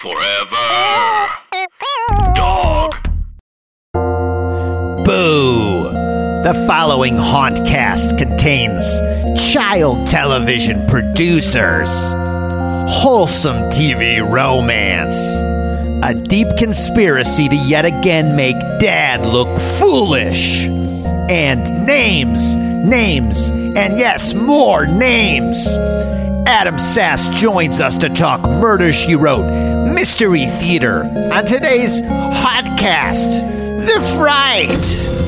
Forever. Dog. Boo! The following Hauntcast contains child television producers, wholesome TV romance, a deep conspiracy to yet again make Dad look foolish, and names, names, and yes, more names. Adam Sass joins us to talk Murder She Wrote, Mystery Theater, on today's Hauntcast, The Fright.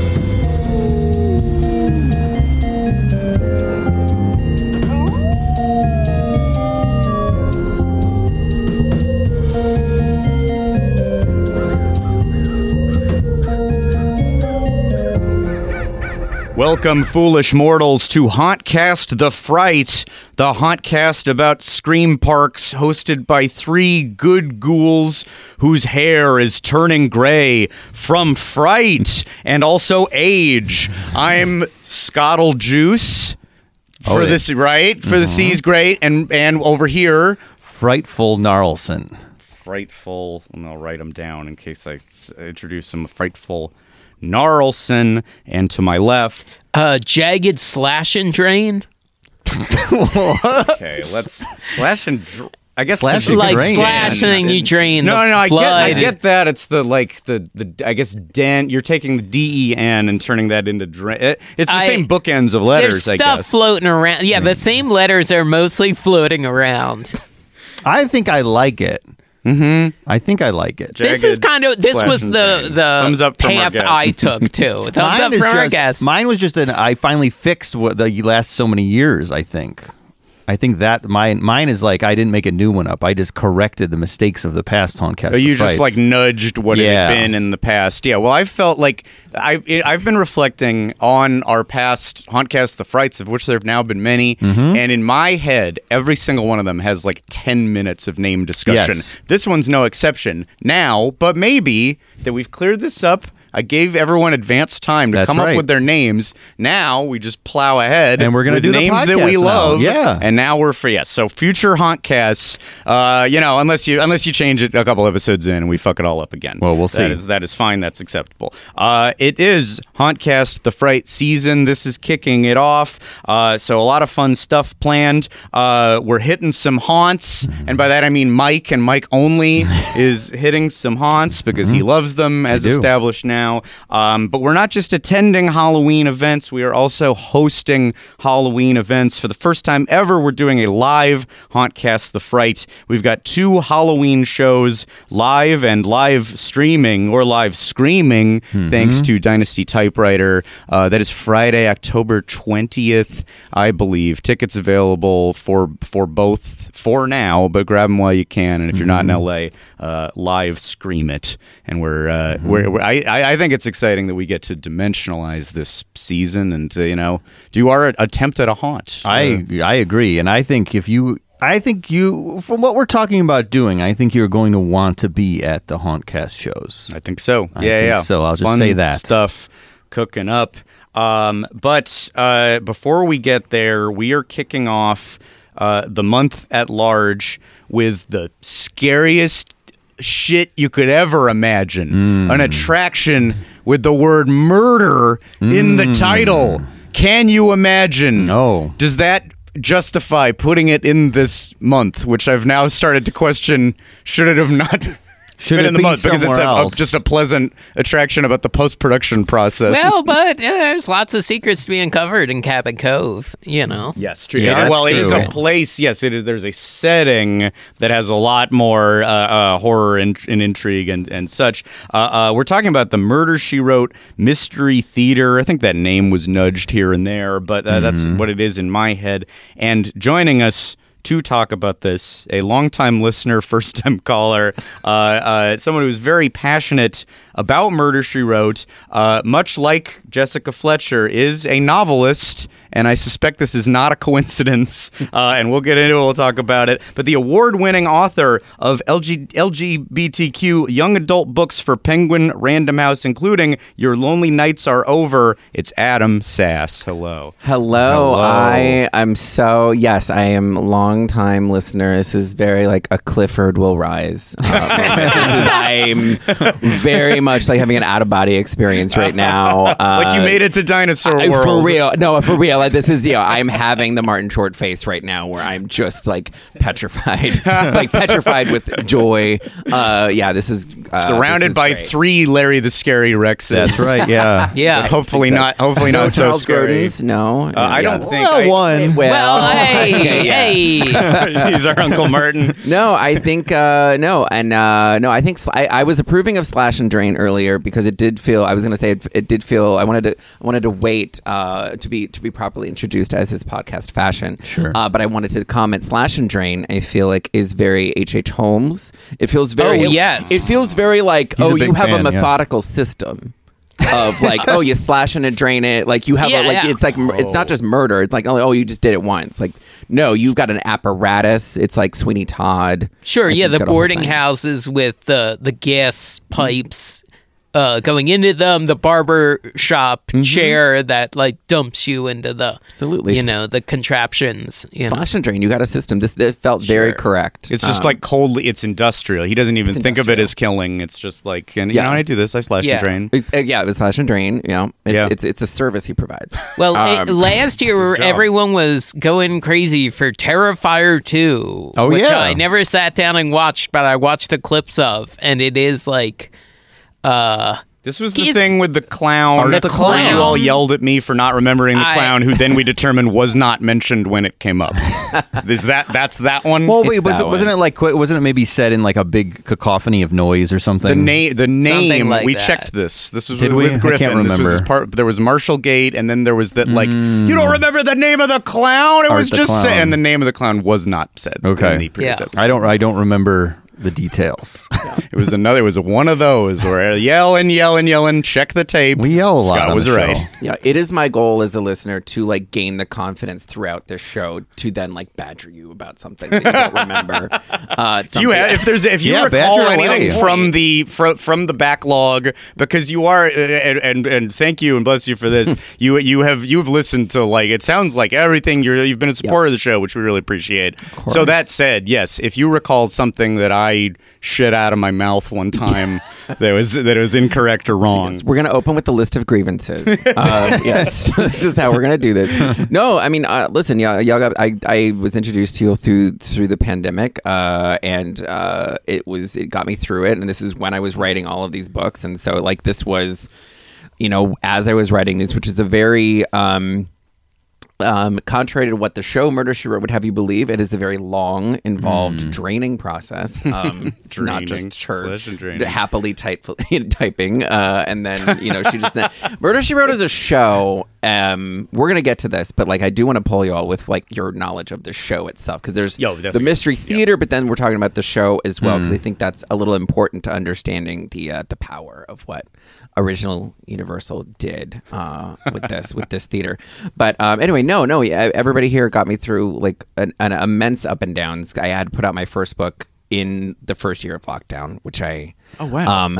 Welcome, foolish mortals, to Hauntcast the Fright, the Hauntcast about Scream Parks, hosted by three good ghouls whose hair is turning gray from fright and also age. I'm Scottle Juice oh, for Oh, this, right? For the mm-hmm. C's great, and and over here, Frightful Gnarlson. frightful. And I'll write them down in case I s- introduce some Frightful Gnarlson, and to my left. Uh, jagged slash and drain, Okay, let's slash and. Dr- I guess Slash the- and like drain. slash and then you drain. No, the no, I get, blood. I get that. It's the like the the I guess den. You're taking the D E N and turning that into drain. It, it's the I- same bookends of letters. There's I stuff guess. floating around. Yeah, the same letters are mostly floating around. I think I like it. Mm-hmm. I think I like it. this is kind of this was the the Thumbs up path. I took too. Thumbs up is from our just- guest. Mine was just an. I finally fixed what the last so many years. I think. I think that mine mine is like I didn't make a new one up. I just corrected the mistakes of the past Hauntcast. Oh, you just like nudged what it had been in the past. Yeah. Well, I felt like I it, I've been reflecting on our past Hauntcast, the frights, of which there have now been many, Mm-hmm. and in my head, every single one of them has like ten minutes of name discussion. Yes. This one's no exception now, but maybe that we've cleared this up. I gave everyone advance time to That's come up with their names. Now we just plow ahead, And we're gonna with do the names that we now. love. Yeah. and now we're free. Yes. So future Hauntcasts, uh, you know, unless you unless you change it a couple episodes in and we fuck it all up again. Well, we'll see. is that is fine. That's acceptable. Uh, it is Hauntcast the Fright season. This is kicking it off. Uh, so a lot of fun stuff planned. Uh, we're hitting some haunts, and by that I mean Mike and Mike only is hitting some haunts because he loves them as established now. Um, but we're not just attending Halloween events; we are also hosting Halloween events for the first time ever. We're doing a live Hauntcast the Fright. We've got two Halloween shows live and live streaming or live screaming, thanks to Dynasty Typewriter. Uh, that is Friday, October twentieth, I believe. Tickets available for for both for now, but grab them while you can. And if you're not in LA, uh, live scream it. And we're, uh, we're, we're I, I I think it's exciting that we get to dimensionalize this season and to, you know do our attempt at a haunt. I I agree, and I think if you, I think you, from what we're talking about doing, I think you're going to want to be at the Hauntcast shows. I think so. I yeah, think yeah. so. I'll just Fun say that. stuff cooking up. Um, but uh, before we get there, we are kicking off uh, the month at large with the scariest shit you could ever imagine. Mm. An attraction with the word murder in the title. Can you imagine? Mm. No. Does that justify putting it in this month, which I've now started to question should it have not Should been it in the be month because it's somewhere a, a- else? just a pleasant attraction about the post production process. well, but uh, there's lots of secrets to be uncovered in Cabot Cove. You know. Yes, true. Yeah, well, that's it is a place. Yes, it is. There's a setting that has a lot more uh, uh, horror and, and intrigue and and such. Uh, uh, we're talking about the Murder She Wrote Mystery Theater. I think that name was nudged here and there, but uh, that's Mm-hmm. what it is in my head. And joining us. To talk about this, a longtime listener, first time caller, uh, uh, someone who's very passionate about Murder She Wrote. Uh, much like Jessica Fletcher, is a novelist. And I suspect this is not a coincidence. Uh, and we'll get into it. We'll talk about it. But the award winning author of LG- LGBTQ young adult books for Penguin Random House, including Your Lonely Nights Are Over, it's Adam Sass. Hello. Hello. Hello. I am so yes, I am a long time listener. This is very like a Clifford will rise. Uh, this is, I'm very much like having an out of body experience right now. Uh, like you made it to Dinosaur I- World. for real. No, for real. Like, this is you know, I'm having the Martin Short face right now, where I'm just like petrified, like petrified with joy. Uh, yeah, this is uh, Surrounded this is by great. three Larry the Scary Rexes. That's right. Yeah. Yeah. Hopefully not. Hopefully No not so Charles scary. Gordon's. No, Uh, I don't think Well, I- one. Well, Well, hey, hey. He's our Uncle Martin. No, I think uh, no, and uh, no, I think sl- I, I was approving of Slash and Drain earlier because it did feel. I was going to say it, it did feel. I wanted to. I wanted to wait uh, to be to be properly introduced as his podcast fashion. Sure. Uh, but I wanted to comment. Slash and Drain. I feel like is very H. H. Holmes. It feels very. Oh, yes. It, feels very like He's oh, you have fan, a yeah. methodical system. Of like oh you slash and drain it. Like you have Yeah, a like yeah. it's like mur- it's not just murder. It's like oh, oh you just did it once. Like no you've got an apparatus. It's like Sweeney Todd. Sure, Like, yeah, the got a whole boarding houses with the the gas pipes uh, going into them, the barber shop chair that like dumps you into the Absolutely. you know, the contraptions. You know. Slash and drain. You got a system. This it felt very correct. It's just Um, like coldly. It's industrial. He doesn't even It's think of it as killing. It's just like, and you know, when I do this, I slash Yeah. and drain. it's- uh, yeah, it was slash and drain. You know, it's, Yeah. it's it's a service he provides. Well, Um, it, last year everyone was going crazy for Terrifier 2. Oh, which yeah. I never sat down and watched, but I watched the clips of, and it is like, uh, This was the He's- thing with the clown. Art Where the you all yelled at me for not remembering the I- clown, who then we determined was not mentioned when it came up. Is that that's that one? Well, wait, was that it, wasn't it like qu- wasn't it maybe said in like a big cacophony of noise or something? the name, the name. like we that. checked this. This was Did with we? I Griffin. can't This was his part. There was Marshall Gate, and then there was that like you don't remember the name of the clown. It Art was the just Clown. said, and the name of the clown was not said. Okay. in the previous Yeah. episode. I don't. I don't remember the details. It was another. It was one of those where yelling, yelling, yelling. Check the tape. We yell a lot Scott on was right. show. yeah, it is my goal as a listener to like gain the confidence throughout this show to then like badger you about something that you don't remember. Uh, Do you have, if there's if you Yeah, recall anything away. from the from, from the backlog because you are uh, and, and and thank you and bless you for this you you have you've listened to like it sounds like everything you're you've been a supporter of the show which we really appreciate so that said yes if you recall something that I shit out of my mouth one time that was that was incorrect or wrong we're gonna open with the list of grievances. Uh, yes, this is how we're gonna do this. No, I mean, uh, listen, y'all, y'all got, I, I was introduced to you through through the pandemic, uh, and uh, it was it got me through it. And this is when I was writing all of these books, and so like this was, you know, as I was writing these, which is a very um, um, contrary to what the show Murder She Wrote would have you believe, it is a very long, involved, draining process. Um, it's not just her draining. happily type, typing, uh, and then you know she just Murder She Wrote is a show. Um, we're gonna get to this, but like I do want to pull you all with like your knowledge of the show itself because there's Yo, the mystery theater, but then we're talking about the show as well because I think that's a little important to understanding the uh, the power of what original Universal did uh, with this with this theater. But um, anyway, no, no, everybody here got me through like an, an immense up and downs. I had put out my first book in the first year of lockdown, which I Oh, wow. um,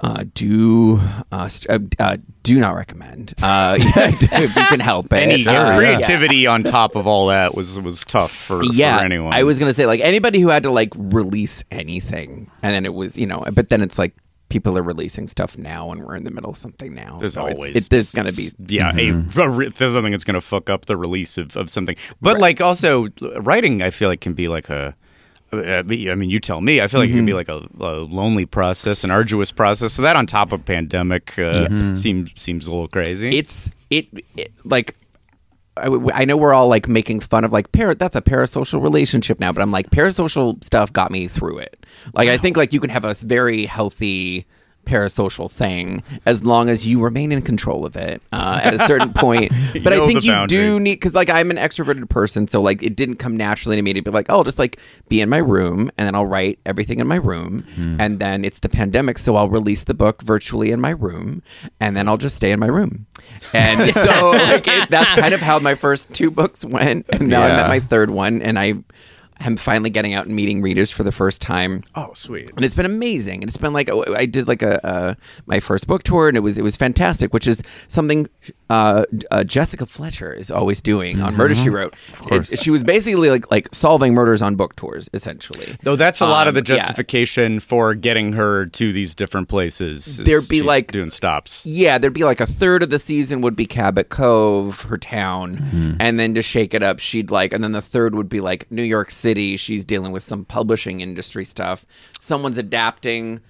uh, do uh, st- uh, uh, do not recommend. Uh, if you can help it. any Uh, creativity on top of all that was was tough for, yeah, for anyone I was gonna say like anybody who had to like release anything, and then it was you know, but then it's like people are releasing stuff now, and we're in the middle of something now. There's so always it, there's gonna be yeah a, a re- there's something that's gonna fuck up the release of, of something but like also writing i feel like can be like a uh, mean, you tell me. I feel like it can be like a, a lonely process, an arduous process. So that on top of pandemic uh, seems seems a little crazy. it's it, it like. I, I know we're all like making fun of like para, that's a parasocial relationship now, but I'm like parasocial stuff got me through it. Like I think like you can have a very healthy parasocial thing as long as you remain in control of it uh, at a certain point. But I think you boundary. do need because like I'm an extroverted person, so like it didn't come naturally to me to be like, oh, I'll just like be in my room and then I'll write everything in my room, and then it's the pandemic, so I'll release the book virtually in my room, and then I'll just stay in my room. And so like it, that's kind of how my first two books went, and now I'm Yeah. at my third one, and I am finally getting out and meeting readers for the first time Oh, sweet. and it's been amazing. And it's been like I did like a, a my first book tour, and it was it was fantastic, which is something uh, uh, Jessica Fletcher is always doing on Murder She Wrote. It- she was basically like like solving murders on book tours, essentially. Though that's a lot of the Um, yeah. justification for getting her to these different places. There'd be, she's like- doing stops. Yeah, there'd be like a third of the season would be Cabot Cove, her town, and then to shake it up, she'd like, and then the third would be like New York City. She's dealing with some publishing industry stuff. Someone's adapting.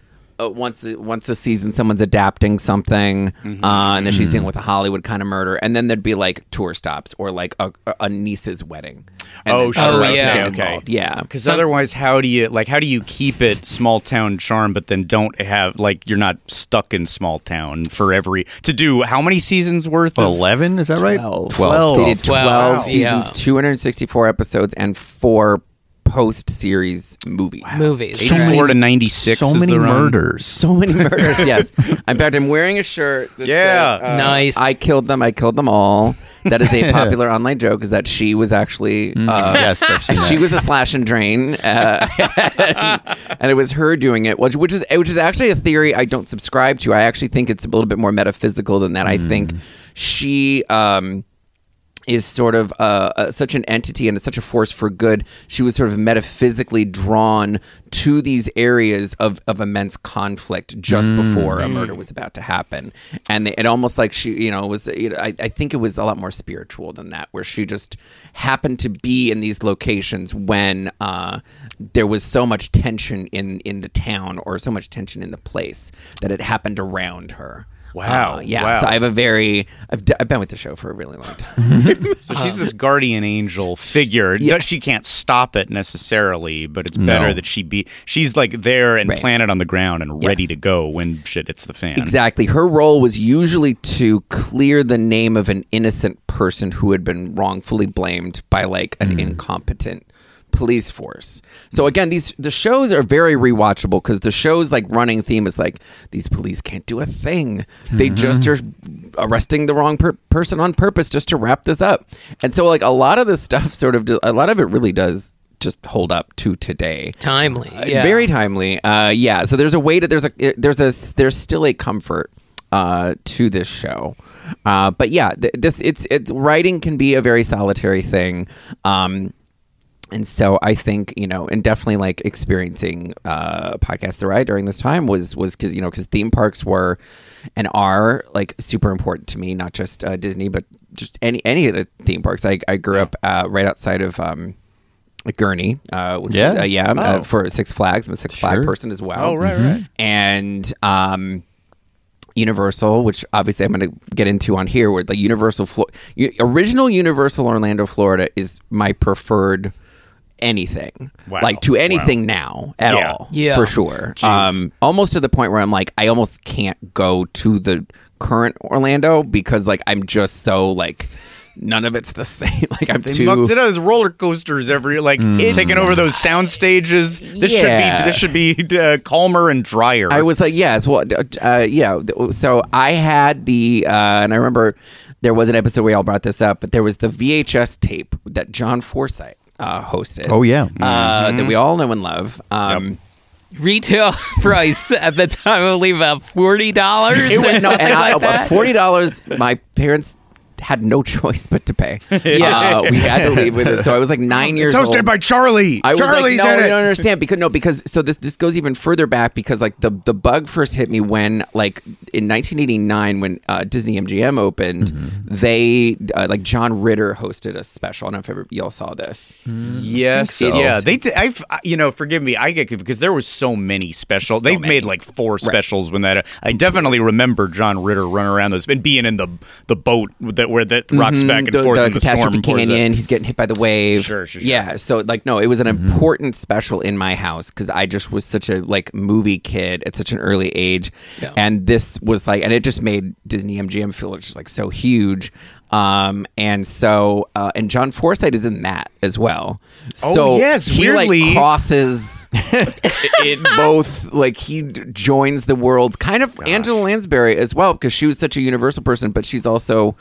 Uh, once a, once a season, someone's adapting something, uh, and then she's dealing with a Hollywood kind of murder, and then there'd be like tour stops or like a, a niece's wedding. And Oh, then sure. Oh, yeah. Okay. involved. yeah. Because otherwise, how do you like? How do you keep it small town charm, but then don't have like you're not stuck in small town for every to do how many seasons worth? Eleven, is that right? 12. 12. They did 12, 12, seasons, yeah. 264 episodes, and four post series movies. Movies. So many- 84 to 96 So is many the run. murders. So many murders, yes. In fact, I'm wearing a shirt. That Yeah. said, uh, Nice. I killed them. I killed them all. That is a popular online joke. Is that she was actually. Uh, yes, I've seen She that. was a slash and drain, uh, and it was her doing it, which, which is which is actually a theory I don't subscribe to. I actually think it's a little bit more metaphysical than that. I think she um, is sort of uh, uh, such an entity and is such a force for good. She was sort of metaphysically drawn to these areas of, of immense conflict just before a murder was about to happen, and it almost like she, you know, was. You know, I, I think it was a lot more spiritual than that, where she just happened to be in these locations when uh, there was so much tension in in the town or so much tension in the place that it happened around her. Wow. Uh, yeah. Wow. So I have a very. I've, d- I've been with the show for a really long time. So she's this guardian angel figure. Yes. She can't stop it necessarily, but it's better No. that she be. She's like there and Right. planted on the ground and ready Yes. to go when shit hits the fan. Exactly. Her role was usually to clear the name of an innocent person who had been wrongfully blamed by like an incompetent police force. So again, these the shows are very rewatchable because the show's like running theme is like these police can't do a thing. They just are arresting the wrong per- person on purpose just to wrap this up. And so like a lot of this stuff sort of a lot of it really does just hold up to today. Timely. Yeah. Very timely. Uh, yeah. So there's a way to there's a there's a there's still a comfort uh, to this show. Uh, but yeah, th- this it's it's writing can be a very solitary thing. Um, and so I think you know, and definitely like experiencing uh, podcast the ride during this time was was because you know because theme parks were and are like super important to me, not just uh, Disney, but just any any of the theme parks. I I grew up uh, right outside of. Um, Gurnee, uh, which Yeah? uh, yeah, Oh. uh, for Six Flags. I'm a Six Flag person as well. Oh, right, right. And um, Universal, which obviously I'm going to get into on here, where the Universal, Flo- U- original Universal Orlando, Florida, is my preferred anything, Wow. like to anything now at Yeah. all, Yeah. for sure. Jeez. Um, almost to the point where I'm like, I almost can't go to the current Orlando because like I'm just so like. None of it's the same. Like I'm They too. mucked it out. There's roller coasters every like taking over those sound stages. This Yeah. should be this should be uh, calmer and drier. I was like, yes, well, uh, yeah. So I had the, uh, and I remember there was an episode where y'all brought this up, but there was the VHS tape that John Forsythe uh, hosted. Oh, yeah. uh, that we all know and love. Um, Retail price at the time, I believe, about forty dollars. It was no, and I, like that. forty dollars. My parents had no choice but to pay. Yeah. uh, we had to leave with it. So I was like nine years old. it's hosted old. by Charlie. I was Charlie's like, no, in you it. don't understand because no, because so this this goes even further back because like the the bug first hit me when like in 1989 when uh, Disney MGM opened, they uh, like John Ritter hosted a special. I don't know if ever y'all saw this. Yes, so. yeah. They, t- I've, you know, forgive me. I get because there was so many specials. They've many. made like four specials when that. I definitely remember John Ritter running around those and being in the the boat that where that rocks back and the, forth the and the catastrophe pours it. canyon. He's getting hit by the wave. Sure, sure, sure. Yeah, so like no, it was an Mm-hmm. important special in my house because I just was such a like movie kid at such an early age, Yeah. and this was like, and it just made Disney MGM feel just like so huge. Um, and so, uh, and John Forsythe is in that as well. Oh, so yes, he weirdly- like crosses it both like he joins the world kind of Angela Lansbury as well because she was such a universal person but she's also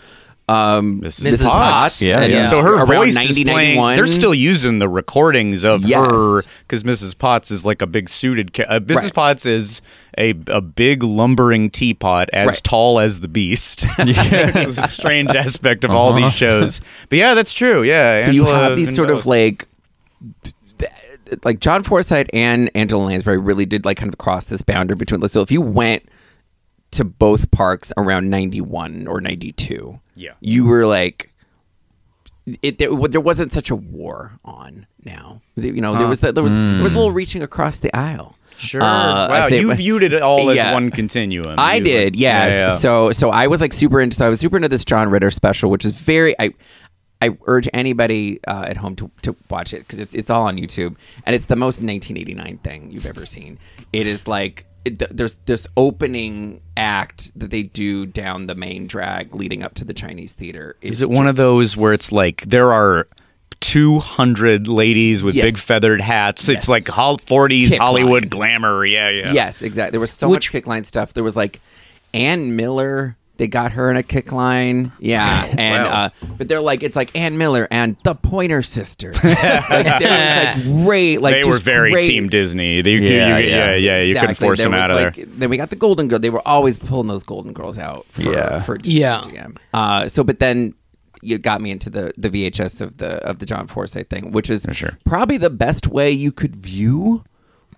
um Mrs. Mrs. Potts. Potts Yeah, and yeah. So her around voice 90, is playing. 91. They're still using the recordings of Yes. her because Mrs. Potts is like a big suited. Ca- uh, Mrs. Right. Potts is a a big lumbering teapot as Right. tall as the beast. it's a strange aspect of all these shows. But yeah, that's true. Yeah. so you have these sort of like like John Forsythe and Angela Lansbury really did like kind of cross this boundary between so if you went to both parks around 91 or 92 Yeah. you were like it there, there wasn't such a war on now you know there was that there was there was a little reaching across the aisle Sure. Uh, wow, think- you viewed it all as one continuum. I You- did, yes. Yeah, yeah. So so I was like super into so I was super into this John Ritter special, which is very I I urge anybody uh, at home to, to watch it because it's it's all on YouTube and it's the most 1989 thing you've ever seen. It is like it, there's this opening act that they do down the main drag leading up to the Chinese theater. Is it one of those where it's like there are 200 ladies with Yes. big feathered hats? Yes. It's like 40s Kick Hollywood line. glamour. Yeah, yeah. Yes, exactly. There was so Which- much kickline stuff. There was like Ann Miller. They got her in a kick line. Yeah. And Wow. uh but they're like it's like Ann Miller and the Pointer Sisters. like they're like great like they were very great. Team Disney. They, you, you, Yeah, yeah, yeah, yeah. You couldn't force There them out of like, there. Then we got the Golden Girl. They were always pulling those Golden Girls out for, Yeah. for Yeah. GM. Uh, so, but then you got me into the the VHS of the of the John Forsythe thing, which is sure. probably the best way you could view.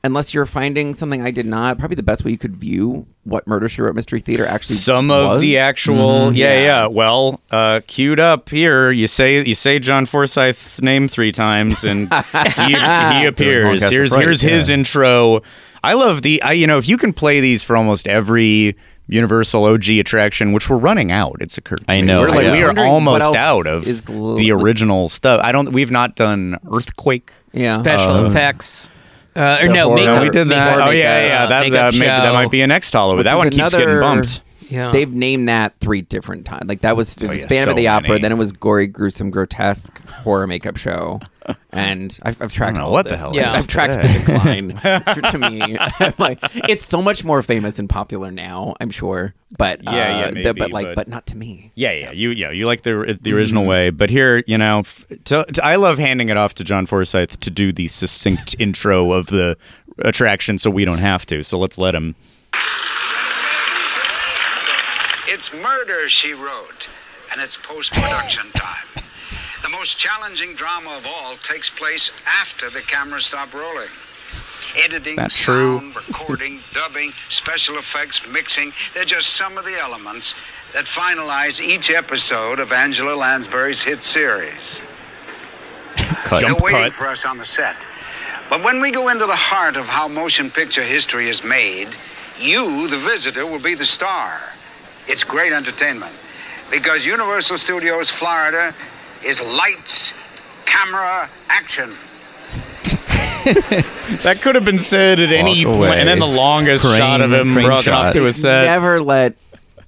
Unless you're finding something I did not, probably the best way you could view what Murder She Wrote Mystery Theater actually Some of the actual, yeah, Yeah. yeah, Well, uh, queued up here. You say you say John Forsythe's name three times, and he, he appears. Podcast Here's Fright, here's his yeah. intro. I love the. I you know if you can play these for almost every Universal OG attraction, which we're running out. It's occurred. To I me. know, We're like yeah. we are almost out of is l- the original stuff. I don't. We've not done Earthquake. yeah. Special effects. Uh, or no, horror- makeup. No, we did that. makeup, Oh yeah, yeah. That that, maybe, that might be a next Halloween. Which That is one keeps getting bumped. Yeah. They've named that three different times. Like that was, it was yeah, Phantom of the Opera. many. Then it was gory, gruesome, grotesque horror makeup show. And I've, I've tracked know all what of the hell it I've, is tracked the decline. to me, like it's so much more famous and popular now. I'm sure, but Yeah, yeah, uh, the- maybe, but like, but- but not to me. Yeah, yeah, you yeah, you like the the original way, but here, you know, f- to, to- I love handing it off to John Forsythe to do the succinct intro of the attraction, so we don't have to. So let's let him. It's murder, she wrote, and it's post production time. The most challenging drama of all takes place after the cameras stop rolling. Editing, That's true. sound, recording, dubbing, special effects, mixing, they're just some of the elements that finalize each episode of Angela Lansbury's hit series. Cut. They're Jump waiting cut. for us on the set. But when we go into the heart of how motion picture history is made, you, the visitor, will be the star. It's great entertainment because Universal Studios Florida is lights, camera, action. That could have been said at any Walk point, and then the longest Crane- shot of him crane brought shot. off to a set. Never let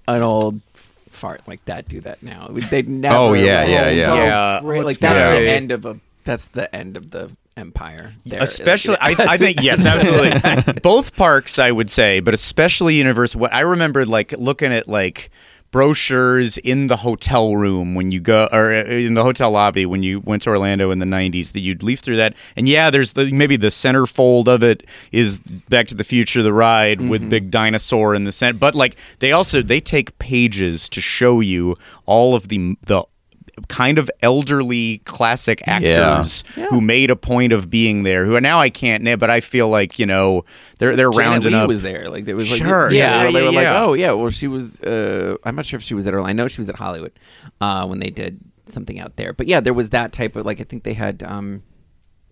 an old fart like that do that. Now they'd oh, never. Oh, yeah, yeah, yeah. so Yeah, great. Like that's go. the end of a. That's the end of the empire. There. especially I, I think yes absolutely both parks i would say but especially universal what i remember, like looking at like brochures in the hotel room when you go or uh, in the hotel lobby when you went to orlando in the 90s that you'd leaf through that and yeah there's the maybe the centerfold of it is back to the future the ride with big dinosaur in the center but like they also they take pages to show you all of the the kind of elderly classic actors who made a point of being there. Who now I can't name, but I feel like you know they're they're Janet rounding Leigh up. was there. Like there was like Sure. yeah, Yeah, they were yeah, like, oh yeah, well she was. Uh, I'm not sure if she was at Orlando. I know she was at Hollywood uh, when they did something out there. But yeah, there was that type of like I think they had. Um,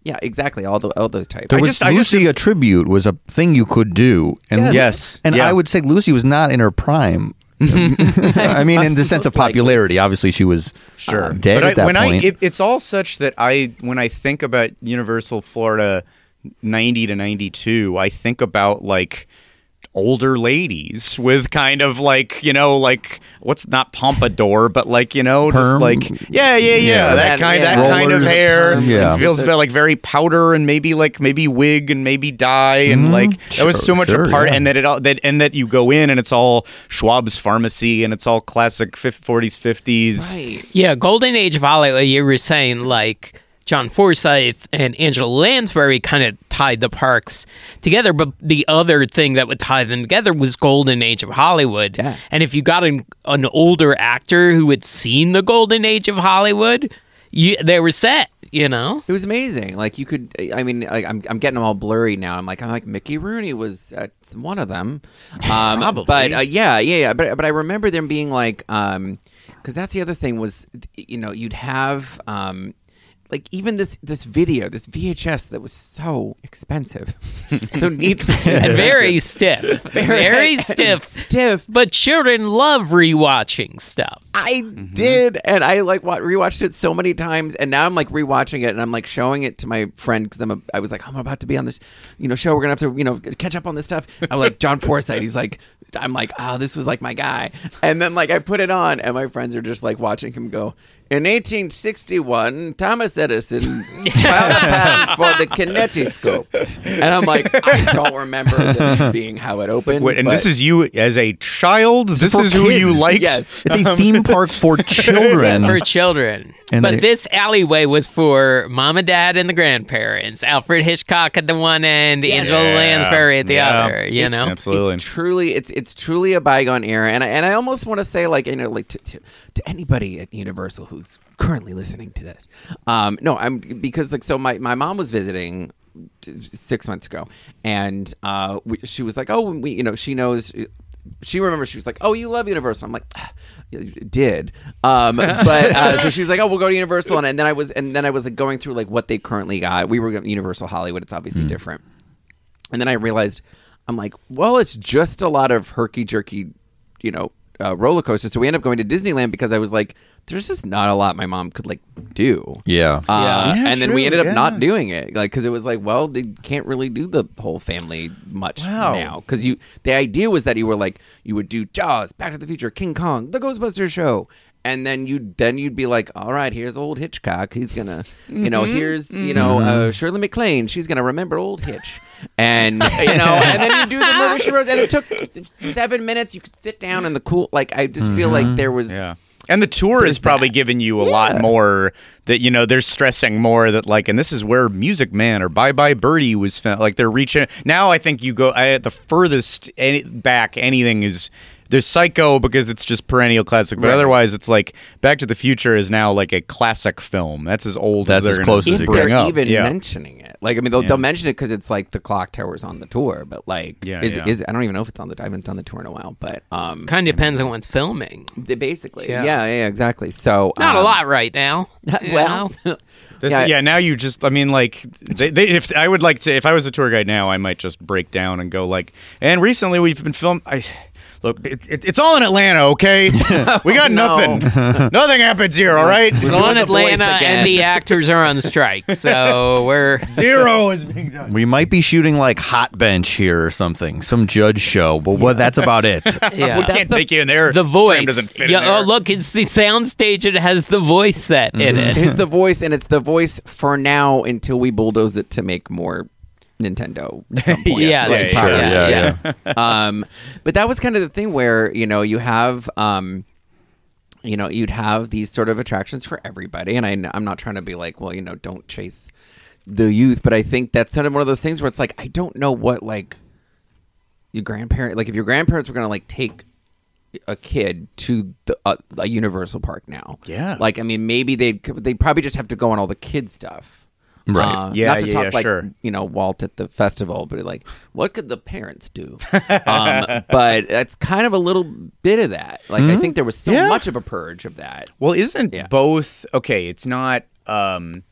yeah, exactly. All the all those types. There I was just- I just- Lucy a tribute was a thing you could do, and Yes. and Yeah. I would say Lucy was not in her prime I mean, in the sense of popularity, obviously she was Sure. uh, dead but I, at that when point. I, it, it's all such that I, when I think about Universal Florida 90 to 92, I think about like older ladies with kind of like, you know, like what's not pompadour, but like, you know, just like, yeah, yeah, yeah, Yeah. that That- kind, yeah. that kind of hair. Yeah. It feels about like very powder and maybe like maybe wig and maybe dye and mm-hmm. like that was so much sure, a part yeah. and that it all that and that you go in and it's all Schwab's pharmacy and it's all classic fif- 40s 50s. Right. Yeah, golden age of Hollywood. You were saying like John Forsythe and Angela Lansbury kind of tied the parks together, but the other thing that would tie them together was golden age of Hollywood. Yeah. And if you got an, an older actor who had seen the golden age of Hollywood, you, they were set. You know. It was amazing. Like you could, I mean, like, I'm I'm getting them all blurry now. I'm like, I'm like Mickey Rooney was uh, one of them. Um, Probably. but uh, yeah, yeah, yeah. But but I remember them being like, um, because that's the other thing was, you know, you'd have um. Like even this this video, this VHS that was so expensive, so needless, And very stiff. Very stiff. stiff. But children love rewatching stuff. I mm-hmm. did, and I like wa- rewatched it so many times, and now I'm like rewatching it, and I'm like showing it to my friend because I'm a, I was like I'm about to be on this, you know, show. We're gonna have to, you know, catch up on this stuff. I'm like John Forsythe. He's like, I'm like, oh, this was like my guy, and then like I put it on, and my friends are just like watching him go. In 1861, Thomas Edison filed a patent for the kinetoscope, and I'm like, I don't remember this being how it opened. Wait, and but- this is you as a child. This for is who you kids. liked. yes. it's a um, theme park for children. for children. And but they- this alleyway was for mom and dad and the grandparents. Alfred Hitchcock at the one end, Angela Yeah. Lansbury at the Yeah. other. You know, Absolutely. It's truly it's it's truly a bygone era, and I, and I almost want to say like you know like to, to, to anybody at Universal who's currently listening to this, um, no, I'm because like so my my mom was visiting six months ago, and uh, we, she was like, oh, we you know she knows. She remembers she was like, "Oh, you love Universal." I'm like, "Ah, "Did," um, but uh, so she was like, "Oh, we'll go to Universal," and, and then I was, and then I was like going through like what they currently got. We were at Universal Hollywood; it's obviously different. And then I realized, I'm like, well, it's just a lot of herky jerky, you know, uh, roller coasters. So we ended up going to Disneyland because I was like, there's just not a lot my mom could like do. yeah. Uh, Yeah, and then we ended up yeah. not doing it, like because it was like, well, they can't really do the whole family much Wow. now. Because you, the idea was that you were like, you would do Jaws, Back to the Future, King Kong, The Ghostbusters show, and then you, then you'd be like, all right, here's old Hitchcock. He's gonna, you know, mm-hmm. here's you mm-hmm. know uh, mm-hmm. Shirley MacLaine. She's gonna remember old Hitch, and you know, and then you do the murder she wrote, and it took seven minutes. You could sit down in the cool, like I just feel like there was. Yeah. And the tour is probably that. giving you a lot more that you know they're stressing more that like and this is where Music Man or Bye Bye Birdie was found like they're reaching now I think you go I, at the furthest any, back anything is there's Psycho because it's just perennial classic but Right. otherwise it's like Back to the Future is now like a classic film that's as old That's as as they're close as if bring they're up. even yeah. mentioning it. Like, I mean, they'll, Yeah. they'll mention it because it's like the clock tower's on the tour, but like, Yeah, is, yeah. is I don't even know if it's on the. I haven't done the tour in a while, but um, kind of depends on what's filming. they basically, Yeah. yeah, yeah, exactly. So Not a um, lot right now. you Well. This- Yeah. yeah, now you just I mean like they, they, if I would like to if I was a tour guide now I might just break down and go like and recently we've been film I look it, it, it's all in Atlanta okay we got nothing nothing happens here all right It's doing all in Atlanta, and the actors are on strike, so we're zero is being done we might be shooting like Hot Bench here or something, some judge show, but what? That's about it. yeah. we can't take you in there the voice. doesn't fit in yeah, oh, there. oh, look, it's the soundstage. It has the voice set in mm-hmm. it. It's the voice, and it's the voice for now until we bulldoze it to make more Nintendo. At some point. Yes. Like, Yeah, sure, yeah, yeah. um, but that was kind of the thing where you know you have um, you know you'd have these sort of attractions for everybody, and I, I'm not trying to be like, well, you know, don't chase the youth, but I think that's sort of one of those things where it's like I don't know what like your grandparent like if your grandparents were gonna like take a kid to the uh, a Universal Park now. Yeah. like I mean, maybe they'd they'd probably just have to go on all the kid stuff. Right. Uh, Yeah, Not to yeah, talk yeah, like sure. you know Walt at the festival, but like, what could the parents do? um, but that's kind of a little bit of that. Like, I think there was so Yeah. much of a purge of that. well isn't Yeah. both okay it's not um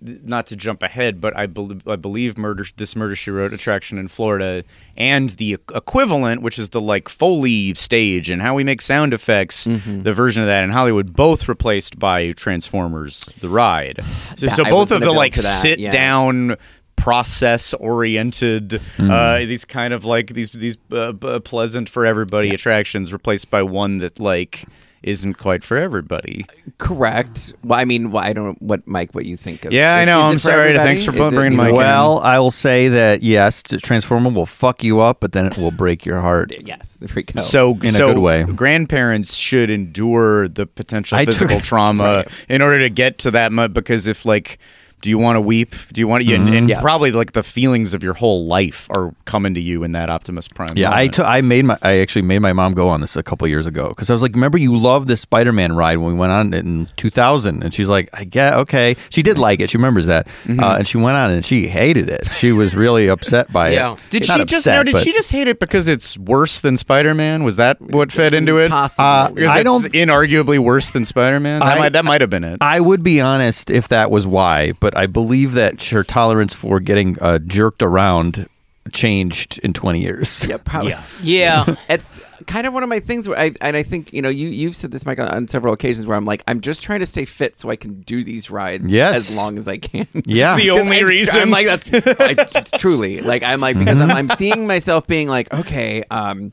not to jump ahead, but I, bel I believe murder this murder she wrote attraction in Florida and the equivalent, which is the like Foley stage and how we make sound effects, Mm-hmm. the version of that in Hollywood, both replaced by Transformers: The Ride. So, That- so both of the like sit yeah. down process oriented Mm. uh these kind of like these these uh, pleasant for everybody attractions replaced by one that like isn't quite for everybody Correct. Well, I mean, well, I don't know what Mike, what you think of. Yeah, I know. I'm it for sorry. everybody? Thanks for Is bringing you know, Mike in. Well, I will say that yes, t- Transformer will fuck you up, but then it will break your heart. Yes, there we go. So, In a good way. grandparents should endure the potential I tr- physical trauma in order to get to that. Mo- because if like, do you want to weep? Do you want to? And, and Yeah. probably like the feelings of your whole life are coming to you in that Optimus Prime. Yeah, I moment. took. I made my. I actually made my mom go on this a couple years ago because I was like, "Remember, you loved this Spider-Man ride when we went on it in 2000?" And she's like, "I get okay." She did like it. She remembers that, Mm-hmm. uh, and she went on it and she hated it. She was really upset by Yeah. it. Did Not she just upset, no? Did but- she just hate it because it's worse than Spider Man? Was that what fed into it? Possibly. Uh, I don't- inarguably worse than Spider Man. That I- might that might have been it. I would be honest if that was why, but I believe that her tolerance for getting uh, jerked around changed in 20 years. yeah, probably. Yeah. It's kind of one of my things where I and I think you know you you've said this Mike on, on several occasions where I'm like I'm just trying to stay fit so I can do these rides Yes. as long as I can. Yeah. It's the 'Cause only I'm, reason. I'm like that's I, t- truly like I'm like because I'm, I'm seeing myself being like okay um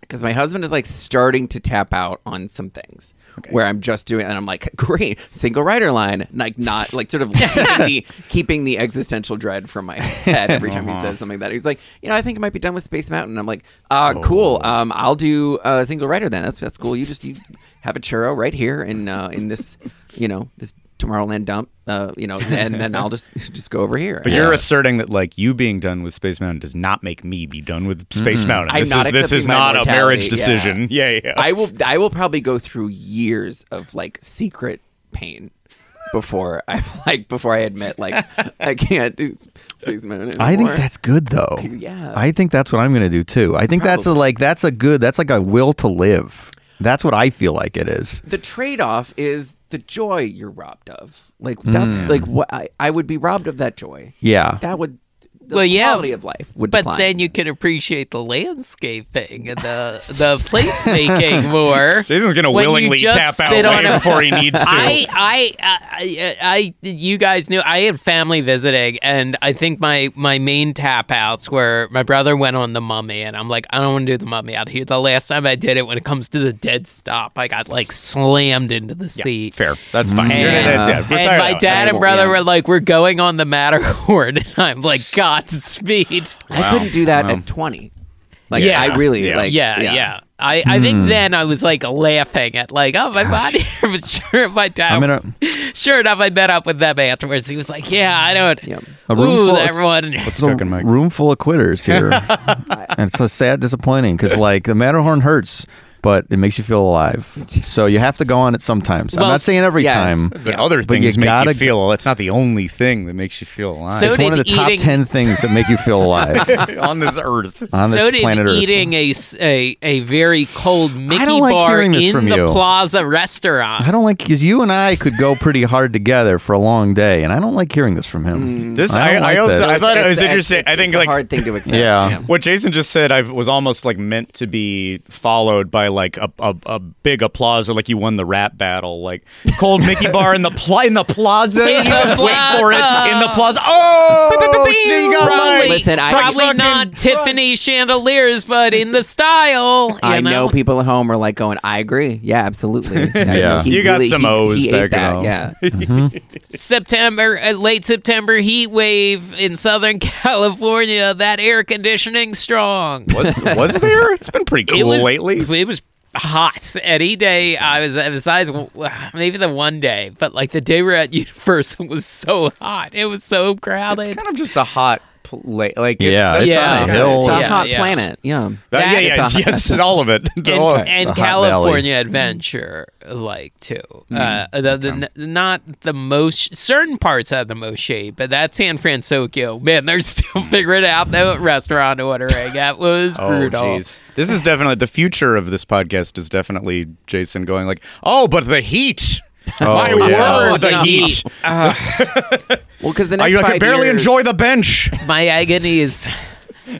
because my husband is like starting to tap out on some things where I'm just doing and I'm like great single rider line like not like sort of keeping the keeping the existential dread from my head every time he says something like that he's like you know I think it might be done with Space Mountain. I'm like uh cool um I'll do a single rider then. That's that's cool. You just you have a churro right here in uh in this you know this Tomorrowland dump uh you know and then I'll just just go over here But you're asserting that like you being done with Space Mountain does not make me be done with Space Mountain. I'm This not is this is my not a mortality, marriage yeah. decision. Yeah, yeah. I will I will probably go through years of like secret pain before I like before I admit like I can't do Space Mountain anymore. I think that's good though. Yeah. I think that's what I'm going to do too. I think that's a like that's a good that's like a will to live. That's what I feel like it is. the trade off is the joy you're robbed of. Like that's Hmm. like what I, I would be robbed of that joy. Yeah. That would the Well, yeah, quality of life would But decline. then you can appreciate the landscaping and the the placemaking more. Jason's gonna willingly tap out sit on way a- before he needs to. I, I, I, I, you guys knew I had family visiting, and I think my my main tap outs were my brother went on the Mummy, and I'm like, I don't want to do the Mummy out here. The last time I did it, when it comes to the dead stop, I got like slammed into the seat. Fair. That's fine. You're- And, that- that- and my out. dad and brother yeah. were like, "We're going on the Matterhorn," and I'm like, "Godspeed." I couldn't do that at 20. Like Yeah. I really Yeah. like yeah, yeah. I, I think Hmm. then I was like laughing at like, oh my body, but sure, my dad. I'm in a sure enough, I met up with them afterwards. He was like, yeah, I don't. Yeah. A room Ooh, full of- everyone. What's it's a cooking, Mike? room full of quitters here, and it's so sad, disappointing because like the Matterhorn hurts, but it makes you feel alive. So you have to go on it sometimes. I'm not saying every yes. time. But other But you things make gotta- you feel. That's not the only thing that makes you feel alive So It's one of the did top eating- ten things that make you feel alive on this earth. on this so did planet Earth. eating a very cold Mickey like bar in the you. Plaza restaurant. I don't like because you and I could go pretty hard together for a long day, and I don't like hearing this from him. Mm. This I I, don't I, like also this. I thought it was interesting. it's- I think it's a like hard thing to accept. Yeah. what Jason just said, I was almost like meant to be followed by like a, a, a big applause or like you won the rap battle, like cold Mickey bar in the pla- in the plaza. In the Wait for it in the plaza. Oh, you got probably, mine. Listen, I- probably Fucking- not Tiffany chandeliers, but in the style. You I know. know people at home are like going, I agree. Yeah, absolutely. I Yeah. he You got really- some he- O's he back ate that. at Yeah. September, uh, late September heat wave in Southern California. That air conditioning strong. Was, was there? It's been pretty cool it was lately. It was hot any day. I was besides uh, maybe the one day, but like the day we we're at Universal was so hot. It was so crowded. It's kind of just a hot play. Like Yeah, it's, it's Yeah. on a hill. It's a Yeah, hot yeah. planet. Yeah. Uh, yeah, yeah, It's a- yes, all of it. All and, and It's a California Adventure, like too. Uh, the, the, not the most certain parts have the most shape, but that San Fransokyo, man, they're still figuring out the restaurant ordering. That was Oh, brutal. jeez. This is definitely the future of this podcast. Is definitely Jason going like, oh, but the heat. My oh, yeah. word, the Oh, heat. Uh-huh. Well, because the next I five could barely years, enjoy the bench. My agony is.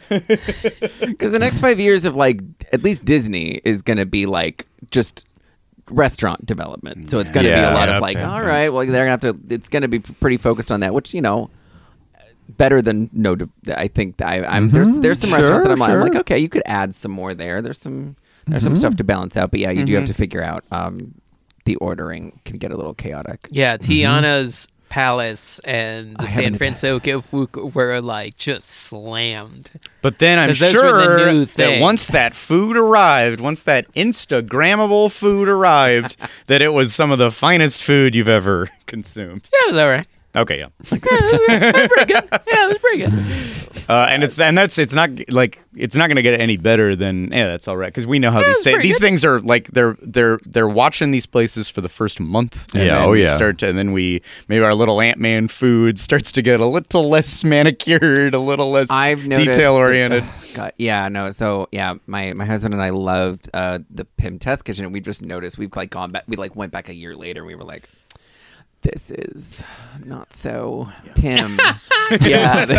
Because the next five years of like at least Disney is going to be like just restaurant development. So it's going to be a lot Yeah, of like, yeah. all right, well they're going to have to. It's going to be pretty focused on that, which you know. Better than no, I think I, I'm there's mm-hmm. there's some Sure, restaurants that I'm, like- I'm like okay, you could add some more there. There's some there's some mm-hmm. stuff to balance out, but yeah, you do have to mm-hmm. figure out um, the ordering can get a little chaotic. Yeah, mm-hmm. Tiana's Palace and the I San haven't- Francisco Fuku were like just slammed. But then I'm those the sure new that once that food arrived, once that Instagrammable food arrived, that it was some of the finest food you've ever consumed. Yeah, it was all right. Okay, yeah. Yeah, it was pretty good. Yeah, it was pretty good. Uh, and it's and that's it's not like it's not going to get any better than yeah that's all right because we know how these it's things these good. things are like they're they're they're watching these places for the first month and Yeah, then oh, we yeah. start to, and then we maybe our little Ant Man food starts to get a little less manicured a little less I've noticed detail oriented that- yeah, no. So yeah, my my husband and I loved uh, the Pym Test Kitchen, and we just noticed we've like gone back. We like went back a year later. and We were like, this is not so Pym. yeah,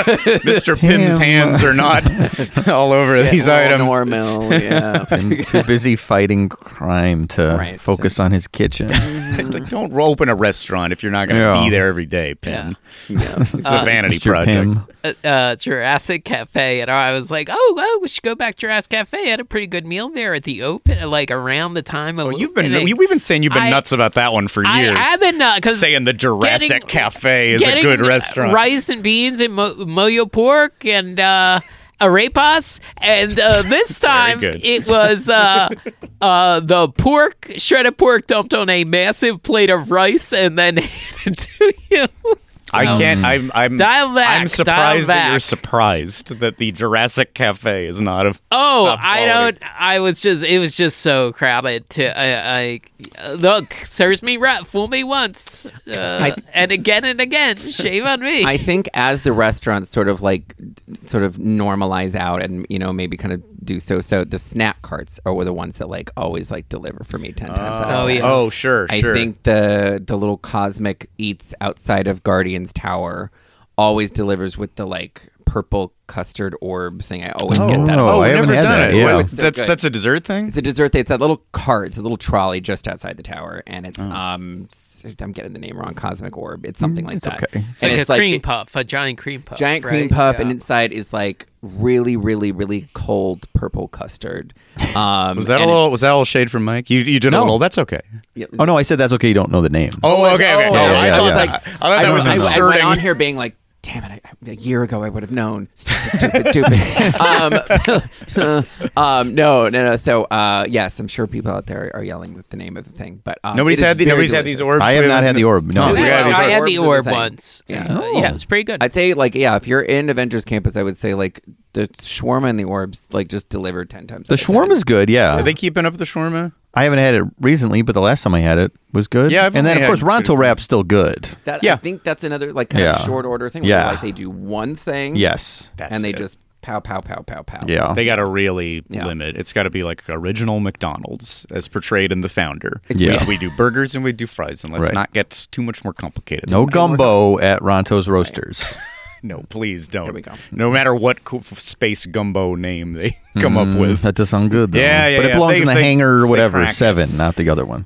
Mr. Pym's Him. hands are not all over these Well, items Normal, yeah. I'm too busy fighting crime to Right. focus on his kitchen. like, don't open a restaurant if you're not going to Yeah. be there every day Pym yeah. it's a uh, vanity Mr. project Pym. Uh, uh, Jurassic Cafe, and I was like, "Oh, oh, we should go back to Jurassic Cafe." I had a pretty good meal there at the open, like around the time of. Oh, you've been we've been saying you've been I- nuts about that one for I years. I, have been because saying the Jurassic Cafe is a good restaurant. Rice and beans and mo- mojo pork and uh, arepas, and uh, this time it was uh, uh, the pork, shredded pork, dumped on a massive plate of rice and then handed to you. I can't. I'm. I'm. Dial back, I'm dial surprised that you're back. surprised that the Jurassic Cafe is not of. Oh, top I quality. don't. I was just. It was just so crowded. To I, I look, serves me right. Fool me once, uh, and again and again. Shame on me. I think as the restaurants sort of like sort of normalize out and you know maybe kind of do so so the snack carts are the ones that like always like deliver for me 10 times out of Oh, 10. yeah. Oh, sure, I sure. think the the little cosmic eats outside of Guardians Tower always delivers with the like purple custard orb thing. I always get that. Oh, Oh, I I've haven't never had done that, it. yeah. Wait, Oh, it's so that's good. that's a dessert thing. It's a dessert thing. It's that little cart. It's a little trolley just outside the tower, and it's Oh. um. S- I'm getting the name wrong. Cosmic orb. It's something like that. okay. it's like and a cream it- puff, a giant cream puff, giant cream puff, Yeah. and inside is like really, really, really cold purple custard. Um, Was that a little? Was that a little shade from Mike? You you did a No. little. That's okay. yeah, Oh no, I said that's okay. You don't know the name. Oh, okay, okay. Oh, No, yeah, I yeah, thought yeah. like, I thought that I, was I, I went on here being like, damn it, I, a year ago I would have known. Stupid, stupid, stupid. um, um, no, no, no. So, uh, yes, I'm sure people out there are yelling with the name of the thing, but um, Nobody's had the, very nobody's had these orbs. I have not had the orb. No. Oh, we Yeah, have I had the are the orb once. Yeah. Uh, yeah, it was pretty good. I'd say like yeah, if you're in Avengers Campus, I would say like the shawarma and the orbs like just delivered ten times. The out of 10. shawarma is good. Yeah, Are they keeping up with the shawarma? I haven't had it recently, but the last time I had it was good. Yeah, I've and then only of course had- Ronto Wrap's still good. That, Yeah. I think that's another like kind Yeah. of short order thing. Where Yeah. like they do one thing. Yes. That's and they it. just pow pow pow pow pow. Yeah. They got to really Yeah. limit. It's got to be like original McDonald's as portrayed in the founder. Yeah. We, we do burgers and we do fries, and let's Right. not get too much more complicated. no gumbo at Ronto's Roasters. No, please don't. There we go. No matter what co- space gumbo name they come up mm, with. That does sound good though. Yeah, yeah, But it yeah. belongs They- in the they- hangar or whatever crack it. seven, not the other one.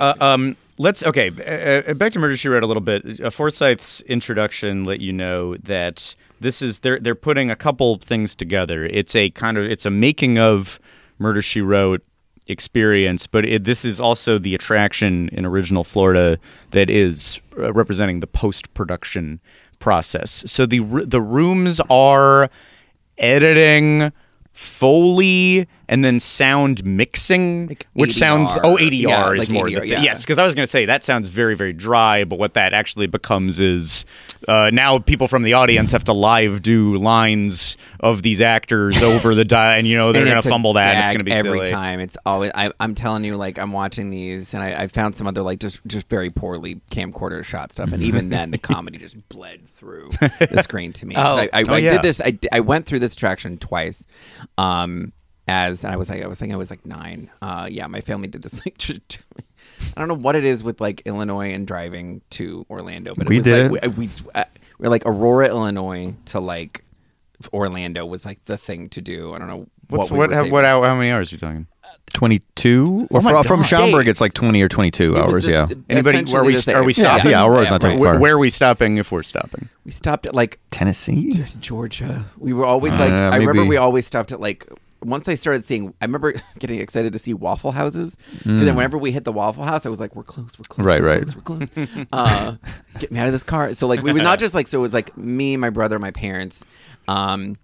Uh, um, let's okay. Uh, uh, back to Murder She Wrote a little bit. Uh, Forsythe's introduction let you know that this is they're they're putting a couple things together. It's a kind of it's a making of Murder She Wrote experience, but it, this is also the attraction in original Florida that is uh, representing the post production process. So the the rooms are editing, foley, and then sound mixing, Like which sounds oh ADR Yeah, is like more ADR, the, yeah. yes because I was going to say that sounds very very dry, but what that actually becomes is uh, now people from the audience have to live do lines of these actors over the die, and you know they're going to fumble that. And it's going to be every silly. time. It's always. I, I'm telling you, like I'm watching these, and I, I found some other like just just very poorly camcorder shot stuff, and even then the comedy just bled through the screen to me. Oh. I, I, Oh, I yeah. did this. I, I went through this attraction twice. Um, as and I was like, I was thinking I was like nine. Uh, yeah, my family did this like. I don't know what it is with like Illinois and driving to Orlando, but it We was did like, we, we uh, we're like Aurora, Illinois to like Orlando was like the thing to do. I don't know What's we what? How, what? How, many hours are you talking? 22 or my from, from Schaumburg it's like 20 or 22 hours the- yeah Anybody? Where we st- are we stopping? Yeah, Aurora's not that right. far. Where, where are we stopping if we're stopping? We stopped at like Tennessee Georgia. We were always like. Uh, I remember we always stopped at like. Once I started seeing, I remember getting excited to see Waffle Houses. Because then whenever we hit the Waffle House, I was like, "We're close, we're close, Mm. Right, we're right. close, we're close." uh, get me out of this car. So like, we was not just like. So it was like me, my brother, my parents. Um,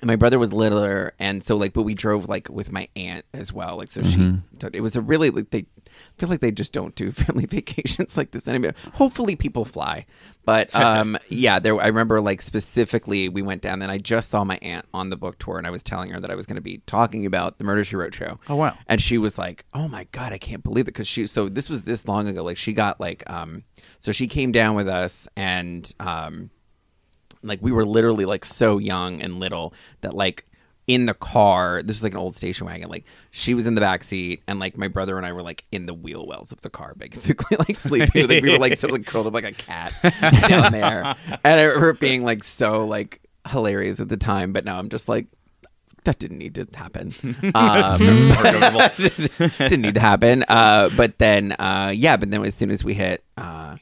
and my brother was littler, and so like, but we drove like with my aunt as well. Like, so she, it was a really like they I feel like they just don't do family vacations like this anymore. Hopefully, people fly, but um, yeah, there. I remember like specifically, we went down. Then I just saw my aunt on the book tour, and I was telling her that I was going to be talking about the Murder She Wrote show. Oh, wow. And she was like, "Oh my god, I can't believe it!" Because she, so this was this long ago. Like she got like, um, so she came down with us, and um, like we were literally like so young and little that like in the car. This was like an old station wagon. Like she was in the back seat and like my brother and i were like in the wheel wells of the car basically like sleeping. Like, we were like sort of like curled up like a cat down there. And i remember it being like so like hilarious at the time but now i'm just like that didn't need to happen. Um, didn't need to happen. Uh, but then, uh, yeah, but then as soon as we hit uh,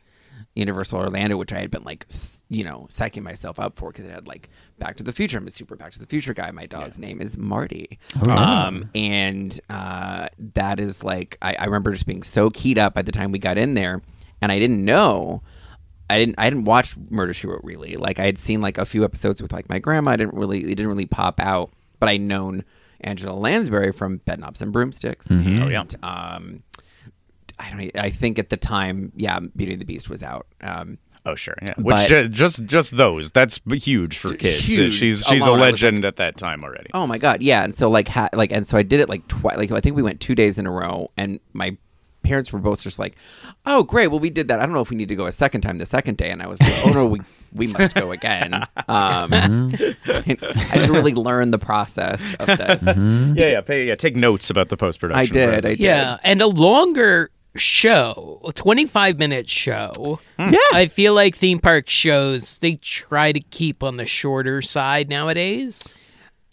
Universal Orlando, which I had been like, you know, psyching myself up for because it had like Back to the Future. I'm a super Back to the Future guy. My dog's name is Marty. Um, and uh, that is like, I, I remember just being so keyed up by the time we got in there, and I didn't know. I didn't I didn't watch Murder She Wrote really. Like I had seen like a few episodes with like my grandma. I didn't really it didn't really pop out. But I known Angela Lansbury from Bedknobs and Broomsticks. Oh, And, yeah. um I don't I think at the time, yeah, Beauty and the Beast was out. Um Oh sure, yeah. Which But- ju- just just those that's huge for kids. huge. She's she's a Alone, I was legend at that time already. Oh my god, yeah. And so like ha- like and so I did it like twice. Like I think we went two days in a row, and my parents were both just like, "Oh great, well we did that. I don't know if we need to go a second time the second day." And I was like, "Oh no, we we must go again." Um, I had to really learn the process of this. Yeah, yeah, pay, yeah. Take notes about the post production. I did. I did. Yeah, and a longer show, a 25 minute show. Hmm. Yeah. I feel like theme park shows, they try to keep on the shorter side nowadays.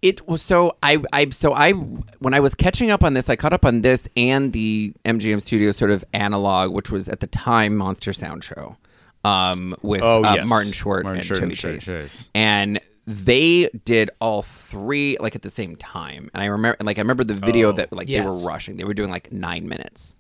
It was so I I so I when I was catching up on this, I caught up on this and the MGM Studio sort of analog, which was at the time Monster Sound Show, um, with Oh, uh, yes. Martin Short Martin and Short Chevy and Chase. Chase. and they did all three like at the same time. And I remember, like I remember the video that like they were rushing. They were doing like nine minutes.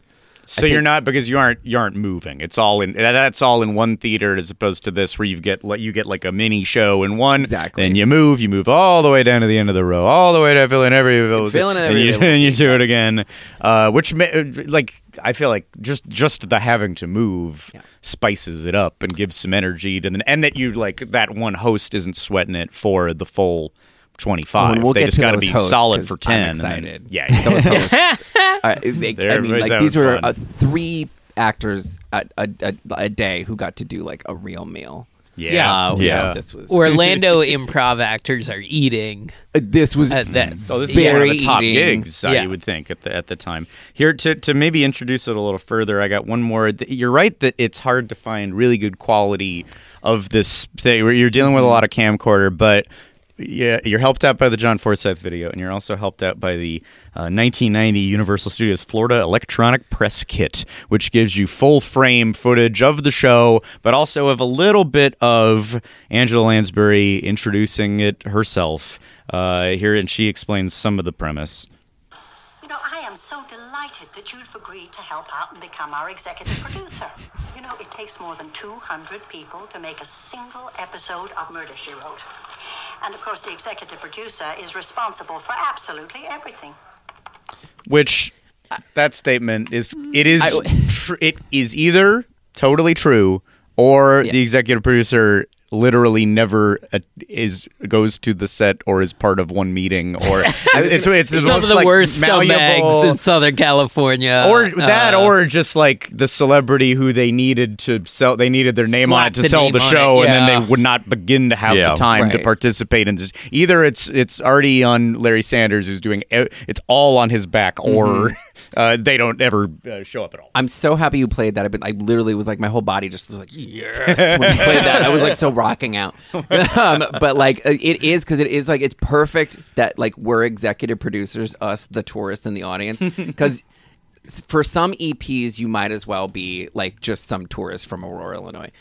So you're not because you aren't you aren't moving. It's all in that's all in one theater as opposed to this where you get like you get like a mini show in one. Exactly. Then you move, you move all the way down to the end of the row, all the way to fill in every village, fill in and every you, and you do it again. Uh, which ma- like I feel like just just the having to move spices it up and gives some energy to the and that you like that one host isn't sweating it for the full. 25 Oh, and we'll they get just got to be hosts, solid 'cause for I'm 10 and then- yeah Those hosts. uh, they- I mean, like these were uh, three actors a, a, a, a day who got to do like a real meal. yeah Uh, yeah This was Orlando improv actors are eating. Uh, this was Uh, that's- Oh, this very one of the top eating. gigs, I Yeah. would think at the at the time. Here to to maybe introduce it a little further, I got one more. You're right that it's hard to find really good quality of this thing. You're dealing with a lot of camcorder, but yeah, you're helped out by the John Forsythe video, and you're also helped out by the uh, 1990 Universal Studios Florida Electronic Press Kit, which gives you full frame footage of the show, but also of a little bit of Angela Lansbury introducing it herself uh, here, and she explains some of the premise. You know, I am so delighted that you've agreed to help out and become our executive producer. You know, it takes more than 200 people to make a single episode of Murder, She Wrote. And of course, the executive producer is responsible for absolutely everything. Which that statement is it is I- tr- it is either totally true or the executive producer literally never uh, is goes to the set or is part of one meeting or it's, it's, it's Some of the like, worst scumbags in Southern California. or that, uh, or just like the celebrity who they needed to sell, they needed their name on it to the sell the show, it, and then they would not begin to have Yeah. the time to participate in this. Either it's it's already on Larry Sanders, who's doing e- it's all on his back, or Mm-hmm. Uh, they don't ever uh, show up at all. I'm so happy you played that. I've been, I literally was like, my whole body just was like, yes. When you played that, I was like so rocking out. um, but like, uh, it is because it is like it's perfect that like we're executive producers, us the tourists in the audience, because. For some EPs, you might as well be like just some tourist from Aurora, Illinois,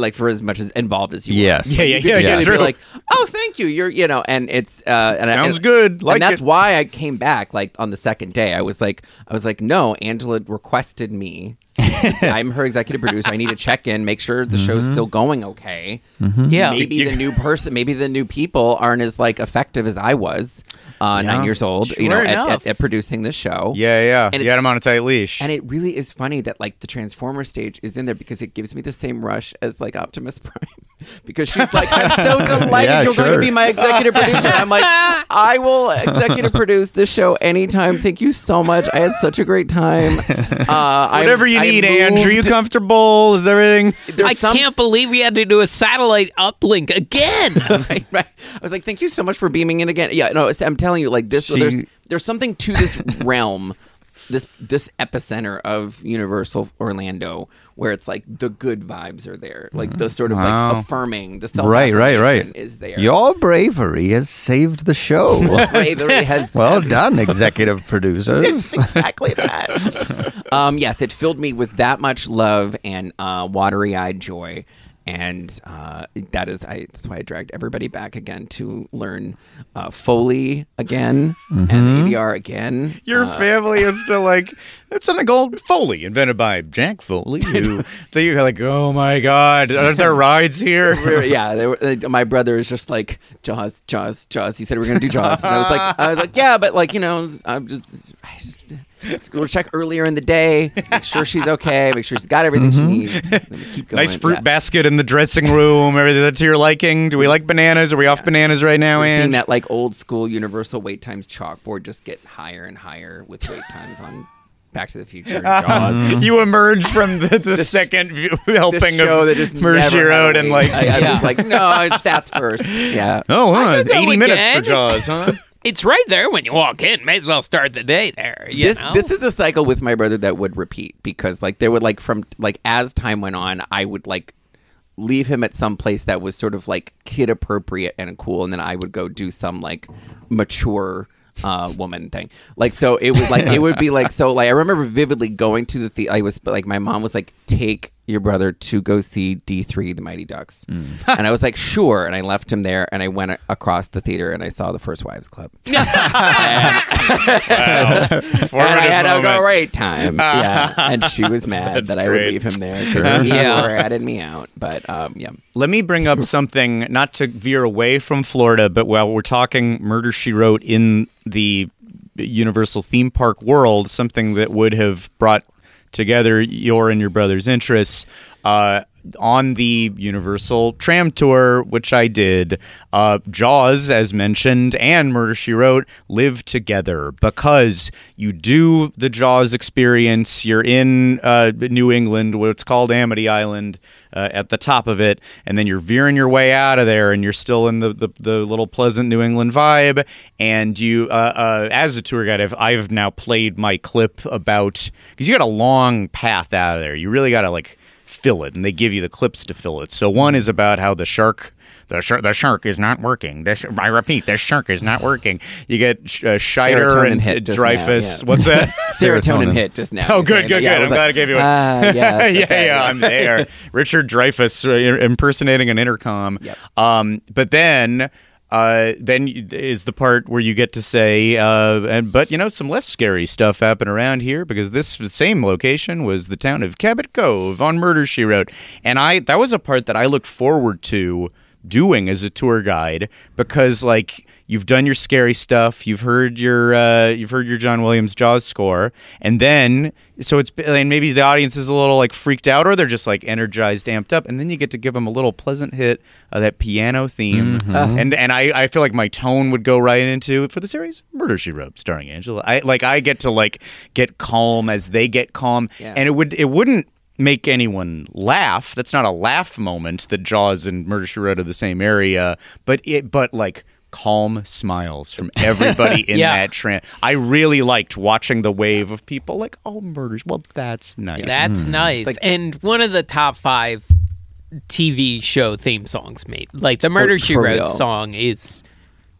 like for as much as involved as you. Yes. are. Yeah, yeah, You could yeah, literally true. be like, oh, thank you. You're, you know, and it's uh, and I- Sounds and- good. Like and that's it. why I came back. Like on the second day, I was like, I was like, no, Angela requested me. I'm her executive producer. I need to check in, make sure the show's still going okay. Yeah. Maybe the new person, maybe the new people aren't as like effective as I was, uh, nine years old. you know, at, at, at producing this show. Yeah, yeah, And you it's- had him on a tight leash. And it really is funny that like the Transformer stage is in there because it gives me the same rush as like Optimus Prime. because she's like, I'm so delighted Yeah, you're going to be my executive producer. I'm like, I will executive produce this show anytime. Thank you so much. I had such a great time. Uh, I- Whatever you I need, Andrew. You comfortable? Is everything? I some- can't believe we had to do a satellite uplink again. right, right. I was like, thank you so much for beaming in again. Yeah, no, I'm telling you, like this. She- there's there's something to this realm, this this epicenter of Universal Orlando, where it's like the good vibes are there, like the sort of Wow. like affirming the self Right, right, right. is there. Your bravery has saved the show. bravery has well done, executive producers. exactly that. um, yes, it filled me with that much love and uh, watery-eyed joy, and uh, that is I. That's why I dragged everybody back again to learn uh, Foley again and the ADR again. Your Uh, family is still like that's something called Foley, invented by Jack Foley. Who they you're like, oh my god, are there rides here? yeah, they were, my brother is just like Jaws, Jaws, Jaws. He said we are gonna do Jaws, and I was like, I was like, yeah, but like you know, I'm just, I just let's go check earlier in the day, make sure she's okay, make sure she's got everything she mm-hmm. needs. Keep going. Nice fruit Yeah. basket in the dressing room. Everything that's to your liking. Do we like bananas? Are we off bananas right now, We're seeing that like old school Universal wait times chalkboard just get higher and higher with wait times on Back to the Future and Jaws. you emerge from the, the second view, helping This show of that just Murder never She had a Wrote and like, I, I Yeah. was like, no, it's, that's first. Yeah. oh, huh, could go 80 minutes for. Jaws, huh? It's right there when you walk in. May as well start the day there. You this know? this is a cycle with my brother that would repeat because like there would like from like as time went on I would like leave him at some place that was sort of like kid appropriate and cool and then I would go do some like mature uh woman thing like so it was like it would be like so like I remember vividly going to the theater. I was like my mom was like take your brother to go see D3 the Mighty Ducks. And I was like sure. And I left him there and I went across the theater and I saw the First Wives Club. And I had a great time. Yeah, and she was mad That's that I would leave him there because he Yeah. ratted me out. But um, yeah, Let me bring up something not to veer away from Florida, but while we're talking Murder She Wrote in the Universal theme park world, something that would have brought together your and your brother's interests. Uh, on the Universal Tram Tour, which I did, uh, Jaws, as mentioned, and Murder She Wrote live together because you do the Jaws experience. You're in uh, New England, what's called Amity Island, uh, at the top of it, and then you're veering your way out of there, and you're still in the, the, the little pleasant New England vibe. And you, uh, uh, as a tour guide, I've, I've now played my clip about because you got a long path out of there. You really got to like fill it, and they give you the clips to fill it. So one is about how the shark. The shark, the shark is not working. Sh- I repeat, the shark is not working. You get sh- uh, Scheider and hit Dreyfuss. now, yeah. What's that? serotonin, Serotonin. hit just now. Oh, good, good. Yeah, good. I I'm glad like, I gave you a. ah, yeah, yeah, okay, yeah, I'm there. Richard Dreyfuss uh, impersonating an intercom. Yep. Um, but then. Uh, then is the part where you get to say, uh, and but you know some less scary stuff happened around here because this same location was the town of Cabot Cove on Murder She Wrote, and I that was a part that I looked forward to doing as a tour guide because like you've done your scary stuff, you've heard your uh, you've heard your John Williams Jaws score, and then so it's and maybe the audience is a little like freaked out or they're just like energized, amped up, and then you get to give them a little pleasant hit of that piano theme, and and I, I feel like my tone would go right into for the series Murder She Wrote starring Angela. I like I get to like get calm as they get calm, Yeah. and it would it wouldn't make anyone laugh. That's not a laugh moment that Jaws and Murder She Wrote are the same area, but it but like calm smiles from everybody in Yeah. that trance. I really liked watching the wave of people like, oh, murders. Well, that's nice. That's hmm. nice. and one of the top five TV show theme songs made. Like the Murder She for Wrote real. song is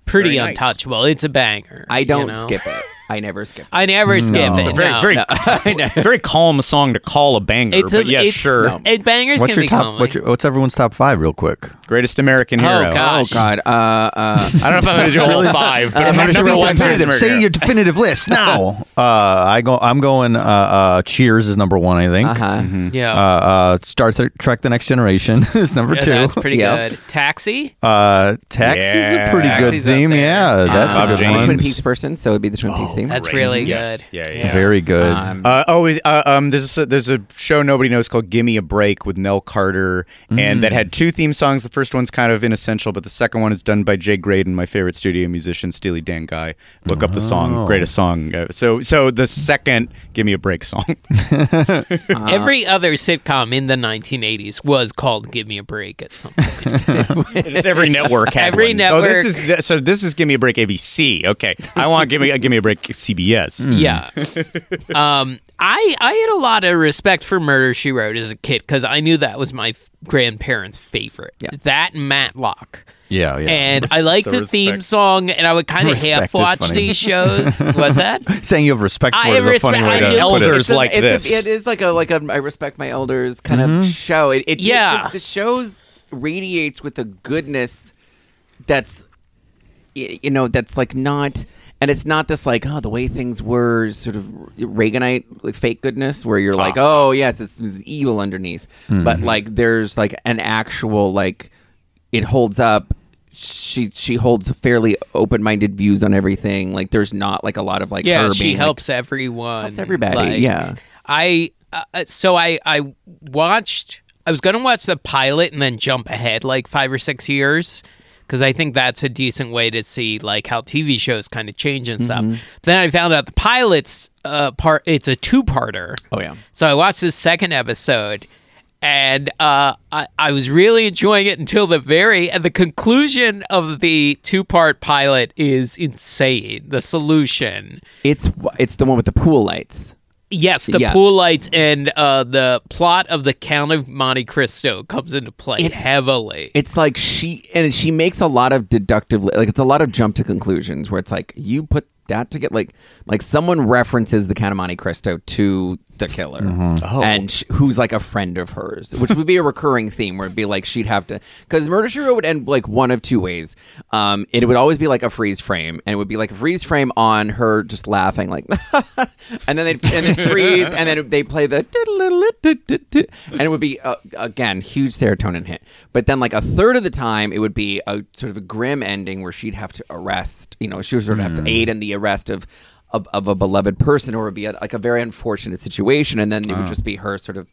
pretty Very nice. untouchable. It's a banger. I don't know? skip it. I never skip it. I never skip it. very, no. very, very calm song to call a banger. It's a, but yeah, it's, sure. No. It bangers What's can your be top? calming. What's, your, what's everyone's top five, real quick? Greatest American Oh, Hero. gosh. Oh God. Uh, uh, I don't know if I'm going to do all five, but Uh, I'm going to Wrote one one definitive. Say your definitive list now. uh, I go. I'm going. Uh, uh, Cheers is number one. I think. uh-huh. yeah. Uh, uh, Star Trek: The Next Generation is number Yeah, two. That's pretty Yeah. good. Taxi. Uh, Taxi's Yeah. a pretty good Taxi's up theme. Yeah, that's Bob a good James. one. Twin Peaks person, so it'd be the Twin Peaks theme. That's really Yes. good. Yeah, yeah. Very good. Um, Uh, oh, uh, um, there's a, there's a show nobody knows called "Gimme a Break" with Nell Carter, and that had two theme songs. The first one's kind of inessential, but the second one is done by Jay Graydon, my favorite studio musician, Steely Dan guy. Look up the song, greatest song. Uh, so, so the second "Gimme a Break" song. Every other sitcom in the 1980s was called "Give Me a Break" at some point. Every network had Every one. Oh, network- this is so. This is "Gimme a Break" ABC. Okay, I want "Gimme Gimme a Break" CBS. yeah. um, I I had a lot of respect for Murder She Wrote as a kid because I knew that was my f- grandparents' favorite. Yeah. That and Matlock. yeah, yeah. And I like So the theme song, and I would kind of half watch funny. these shows. What's that? Saying you have respect for I it is have a funny respect- way I to knew- put it. Elders it's like it's this. A, it is like a like a I respect my elders kind of show. It, it Yeah. it- the shows radiates with a goodness that's you know that's like not. And it's not this like oh the way things were sort of Reaganite like fake goodness where you're like ah. oh yes this is evil underneath but mm-hmm. like there's like an actual like it holds up she she holds fairly open-minded views on everything like there's not like a lot of like yeah, her she being, like, helps everyone. Helps everybody, Like, yeah. I uh, uh so I I watched. I was gonna watch the pilot and then jump ahead like five or six years because I think that's a decent way to see like how TV shows kind of change and stuff. Mm-hmm. Then I found out the pilot's uh, part. It's a two-parter. Oh, yeah. So I watched the second episode. And uh, I, I was really enjoying it until the very and the conclusion of the two part pilot is insane. The solution, It's it's the one with the pool lights. Yes, the Yeah. pool lights and uh, the plot of the Count of Monte Cristo comes into play It's- heavily. It's like she and she makes a lot of deductive like it's a lot of jump to conclusions where it's like you put that to get like like someone references the Count of Monte Cristo to the killer. And sh- who's like a friend of hers which would be a recurring theme where it'd be like she'd have to because murder she wrote would end like one of two ways. Um it would always be like a freeze frame and it would be like a freeze frame on her just laughing like and then they'd and then freeze and then they play the and it would be uh, again huge serotonin hit. But then like a third of the time it would be a sort of a grim ending where she'd have to arrest you know she would sort of have to aid in the arrest of of, of a beloved person or it would be a, like a very unfortunate situation and then it would uh. just be her sort of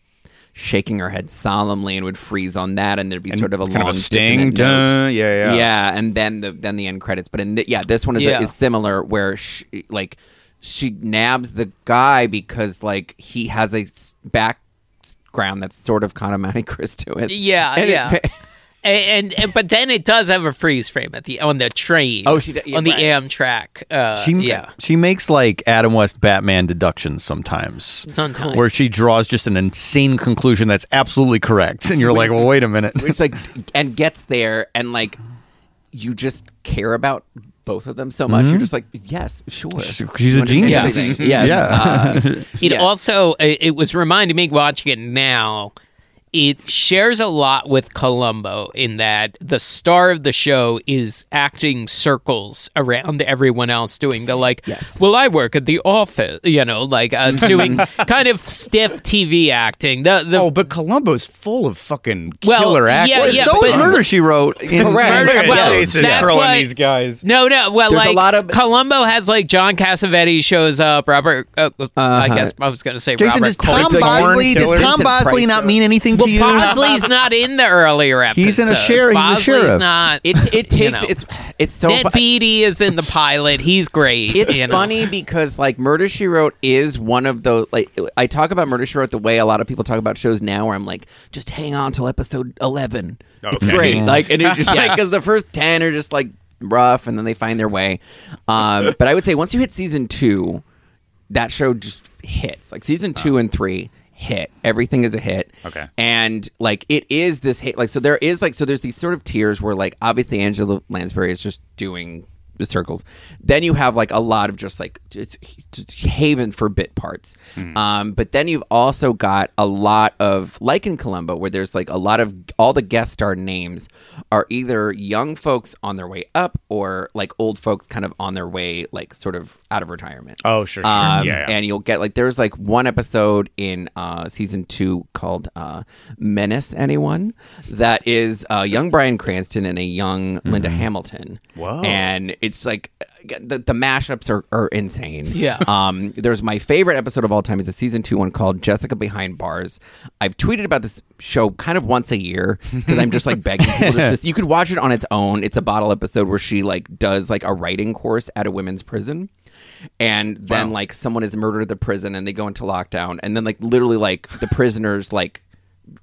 shaking her head solemnly and would freeze on that and there'd be sort of a kind of a sting, dissonant yeah, yeah. yeah and then the then the end credits but in the, yeah this one is, Yeah. is similar where she, like she nabs the guy because like he has a background that's sort of kind of Monte Cristo yeah, And it- yeah. And, and but then it does have a freeze frame at the on the train. Oh, she d- yeah, on the right. Amtrak. Uh, She yeah, she makes like Adam West Batman deductions sometimes. Sometimes. Where she draws just an insane conclusion that's absolutely correct. And you're like, well, wait a minute. it's like and gets there and like you just care about both of them so much you're just like yes sure Mm-hmm. She's You a understand genius. everything. yes Yeah. uh, It yeah. also it, it was reminding me watching it now. It shares a lot with Columbo in that the star of the show is acting circles around everyone else, doing the like, Yes. well, I work at the office, you know, like uh, doing kind of stiff TV acting. The, the Oh, but Columbo's full of fucking Well, killer actors. yeah, Well, yeah, so is but- Murder She Wrote. In Correct. Murder- well, episodes. Jason that's throwing these guys. No, no. Well, There's a lot of- Columbo has like John Cassavetes shows up. Robert, uh, I Uh-huh. guess I was going to say Jason, Robert does Tom Bosley, does Tom Bosley not mean anything Well, to you? Bosley's not in the earlier episodes. He's in a sheriff- he's a Bosley's sheriff. not. It it you takes know. it's it's so Ned fu- Beatty is in the pilot. He's great. It's you know. funny because like Murder She Wrote is one of those like I talk about Murder She Wrote the way a lot of people talk about shows now, where I'm like, just hang on till episode eleven. It's Okay. great. Like and it just like because the first ten are just like rough, and then they find their way. Um, but I would say once you hit season two, that show just hits. Like season two and three hit. Everything is a hit. Okay. And like it is this hit. Like so there is like so there's these sort of tiers where like obviously Angela Lansbury is just doing circles. Then you have like a lot of just like just, just haven for bit parts. Um, but then you've also got a lot of like in Columbo where there's like a lot of all the guest star names are either young folks on their way up or like old folks kind of on their way like sort of out of retirement. Oh, sure, sure. Um, yeah, yeah. And you'll get like there's like one episode in uh, season two called uh, "Menace Anyone" that is uh, young Bryan Cranston and a young Linda Hamilton. Whoa. And it's like the, the mashups are, are insane. Yeah. Um, there's my favorite episode of all time is a season two one called Jessica Behind Bars. I've tweeted about this show kind of once a year because I'm just like begging people to just you could watch it on its own. It's a bottle episode where she like does like a writing course at a women's prison. And then like someone is murdered at the prison and they go into lockdown and then like literally like the prisoners like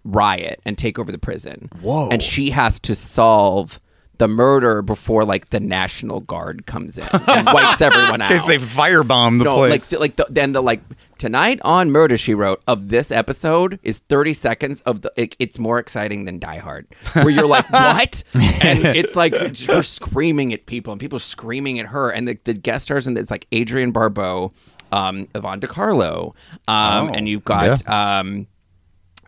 riot and take over the prison. Whoa. And she has to solve the murder before like the National Guard comes in and wipes everyone out. In case they firebomb the no, place. like so, like the, then the like tonight on Murder She Wrote of this episode is 30 seconds of the it, it's more exciting than Die Hard where you're like what and it's like her screaming at people and people screaming at her and the, the guest stars and it's like Adrienne Barbeau um Yvonne De Carlo um Oh. and you've got um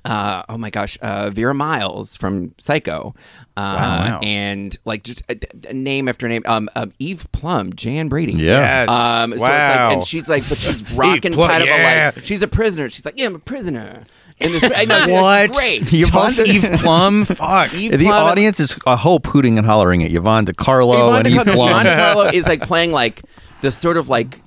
uh, oh my gosh, uh, Vera Miles from Psycho, uh, wow. and like just uh, d- d- name after name. Um, um, Eve Plumb, Jan Brady. Yeah. Yes. Um, so it's wow. like, and she's like, but she's rocking Plum, kind of yeah. a like, she's a prisoner. She's like, yeah, I'm a prisoner. In this, I know, what? It's great. Yvonne- Eve Plumb? Fuck. Eve The Plum- audience is a hope hooting and hollering at Yvonne De Carlo Yvonne and Eve Plumb. Yvonne De Carlo is like playing like the sort of like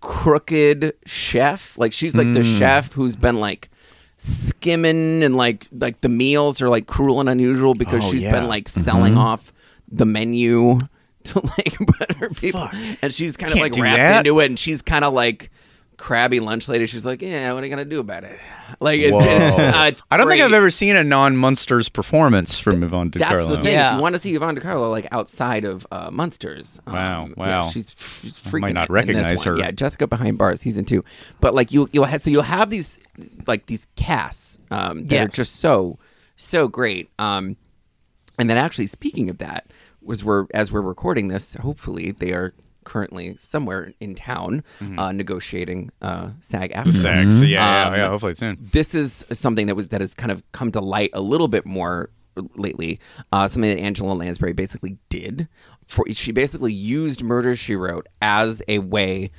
crooked chef. Like she's like the Mm. chef who's been like skimming and like like the meals are like cruel and unusual because Oh, she's yeah. been like selling Mm-hmm. off the menu to like better people and she's kind of Can't like do wrapped that. into it and she's kind of like crabby lunch lady she's like yeah what are you gonna do about it like it's, it's, uh, it's I don't think. I've ever seen a non-Munsters performance from Yvonne That's the thing. Yeah. If you want to see Yvonne De Carlo like outside of uh, Munsters, Wow, um, wow. yeah, she's she's I freaking might not it in this recognize her. Yeah, Jessica Behind Bars season two, but like you you'll have so you'll have these like these casts um, that are just so so great. Um, and then actually speaking of that, was we're as we're recording this, hopefully they are currently somewhere in town uh, negotiating uh, SAG-AFTRA. Sex. Yeah, yeah, Um, yeah. Hopefully soon. this is something that was that has kind of come to light a little bit more lately. Uh, something that Angela Lansbury basically did. For she basically used Murder She Wrote as a way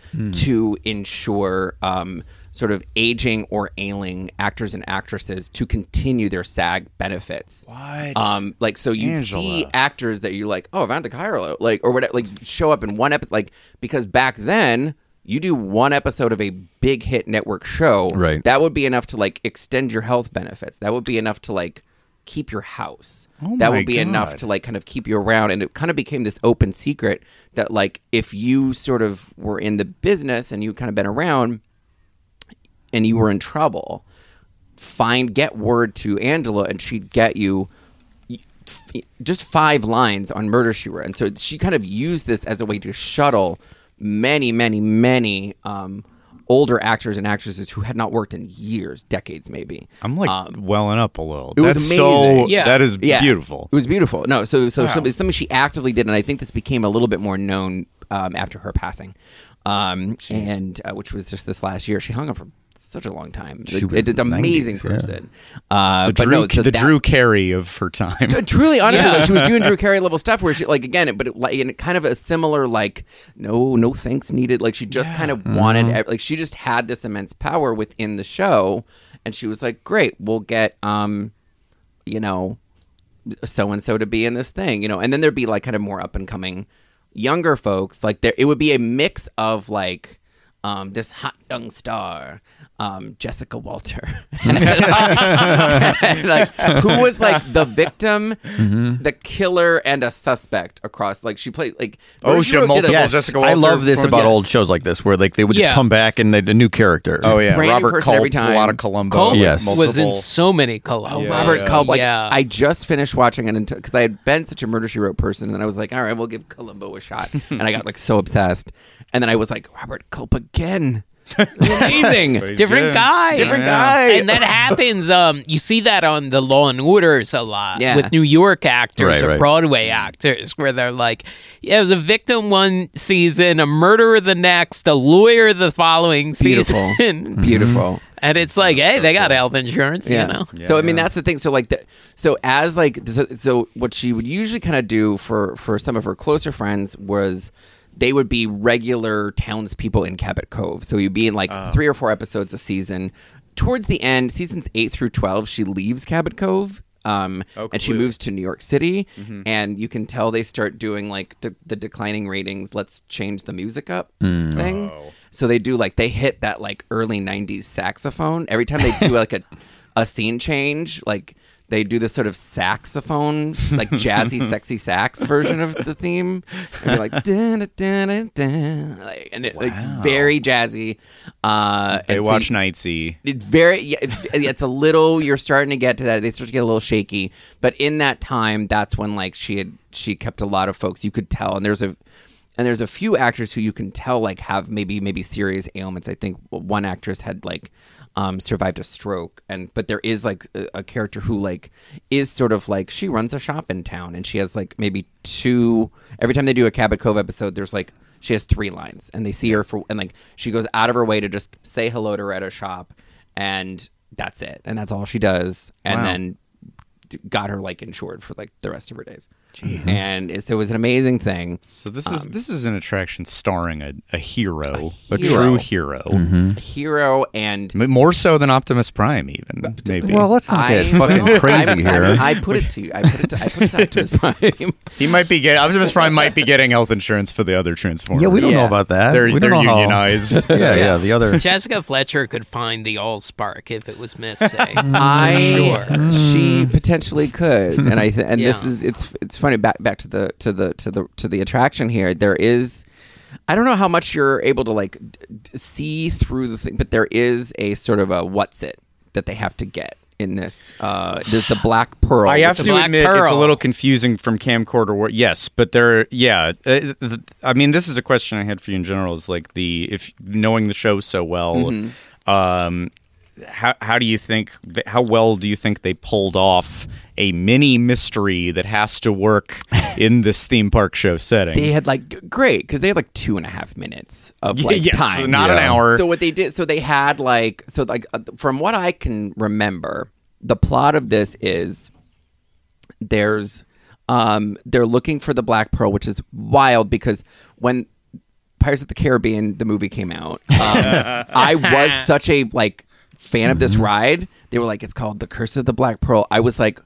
to ensure um, sort of aging or ailing actors and actresses to continue their SAG benefits. What? Um, like so you see actors that you're like, oh, Vanta Cairo, like or whatever, like show up in one episode, like because back then. You do one episode of a big hit network show, Right. That would be enough to like extend your health benefits. That would be enough to like keep your house. Oh that would be enough to like kind of keep you around. And it kind of became this open secret that like if you sort of were in the business and you kind of been around and you were in trouble, find get word to Angela and she'd get you f- just five lines on Murder She Wrote, and so she kind of used this as a way to shuttle many, many, many um, older actors and actresses who had not worked in years, decades, maybe. I'm like Um, welling up a little. it was amazing. so. Yeah. That is yeah, beautiful. It was beautiful. No, so so Wow. something, something she actively did, and I think this became a little bit more known um, after her passing, um, and uh, which was just this last year. She hung up for such a long time. She was it's an amazing 90s, yeah. person. Uh, The but Drew, no, so the that- Drew Carey of her time. Tr- Truly, honestly, like, she was doing Drew Carey level stuff where she, like, again, but it, like, in kind of a similar, like, no, no thanks needed. Like, she just kind of wanted, ev- like, she just had this immense power within the show, and she was like, great, we'll get, um, you know, so and so to be in this thing, you know, and then there'd be like kind of more up and coming younger folks. Like, there, it would be a mix of like. Um, this hot young star, um, Jessica Walter, like who was like the victim, the killer, and a suspect across. Like she played like Oh, Rose she had did a- multiple Yes, Jessica I love this about Yes. old shows like this, where like they would just Yeah. come back and they a new character. Oh yeah, brand new Robert Culp, every time. a lot of Columbo. Culp Yes. was in so many Columbo. Yeah, Robert yeah. Culp. Like yeah. I just finished watching it because I had been such a Murder She Wrote person, and I was like, all right, we'll give Columbo a shot, and I got like so obsessed, and then I was like, Robert Culp again, amazing. different Yeah. guy. Different Yeah. guy. And that happens. Um, you see that on the Law and Orders a lot Yeah. with New York actors Right, or right. Broadway actors, where they're like, "Yeah, it was a victim one season, a murderer the next, a lawyer the following Beautiful. season." Beautiful. and it's like, hey, they got health insurance, Yeah. you know. so I mean, that's the thing. So like, the, so as like, so, so what she would usually kind of do for for some of her closer friends was they would be regular townspeople in Cabot Cove. So you'd be in like three or four episodes a season. Towards the end, seasons eight through twelve, she leaves Cabot Cove. Um, and she moves to New York City, and you can tell they start doing like de- the declining ratings. Let's change the music up thing. So they do like they hit that like early '90s saxophone every time they do like a a scene change. Like they do this sort of saxophone, like jazzy, sexy sax version of the theme, and they're like dun, dun, dun, dun, like, and it, it's very jazzy. Uh, They so watch you- Nightsea. it's very yeah, it- it's a little you're starting to get to that. They start to get a little shaky. But in that time that's when like she had she kept a lot of folks you could tell. And there's a and there's a few actors who you can tell like have maybe maybe serious ailments. I think one actress had like um, survived a stroke. And but there is like a, a character who like is sort of like she runs a shop in town and she has like maybe two every time they do a cabot cove episode there's like she has three lines and they see her for and like she goes out of her way to just say hello to her at a shop and that's it. And that's all she does. And Wow. then got her like insured for like the rest of her days and it's, it was an amazing thing So this is um, this is an attraction starring a, a hero, a, hero. true hero, a mm-hmm. hero and M- more so than Optimus Prime, even maybe. Well, let's not get fucking well, crazy I, here. I, I put it to you. I put it to, I put it to Optimus Prime. he might be getting Optimus Prime might be getting health insurance for the other Transformers. yeah, we don't Yeah. know about that. They're, we they're don't know how- unionized. yeah, yeah. The other. Jessica Fletcher could find the Allspark if it was missing. I Sure. she potentially could, and I th- and this Yeah. is it's it's funny. Back back to the to the to the to the attraction here. There is. I don't know how much you're able to like d- d- see through the thing, but there is a sort of a what's it that they have to get in this. Uh, there's the Black Pearl. I have to Black admit it's a little confusing from camcorder. Wor- yes, but there, yeah. Uh, th- I mean, this is a question I had for you in general. Is like the if knowing the show so well, Mm-hmm. um, how how do you think how well do you think they pulled off a mini mystery that has to work in this theme park show setting? they had like great because they had like two and a half minutes of like yes, time. not an hour. So what they did, so they had like, so like, uh, from what I can remember, the plot of this is there's, um, they're looking for the Black Pearl, which is wild because when Pirates of the Caribbean the movie came out, um, I was such a like fan of this ride. They were like, it's called The Curse of the Black Pearl. I was like.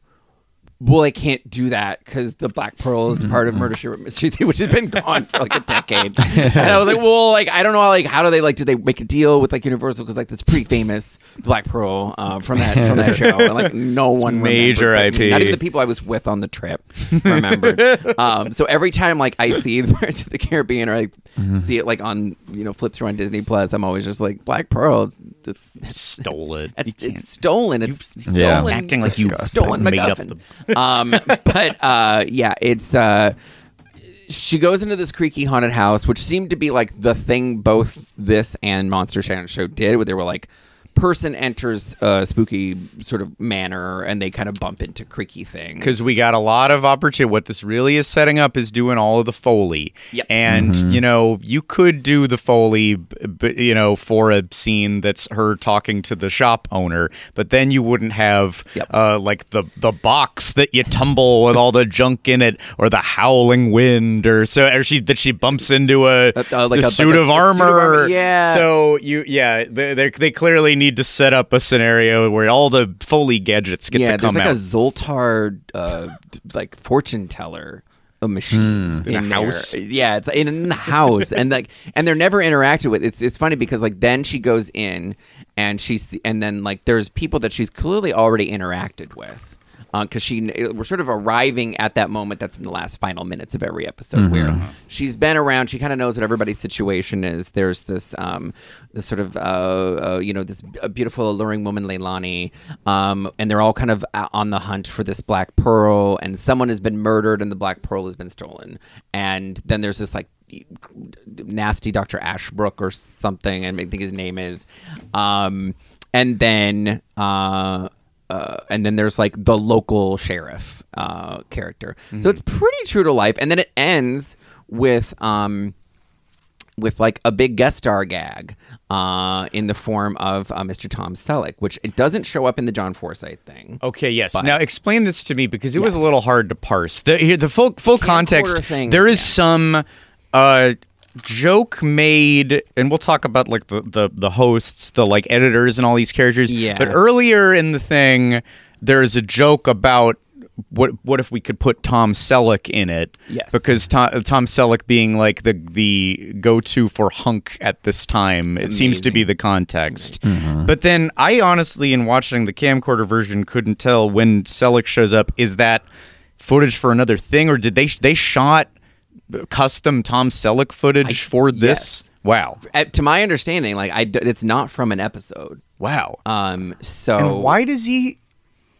Well, I can't do that because the Black Pearl is part of Murder She Wrote Mystery Theater, which has been gone for like a decade. and I was like, well, like I don't know, like how do they like do they make a deal with like Universal because like that's pretty famous, the Black Pearl uh, from that from that show, and like no one major remembered, but IP. Not even the people I was with on the trip remembered. um, so every time like I see the Pirates of the Caribbean or I see it like on you know flip through on Disney Plus, I'm always just like Black Pearl. It's, it's stole it. it's, You can't- it's stolen. It's Yeah. stolen. Acting like you stolen made up MacGuffin. Um, but uh, yeah, it's. Uh, she goes into this creaky haunted house, which seemed to be like the thing both this and Monster show did, where they were like person enters a spooky sort of manor and they kind of bump into creaky things. because we got a lot of opportunity. What this really is setting up is doing all of the foley, Yep. and Mm-hmm. you know you could do the foley, b- b- you know, for a scene that's her talking to the shop owner, but then you wouldn't have Yep. uh, like the the box that you tumble with all the junk in it, or the howling wind, or so, or she that she bumps into a, Uh, uh, like a- suit, like a- of a suit of armor. armor, yeah. So you, yeah, they they they clearly need to set up a scenario where all the foley gadgets get yeah, to come there's like out. a Zoltar uh, like fortune teller a machine Hmm. In a there. house? Yeah, it's in, in the house, and like, and they're never interacted with. It's it's funny because like then she goes in, and she's and then like there's people that she's clearly already interacted with. Because she, we're sort of arriving at that moment that's in the last final minutes of every episode where she's been around. She kind of knows what everybody's situation is. There's this, um, this sort of, uh, uh, you know, this uh, beautiful, alluring woman, Leilani, um, and they're all kind of uh, on the hunt for this black pearl. And someone has been murdered, and the black pearl has been stolen. And then there's this like nasty Dr. Ashbrook or something, and I think his name is. Um, and then uh, uh, and then there's like the local sheriff uh, character. So it's pretty true to life. And then it ends with um, with like a big guest star gag uh, in the form of uh, Mr. Tom Selleck, which it doesn't show up in the John Forsythe thing. Okay, yes. But- now explain this to me because it was a little hard to parse. The the full full context. things, there is yeah. some uh, joke made, and we'll talk about like the, the the hosts, the like editors, and all these characters. Yeah. But earlier in the thing, there is a joke about. What what if we could put Tom Selleck in it? Yes. Because Tom, Tom Selleck being like the the go to for hunk at this time, it seems to be the context. Mm-hmm. But then I honestly, in watching the camcorder version, couldn't tell when Selleck shows up. Is that footage for another thing, or did they they shot custom Tom Selleck footage for this? yes. Wow, Uh, to my understanding, like I, it's not from an episode. wow. Um, so and why does he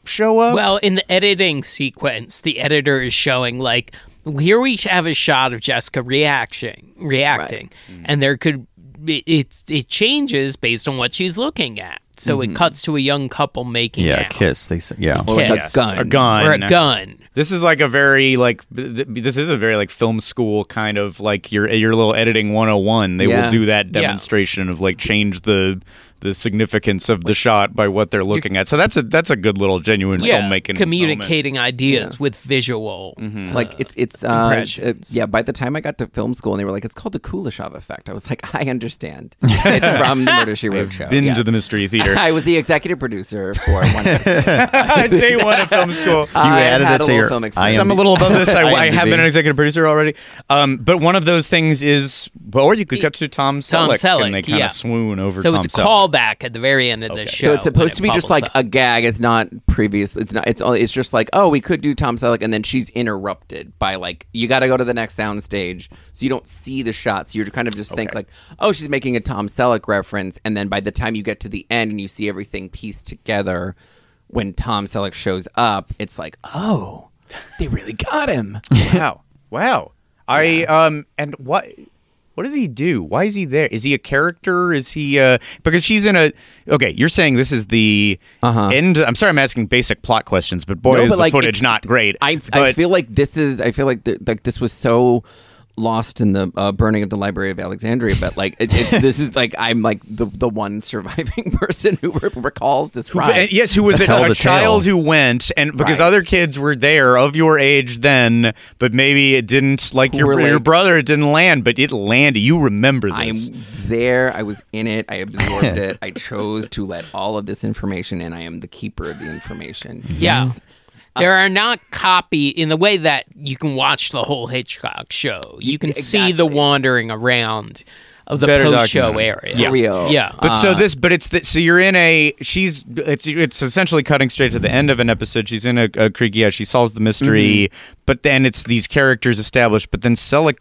show up? Well, in the editing sequence, the editor is showing like here we have a shot of Jessica reacting, reacting, and there could be, it's it changes based on what she's looking at. So it mm-hmm. cuts to a young couple making Yeah, out. kiss. They say, yeah. Or like a Kiss. gun. a gun, or a gun. This is like a very like th- th- this is a very like film school kind of like your your little editing 101. They Yeah. will do that Yeah. demonstration of like change the the significance of the shot by what they're looking at. So that's a that's a good little genuine Yeah, filmmaking communicating ideas with visual. like it's it's uh, uh, yeah. By the time I got to film school, and they were like, "It's called the Kuleshov effect." I was like, "I understand." it's from the Murder She Wrote show. Been Yeah. to the mystery theater. I was the executive producer for one episode. Day one of film school. I added had it a to little your film IMDb. experience. So I'm a little above this. I, I have been an executive producer already. Um, but one of those things is, or you could cut to Tom Selleck, Tom Selleck, and they kind of yeah. swoon over. So Tom it's a Selleck. Callback at the very end of the show. So it's supposed it to be just like up. a gag. It's not previous. It's not. It's only. It's just like, oh, we could do Tom Selleck, and then she's interrupted by like, you got to go to the next sound stage, so you don't see the shots. You're kind of just think like, oh, she's making a Tom Selleck reference, and then by the time you get to the end and you see everything pieced together, when Tom Selleck shows up, it's like, oh, they really got him. Wow. Wow. I um and what what does he do? Why is he there? Is he a character? Is he uh because she's in a Okay, you're saying this is the uh-huh. end I'm sorry I'm asking basic plot questions, but boy. No, is but, the like, footage not great. I, I feel like this is. I feel like like this was so lost in the uh, burning of the Library of Alexandria, but like it, it's this is like I'm like the the one surviving person who re- recalls this Who- ride. and yes, who was a, Tell a child tale. who went, and because Right. other kids were there of your age then, but maybe it didn't like Who your your brother. It didn't land, but it landed. You remember I'm there. I was in it. I absorbed it. I chose to let all of this information in. I am the keeper of the information. Yeah. Yes. There are not copy in the way that you can watch the whole Hitchcock show. You can see the wandering around of the Better post show area. Yeah. Real. Yeah. But Uh, so this, but it's the, so you're in a she's it's it's essentially cutting straight to the end of an episode. She's in a, a creaky house. She solves the mystery, Mm-hmm. but then it's these characters established. But then Selleck,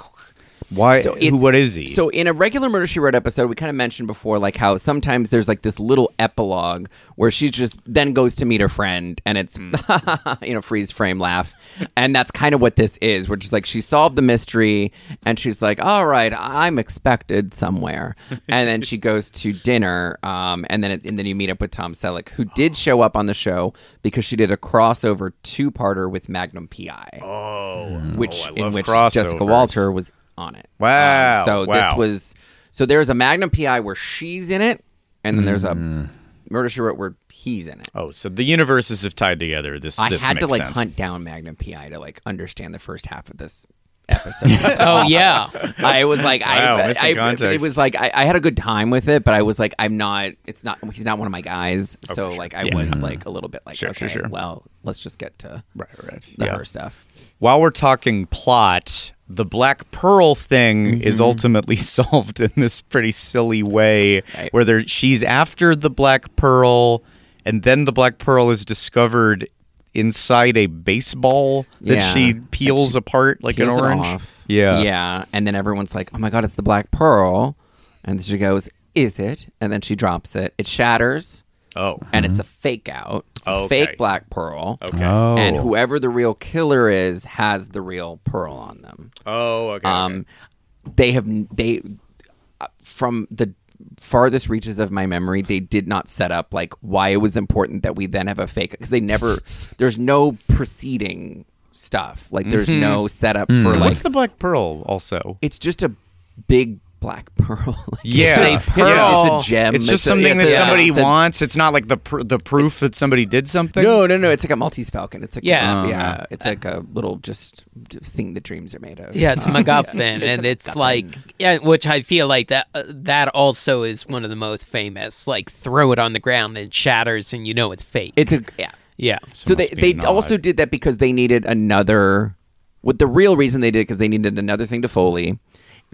Why? So who, it's- what is he? So in a regular Murder She Wrote episode, we kind of mentioned before, like how sometimes there's like this little epilogue where she just then goes to meet her friend, and it's you know freeze frame laugh, and that's kind of what this is. Which is like she solved the mystery, and she's like, "All right, I'm expected somewhere," and then she goes to dinner, um, and then it, and then you meet up with Tom Selleck, who did show up on the show because she did a crossover two parter with Magnum PI. Oh, which I in love which Jessica. Walter was on it. Um, Wow, so wow. this was so there's a Magnum PI where she's in it, and then there's a Mm. Murder She Wrote where he's in it. oh, so the universes have tied together. This I this had to like sense. hunt down Magnum PI to like understand the first half of this episode. Oh yeah. I was like, Wow, I, missing I, it was like I, I had a good time with it, but I was like, I'm not. It's not. He's not one of my guys. So like, I Yeah. was like a little bit like, Sure, okay, sure, sure. well, let's just get to Right, right. the Yeah. her stuff. While we're talking plot, the Black Pearl thing Mm-hmm. is ultimately solved in this pretty silly way, Right. where there, she's after the Black Pearl, and then the Black Pearl is discovered inside a baseball that Yeah. she peels she apart like an peels it orange. off. Yeah, Yeah. And then everyone's like, oh my God, it's the Black Pearl. And she goes, is it? And then she drops it. It shatters. Oh, And it's a fake out. It's a Okay. fake Black Pearl. okay. Oh. And whoever the real killer is has the real pearl on them. Oh, okay. Um, they have they uh, from the farthest reaches of my memory, they did not set up like why it was important that we then have a fake because they never. There's no preceding stuff. Like there's no setup for like. Mm-hmm. What's the Black Pearl? Also, it's just a big black pearl. Like, Yeah. it's, a pearl. It's a gem. it's just a- something it's that a- somebody it's a- wants. It's not like the pr- the proof that somebody did something. No, no, no. It's like a Maltese falcon. It's like Yeah. a, Oh, yeah. It's like a little just, just thing the dreams are made of. Yeah, it's a MacGuffin, and a it's like yeah, which I feel like that uh, that also is one of the most famous. Like throw it on the ground and it shatters, and you know it's fake. It's a yeah. yeah, So they must be they a nod. also did that because they needed another. What the real reason they did because they needed another thing to Foley,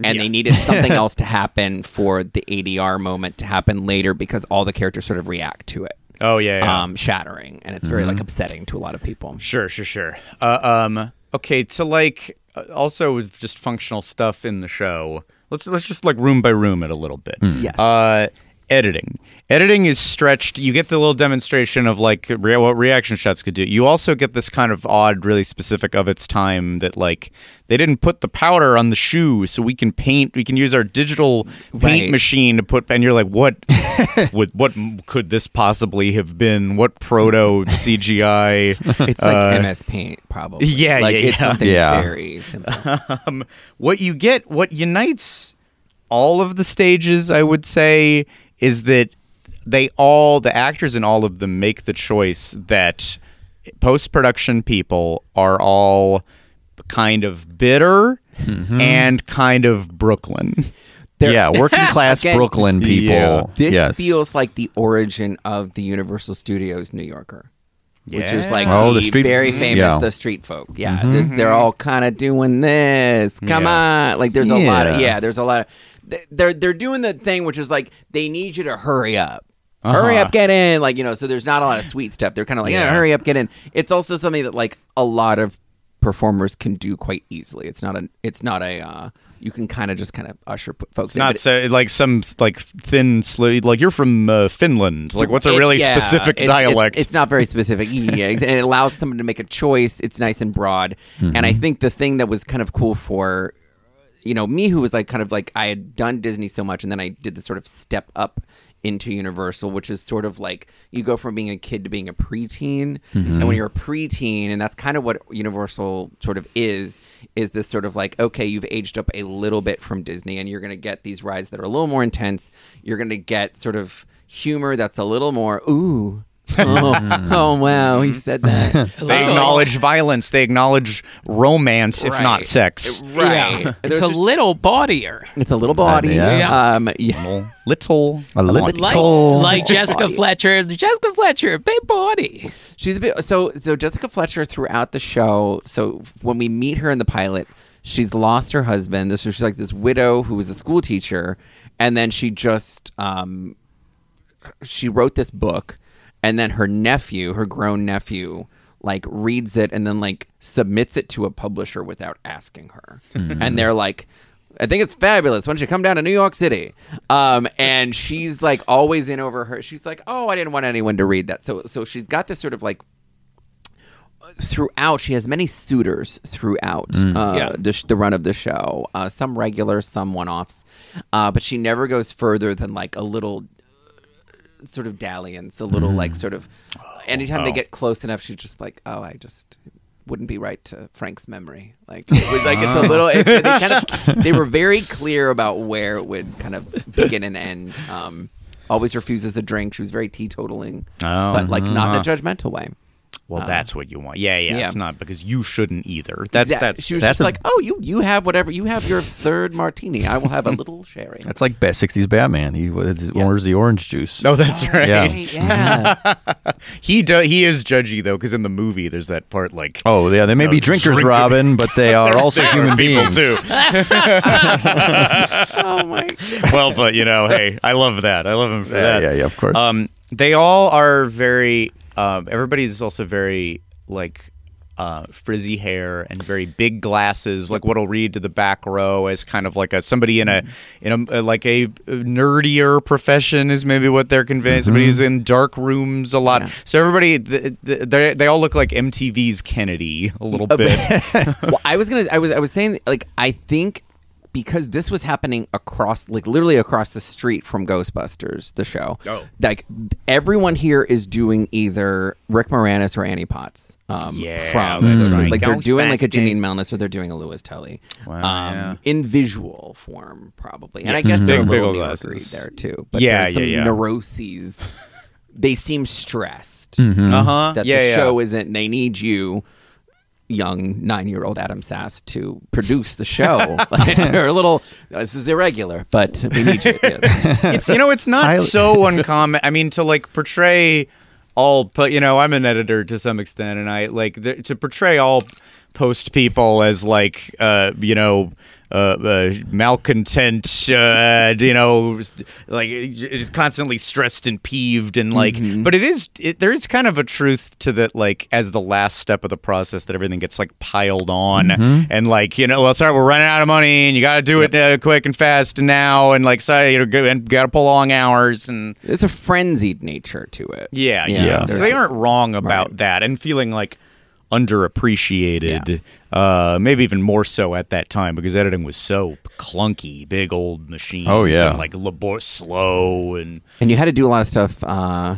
and they needed something else to happen for the ADR moment to happen later because all the characters sort of react to it. Oh yeah. yeah. Um, shattering, and it's very like upsetting to a lot of people. Sure, sure, sure. Uh, um, okay, to like uh, also with just functional stuff in the show. Let's let's just like room by room it a little bit. Yes. Uh, editing. Editing is stretched. You get the little demonstration of like re- what reaction shots could do. You also get this kind of odd, really specific of its time that like they didn't put the powder on the shoe, so we can paint. We can use our digital paint Right. machine to put. And you're like, what? what? What could this possibly have been? What proto CGI? It's like uh, MS Paint, probably. yeah, like yeah, it's yeah. something Yeah. very simple. um, what you get, what unites all of the stages, I would say, is that they all, the actors in all of them, make the choice that post production people are all kind of bitter mm-hmm. and kind of Brooklyn. They're- yeah, working class Again, Brooklyn people. Yeah. This yes. feels like the origin of the Universal Studios New Yorker. Which is like Oh, the, the street- very famous yeah. the street folk. Yeah, mm-hmm. this, they're mm-hmm. all kind of doing this. Come Yeah. on, like there's a lot of Yeah. yeah. There's a lot of they're they're doing the thing which is like they need you to hurry up. Hurry up, get in. Like, you know, so there's not a lot of sweet stuff. They're kind of like, yeah, Yeah. hurry up, get in. It's also something that like a lot of performers can do quite easily. It's not a, it's not a, uh, you can kind of just kind of usher folks It's in. not so, like some like thin, sli- like you're from uh, Finland. Like, what's a really yeah, specific it's- it's- dialect? It's, not very specific. yeah, and it allows someone to make a choice. It's nice and broad. And Mm-hmm. I think the thing that was kind of cool for, you know, me who was like kind of like I had done Disney so much, and then I did the sort of step up into Universal, which is sort of like you go from being a kid to being a preteen, Mm-hmm. and when you're a preteen, and that's kind of what Universal sort of is, is this sort of like okay, you've aged up a little bit from Disney, and you're going to get these rides that are a little more intense. You're going to get sort of humor that's a little more ooh. oh, oh wow, he said that. they acknowledge violence. They acknowledge romance, if not sex. Right. Yeah. It's There's a just- little bodier. It's a little body. yeah. Um, yeah. Little, A little Like, like Jessica Fletcher. Jessica Fletcher, big body. She's a bit so so Jessica Fletcher throughout the show. So f- when we meet her in the pilot, she's lost her husband. This she's like this widow who was a school teacher, and then she just um she wrote this book, and then her nephew, her grown nephew, like reads it and then like submits it to a publisher without asking her, and they're like. I think it's fabulous. Why don't you come down to New York City? Um, and she's like always in over her. She's like, oh, I didn't want anyone to read that. So so she's got this sort of like throughout. She has many suitors throughout uh, Yeah. the sh- the run of the show. Uh, some regular, some one offs, uh, but she never goes further than like a little sort of dalliance, a little like sort of. Anytime they Oh. get close enough, she's just like, oh, I just wouldn't be right to Frank's memory. Like, it was like it's a little. It, they kind of they were very clear about where it would kind of begin and end. Um, always refuses a drink. She was very teetotaling, Oh, but like not in a uh-huh. judgmental way. Well, that's what you want. Yeah, yeah, yeah. It's not because you shouldn't either. That's Yeah, that's she was that's just a- like, oh, you you have whatever you have your third martini. I will have a little sherry. That's like ba- 60s Batman. He was- orders the orange juice. No, that's right. Yeah. yeah. He do, he is judgy though, because in the movie there's that part like Oh, yeah. They may No, be drinkers, drinker- Robin, but they are also They human people beings. too. oh my. well, but you know, hey, I love that. I love him for Yeah, that. yeah, yeah, of course. Um, they all are very. Um, everybody's also very like. Uh, frizzy hair and very big glasses, like what'll read to the back row as kind of like a somebody in a in a like a nerdier profession is maybe what they're conveying. Somebody who's in dark rooms a lot. So everybody, th- th- they they all look like MTV's Kennedy a little bit. well, I was gonna. I was. I was saying like I think because this was happening across, like literally across the street from Ghostbusters, the show. Oh. like everyone here is doing either Rick Moranis or Annie Potts. Um, Yeah, from that's right. like they're doing like a Ghostbusters. Janine Melnitz or they're doing a Lewis Tully. Wow, um, yeah. in visual form probably, and I Yes. guess they're a little big New glasses. there too. But Yeah, there's some yeah, yeah. neuroses. They seem stressed Uh huh. that yeah, the yeah. show isn't. They need you, young nine-year-old Adam Sass, to produce the show. They're a little. This is irregular, but we need you. It's you know it's not I- so uncommon i mean to like portray all but you know i'm an editor to some extent and i like the, to portray all post people as like uh you know uh, uh malcontent uh you know like just constantly stressed and peeved and like but it is it, there is kind of a truth to that like as the last step of the process that everything gets like piled on and like you know well sorry we're running out of money and you got to do it uh, quick and fast now and like so you know and got to pull long hours and It's a frenzied nature to it. yeah, Yeah, yeah. So they aren't wrong about Right. that, and feeling like underappreciated. Uh, maybe even more so at that time because editing was so clunky, big old machines. Oh, yeah. like labor slow and And you had to do a lot of stuff uh,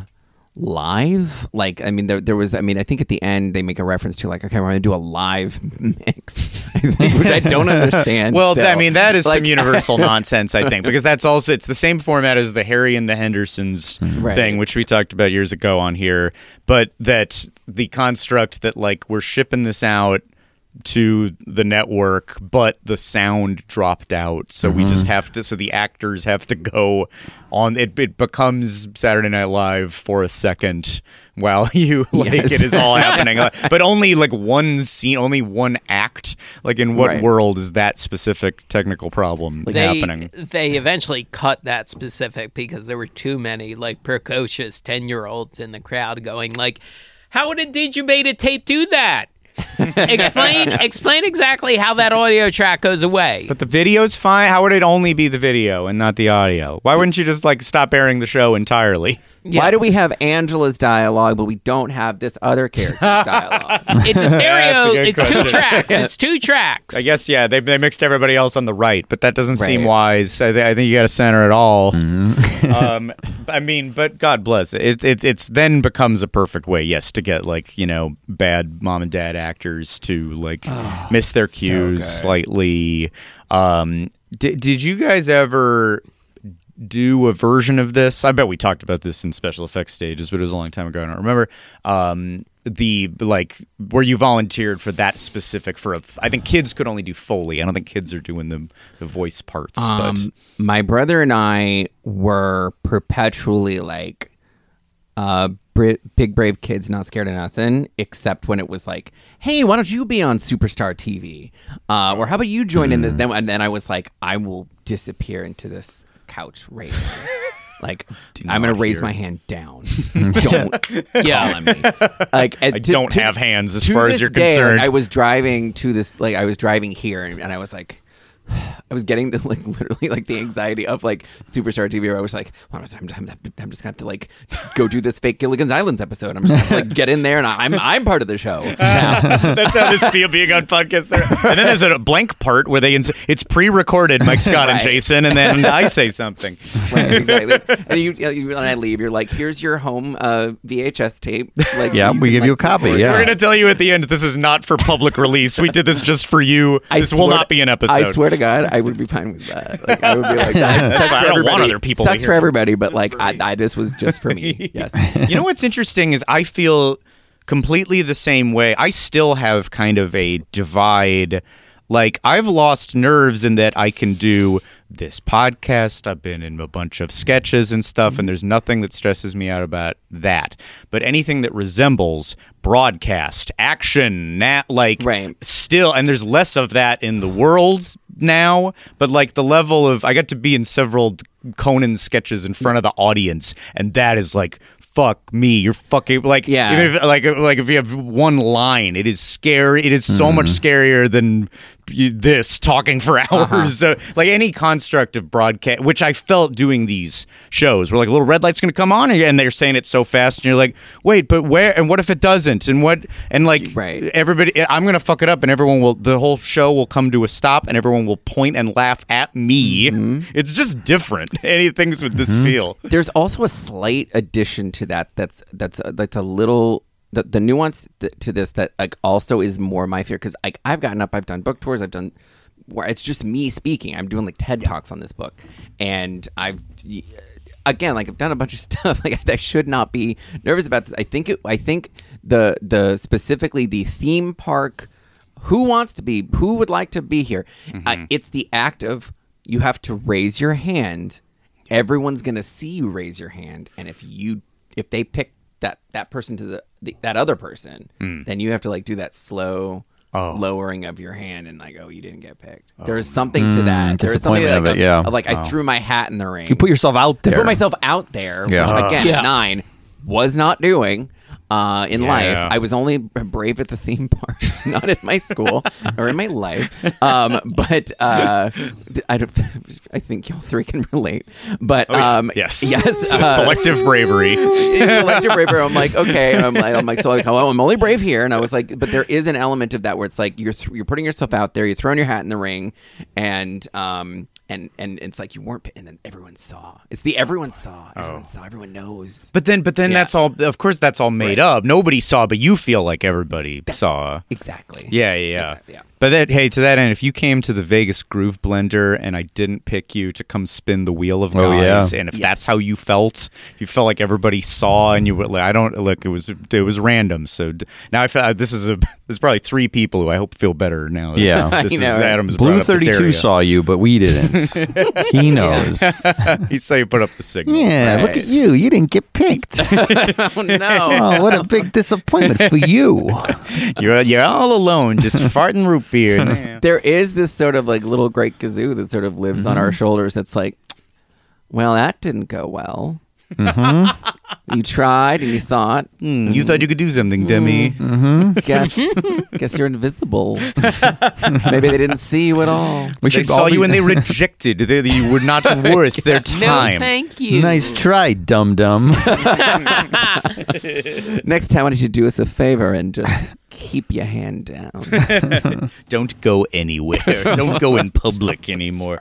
live. Like, I mean, there, there was. I mean, I think at the end they make a reference to like, okay, we're going to do a live mix. I think, which I don't understand. Well, th- I mean that is Like- some universal nonsense, I think, because that's also it's the same format as the Harry and the Hendersons Right. thing, which we talked about years ago on here. But that the construct that like we're shipping this out to the network, but the sound dropped out, so we just mm-hmm. have to. So the actors have to go on. It, it becomes Saturday Night Live for a second while you like Yes. it is all happening, uh, but only like one scene, only one act. Like in what Right. world is that specific technical problem they happening? they eventually cut that specific because there were too many like precocious 10 year olds in the crowd going like how would a digibeta tape do that explain explain exactly how that audio track goes away But the video's fine. How would it only be the video and not the audio? Why wouldn't you just like stop airing the show entirely? Yeah. Why do we have Angela's dialogue, but we don't have this other character's dialogue? it's a stereo good it's two question. tracks it's two tracks I guess yeah, they, they mixed everybody else on the right, but that doesn't seem wise. I, th- I think you got to center it all. um, I mean, but God bless it. It, it. It's then becomes a perfect way, yes, to get like you know bad mom and dad actors to like miss their cues slightly. Um, did did you guys ever? Do a version of this. I bet we talked about this in special effects stages, but it was a long time ago. I don't remember. Um, the like where you volunteered for that specific for a. I think kids could only do Foley. I don't think kids are doing the the voice parts. but Um, my brother and I were perpetually like, uh, big brave kids, not scared of nothing, except when it was like, hey, why don't you be on Superstar TV? Uh, or how about you join in this? Then, and then I was like, I will disappear into this couch right now. Like I'm gonna not raise my hand down. Don't Yeah. on me. Like I don't have hands as far as you're concerned. I was driving to this, like I was driving here, and, and I was like, I was getting the like literally like the anxiety of like Superstar TV where I was like, well, I'm, I'm, I'm just gonna have to like go do this fake Gilligan's Islands episode. I'm just gonna have to, like get in there and I'm I'm part of the show. now. That's how this feel being on podcast. There, and then there's a blank part where they ins- it's pre-recorded, Mike Scott and Jason, and then I say something. right, exactly. And you, you when I leave, you're like, here's your home uh, VHS tape. Like, Yeah, we can, give you a copy, yeah. We're gonna tell you at the end this is not for public release. We did this just for you. I this will not be an episode. I swear to God, I would be fine with that. Like, I would be like, that sucks I for don't want everybody. other people to Sucks hear for everybody, but like, I, I, this was just for me. Yes. you know what's interesting is I feel completely the same way. I still have kind of a divide. Like I've lost nerves in that I can do this podcast. I've been in a bunch of sketches and stuff, and there's nothing that stresses me out about that. But anything that resembles broadcast, action, na- like Right. still, and there's less of that in the world now. But like the level of, I got to be in several Conan sketches in front of the audience, and that is like. Fuck me! You're fucking like Yeah. Even if, like like if you have one line, it is scary. It is so much hmm. scarier than y- this talking for uh-huh. hours. So, like any construct of broadcast, which I felt doing these shows, where like a little red light's going to come on, and they're saying it so fast, and you're like, wait, but where? And what if it doesn't? And what? And like Right. everybody, I'm going to fuck it up, and everyone will. The whole show will come to a stop, and everyone will point and laugh at me. Mm-hmm. It's just different. Anything's with this mm-hmm. feel. There's also a slight addition to that. That's that's uh, that's a little the, the nuance th- to this that like also is more my fear because like I've gotten up, I've done book tours, I've done where it's just me speaking. I'm doing like TED talks on this book, and I've again like I've done a bunch of stuff. Like I should not be nervous about this. I think it. I think the the specifically the theme park. Who wants to be? Who would like to be here? Uh, it's the act of you have to raise your hand everyone's gonna see you raise your hand and if you if they pick that that person to the, the that other person mm. then you have to like do that slow Oh. lowering of your hand and like oh you didn't get picked oh, there's something to mm, that there's something disappointment like, of it, yeah. of, like i threw my hat in the ring You put yourself out I there. put myself out there Yeah. which again Yeah. nine was not doing uh, in Yeah. life I was only brave at the theme parks not at my school or in my life um, but uh, I, I think y'all three can relate but um, Oh, yes, yes So uh, selective bravery. selective bravery. I'm like, okay. I'm like, I'm like, so like, oh, I'm only brave here, and I was like, but there is an element of that where it's like you're th- you're putting yourself out there, you're throwing your hat in the ring, and um and and it's like you weren't, and then everyone saw. It's the everyone oh saw, everyone oh. saw, everyone knows. But then, but then Yeah. that's all. Of course, that's all made Right. up. Nobody saw, but you feel like everybody saw. Exactly. Yeah, yeah, yeah. Exactly, yeah. But that, hey, to that end, if you came to the Vegas Groove Blender and I didn't pick you to come spin the wheel of Oh, guys, yeah. and if Yes. that's how you felt, if you felt like everybody saw and you were like, I don't look, it was it was random. So d- now I feel uh, this is a there's probably three people who I hope feel better now. Yeah. this I is know, right? Adam's Blue 32 saw you, but we didn't. he knows. he saw you put up the signal. Yeah, look at you. You didn't get picked. Oh no. oh, what a big disappointment for you. You're you're all alone, just farting root beer. there is this sort of like little great kazoo that sort of lives on our mm-hmm. shoulders. That's like, well, that didn't go well. Mm-hmm. You tried and you thought, Hmm, you thought you could do something, Demi. guess guess you're invisible. Maybe they didn't see you at all. We They should saw all you and they rejected. They, you were not worth their time. No, thank you. Nice try, dum dum. Next time, why don't you do us a favor and just keep your hand down? Don't go anywhere. Don't go in public anymore.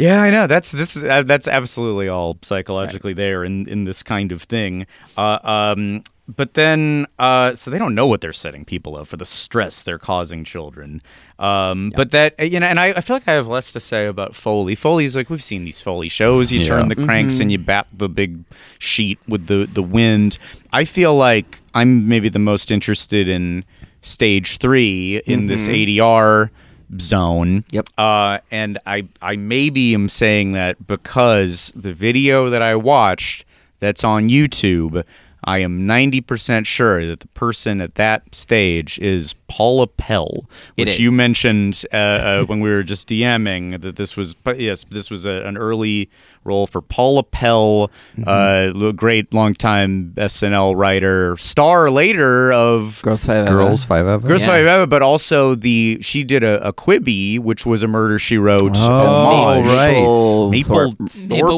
Yeah, I know. That's this. is- Uh, that's absolutely all psychologically there in in this kind of thing. Uh, um, but then, uh, so they don't know what they're setting people up for the stress they're causing children. Um, But that you know, and I, I feel like I have less to say about Foley. Foley's like we've seen these Foley shows. You turn the cranks and you bat the big sheet with the the wind. I feel like I'm maybe the most interested in stage three in this ADR zone. Yep. Uh, and I I maybe am saying that because the video that I watched that's on YouTube, I am ninety percent sure that the person at that stage is Paula Pell, which you mentioned uh, uh, when we were just DMing that this was. But yes, this was a, an early role for Paula Pell, Mm-hmm. uh, great longtime SNL writer, star later of Girls Five Girls Five Ever. Girls Yeah. Five Ever, but also the she did a, a Quibi, which was a Murder She Wrote. Oh, homage. right. Maple Maple-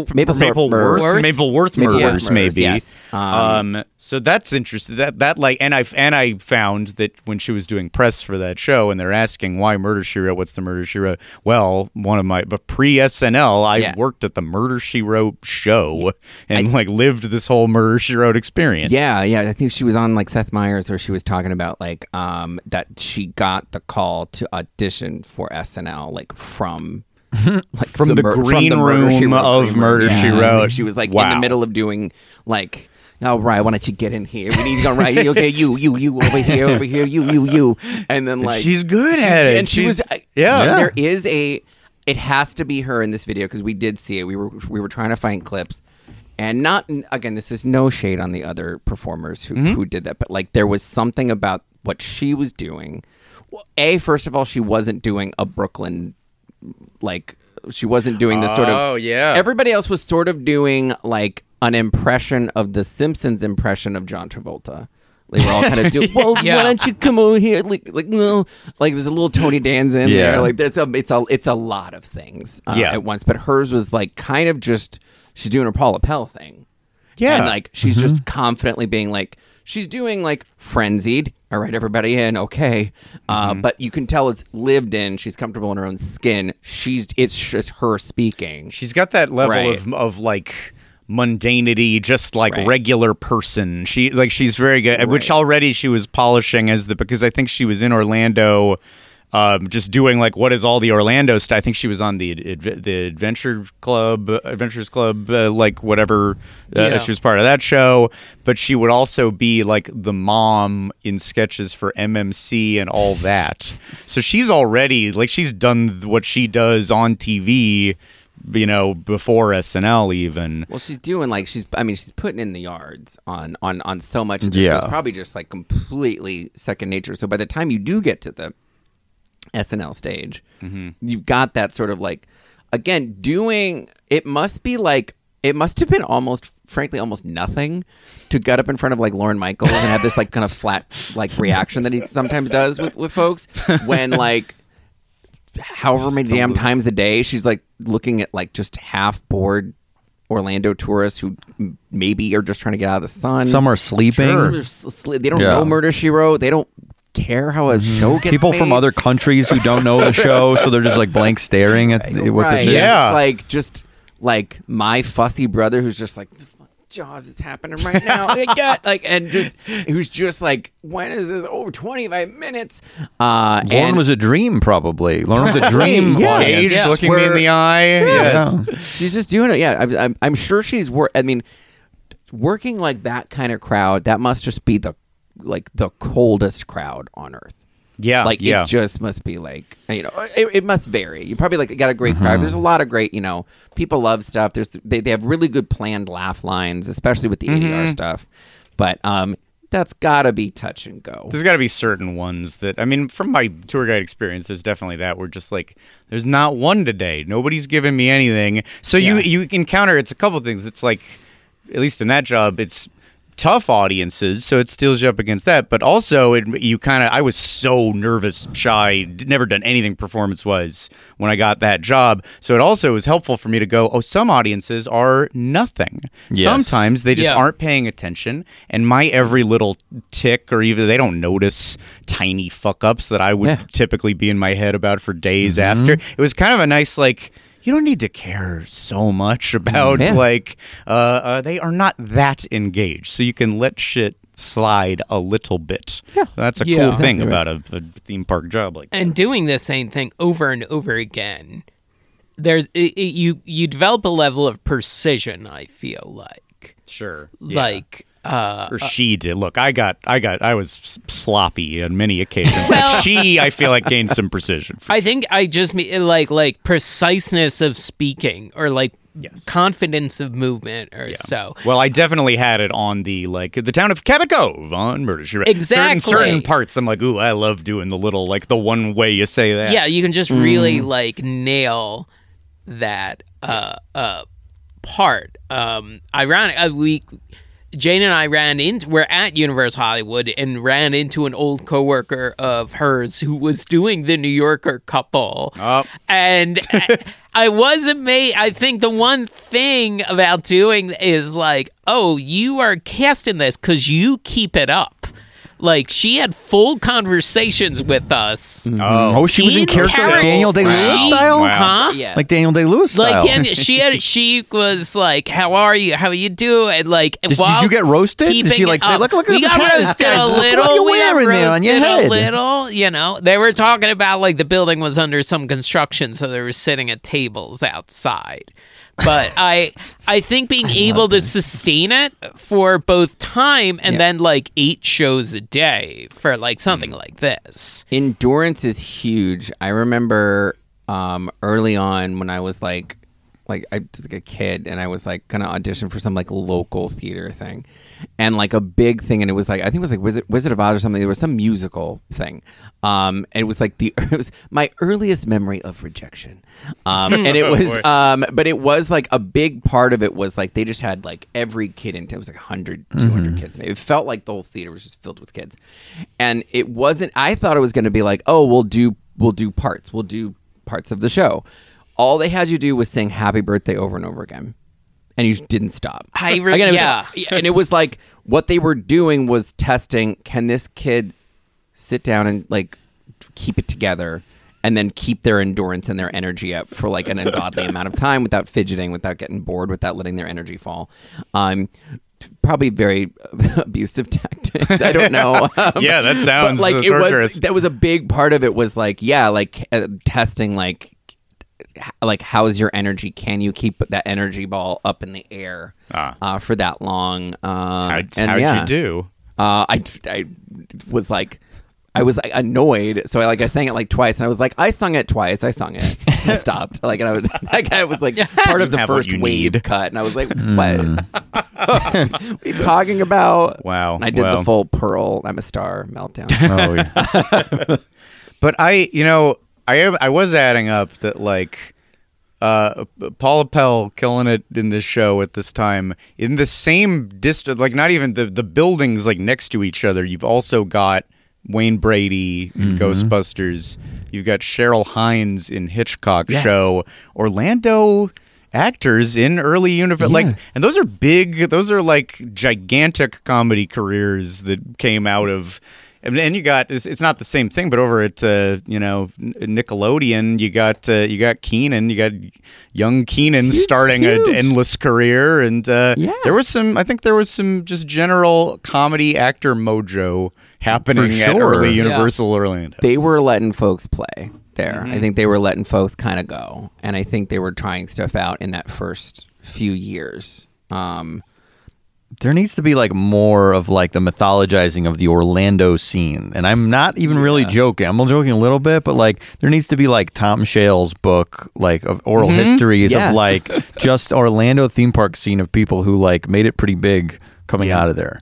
Thorpe, Maple Thorpe Maple Murders. Worth, Maple Worth Maple Worth murders, Murders, maybe. yes. Um, Um, so that's interesting. That that like, and I and I found that when she was doing press for that show, and they're asking why Murder She Wrote, what's the Murder She Wrote? Well, one of my but pre SNL, I Yeah. worked at the Murder She Wrote show and like lived this whole Murder She Wrote experience. Yeah, yeah. I think she was on like Seth Meyers, where she was talking about like um that she got the call to audition for SNL like from like From the mur- green Murder, She room of Murder, She Wrote. She was like in the middle of doing like. All right, why don't you get in here? We need to go right. Okay, you, you, you over here, over here, you, you, you, and then like she's good she- at it. And she She's- was, yeah. and Yeah. There is a, it has to be her in this video because we did see it. We were we were trying to find clips, and not again. This is no shade on the other performers who mm-hmm. who did that, but like there was something about what she was doing. Well, a first of all, she wasn't doing a Brooklyn like she wasn't doing this sort of Oh, yeah. everybody else was sort of doing like an impression of the simpsons impression of john travolta they were all kind of doing well Yeah. why don't you come over here? Like like no like there's a little tony danza in Yeah. there like there's a it's a it's a lot of things uh, Yeah. at once. But hers was like kind of just she's doing her paula pell thing. Yeah. and like she's just confidently being like she's doing like frenzied. All right everybody in. Okay. Uh, but you can tell it's lived in. She's comfortable in her own skin. She's it's just her speaking. She's got that level Right. of of like mundanity, just like Right. regular person. She like she's very good, which already she was polishing as the because I think she was in Orlando. Um, just doing like what is all the Orlando stuff. I think she was on the the Adventure Club, Adventures Club, uh, like whatever. Uh, Yeah. She was part of that show, but she would also be like the mom in sketches for MMC and all that. So she's already like she's done what she does on TV you know, before SNL even. Well, she's doing like she's. I mean, she's putting in the yards on on on so much. Of this. Yeah. So it's probably just like completely second nature. So by the time you do get to the SNL stage, mm-hmm. you've got that sort of like again doing. It must be like it must have been almost, frankly, almost nothing to get up in front of like Lorne Michaels and have this like kind of flat like reaction that he sometimes does with with folks when like however many damn times a day she's like looking at like just half bored Orlando tourists who maybe are just trying to get out of the sun. Some are sleeping. Some are s- sli- They don't Yeah. know Murder She Wrote. They don't care how a mm-hmm. show gets People from other countries who don't know the show, so they're just like blank staring at the- what this is. Yeah. Like just like my fussy brother who's just like "The fuck Jaws is happening right now. I got like and just who's just like when is this over twenty five minutes? Uh, Lorne and was a dream, probably. Lorne was a dream. Yeah. audience. Age looking me in the eye. Yes. Yeah. she's just doing it. Yeah, I'm, I'm, I'm sure she's wor I mean, working like that kind of crowd. That must just be the like the coldest crowd on earth. Yeah. like yeah. it just must be like you know it, it must vary you probably like got a great crowd there's a lot of great you know people love stuff there's they, they have really good planned laugh lines especially with the adr stuff but um that's gotta be touch and go There's got to be certain ones that I mean, from my tour guide experience, there's definitely that. We're just like, there's not one today. Nobody's giving me anything. So you Yeah. you encounter it's a couple things. It's like, at least in that job, it's tough audiences, so it steals you up against that. But also, it, you kind of I was so nervous, shy, never done anything performance wise when I got that job. So it also was helpful for me to go. Oh, some audiences are nothing. Yes. Sometimes they just Yeah. aren't paying attention, and my every little tick or even they don't notice tiny fuck ups that I would Yeah. typically be in my head about for days mm-hmm. after. It was kind of a nice like. You don't need to care so much about Yeah. like uh, uh, they are not that engaged, so you can let shit slide a little bit. Yeah, that's a Yeah. cool thing Exactly about a, a theme park job like that. and doing the same thing over and over again there it, it- you you develop a level of precision i feel like Sure, like uh or she did. Look, I got, I got, I was sloppy on many occasions. Well- but she, I feel like gained some precision. i think i just mean like like preciseness of speaking or like Yes. confidence of movement or so Well, I definitely had it on the like the town of Cabot Cove on Murder She Wrote. Exactly. Certain, certain parts, I'm like, ooh, I love doing the little like the one way you say that. yeah you can just really like nail that uh uh part. Um, ironic, uh, we Jane and I ran into we're at Universe Hollywood and ran into an old coworker of hers who was doing the New Yorker couple. Oh. And I- was amazed. I think the one thing about doing is like, oh, you are casting this because you keep it up. Like she had full conversations with us. Mm-hmm. Oh. oh, she was in character like Daniel Day Lewis She- style? Wow. Huh? Yeah. Like Daniel Day Lewis style. Like Dan, she had, she was like, "How are you? How you doing?" And like, Did- did you get roasted? Did keeping she, like, it say, up. "Look- look at we this got hat, roasted guys. a Look what you're we got wearing there on your head." A little, you know. They were talking about like the building was under some construction, so they were sitting at tables outside. But I, I think being able to sustain it for both time and Yeah. then like eight shows a day for like something like this. endurance is huge. I remember um, early on when I was like, like I was like a kid, and I was like gonna audition for some like local theater thing, and like a big thing, and it was like I think it was like Wizard, Wizard of Oz or something. There was some musical thing, um, and it was like the it was my earliest memory of rejection, um, and it was, um, but it was like a big part of it was like they just had like every kid in it was like 100 200 kids. Maybe. it felt like the whole theater was just filled with kids. And it wasn't i thought it was going to be like oh we'll do we'll do parts. We'll do parts of the show. All they had you do was sing happy birthday over and over again and you just didn't stop. I re- Again, it was yeah. and it was like what they were doing was testing can this kid sit down and like keep it together and then keep their endurance and their energy up for like an ungodly amount of time without fidgeting without getting bored without letting their energy fall? Um probably very abusive tactics. I don't know. Um, Yeah, that sounds, but, like uh, it was that was a big part of it was like yeah like uh, testing like like how's your energy can you keep that energy ball up in the air Ah. uh, for that long uh, How'd, and how'd yeah. you do? Uh, I, I was like, I was like annoyed, so I like I sang it like twice, and I was like, I sung it twice, I sung it, I stopped, like, and I was like, I was like part of the first you wave need. cut, and I was like, what? what are you talking about? Wow, And I did well. the full Pearl, I'm a star meltdown. Oh, yeah. But I, you know, I am, I was adding up that like uh Paula Pell killing it in this show at this time in the same district like not even the the buildings like next to each other. You've also got Wayne Brady in Ghostbusters. You've got Cheryl Hines in Hitchcock show. Orlando actors in early universe like and those are big those are like gigantic comedy careers that came out of and, and you got it's, it's not the same thing but over at uh, you know Nickelodeon you got uh, you got Kenan you got young Kenan starting huge. an endless career and uh, Yeah. there was some I think there was some just general comedy actor mojo happening at sure. early Yeah. Universal Orlando they were letting folks play there. Mm-hmm. I think they were letting folks kind of go, and I think they were trying stuff out in that first few years. Um, there needs to be like more of like the mythologizing of the Orlando scene. And I'm not even really joking. I'm joking a little bit, but like there needs to be like Tom Shales book, like of oral histories Yeah. of like just Orlando theme park scene of people who like made it pretty big coming out of there.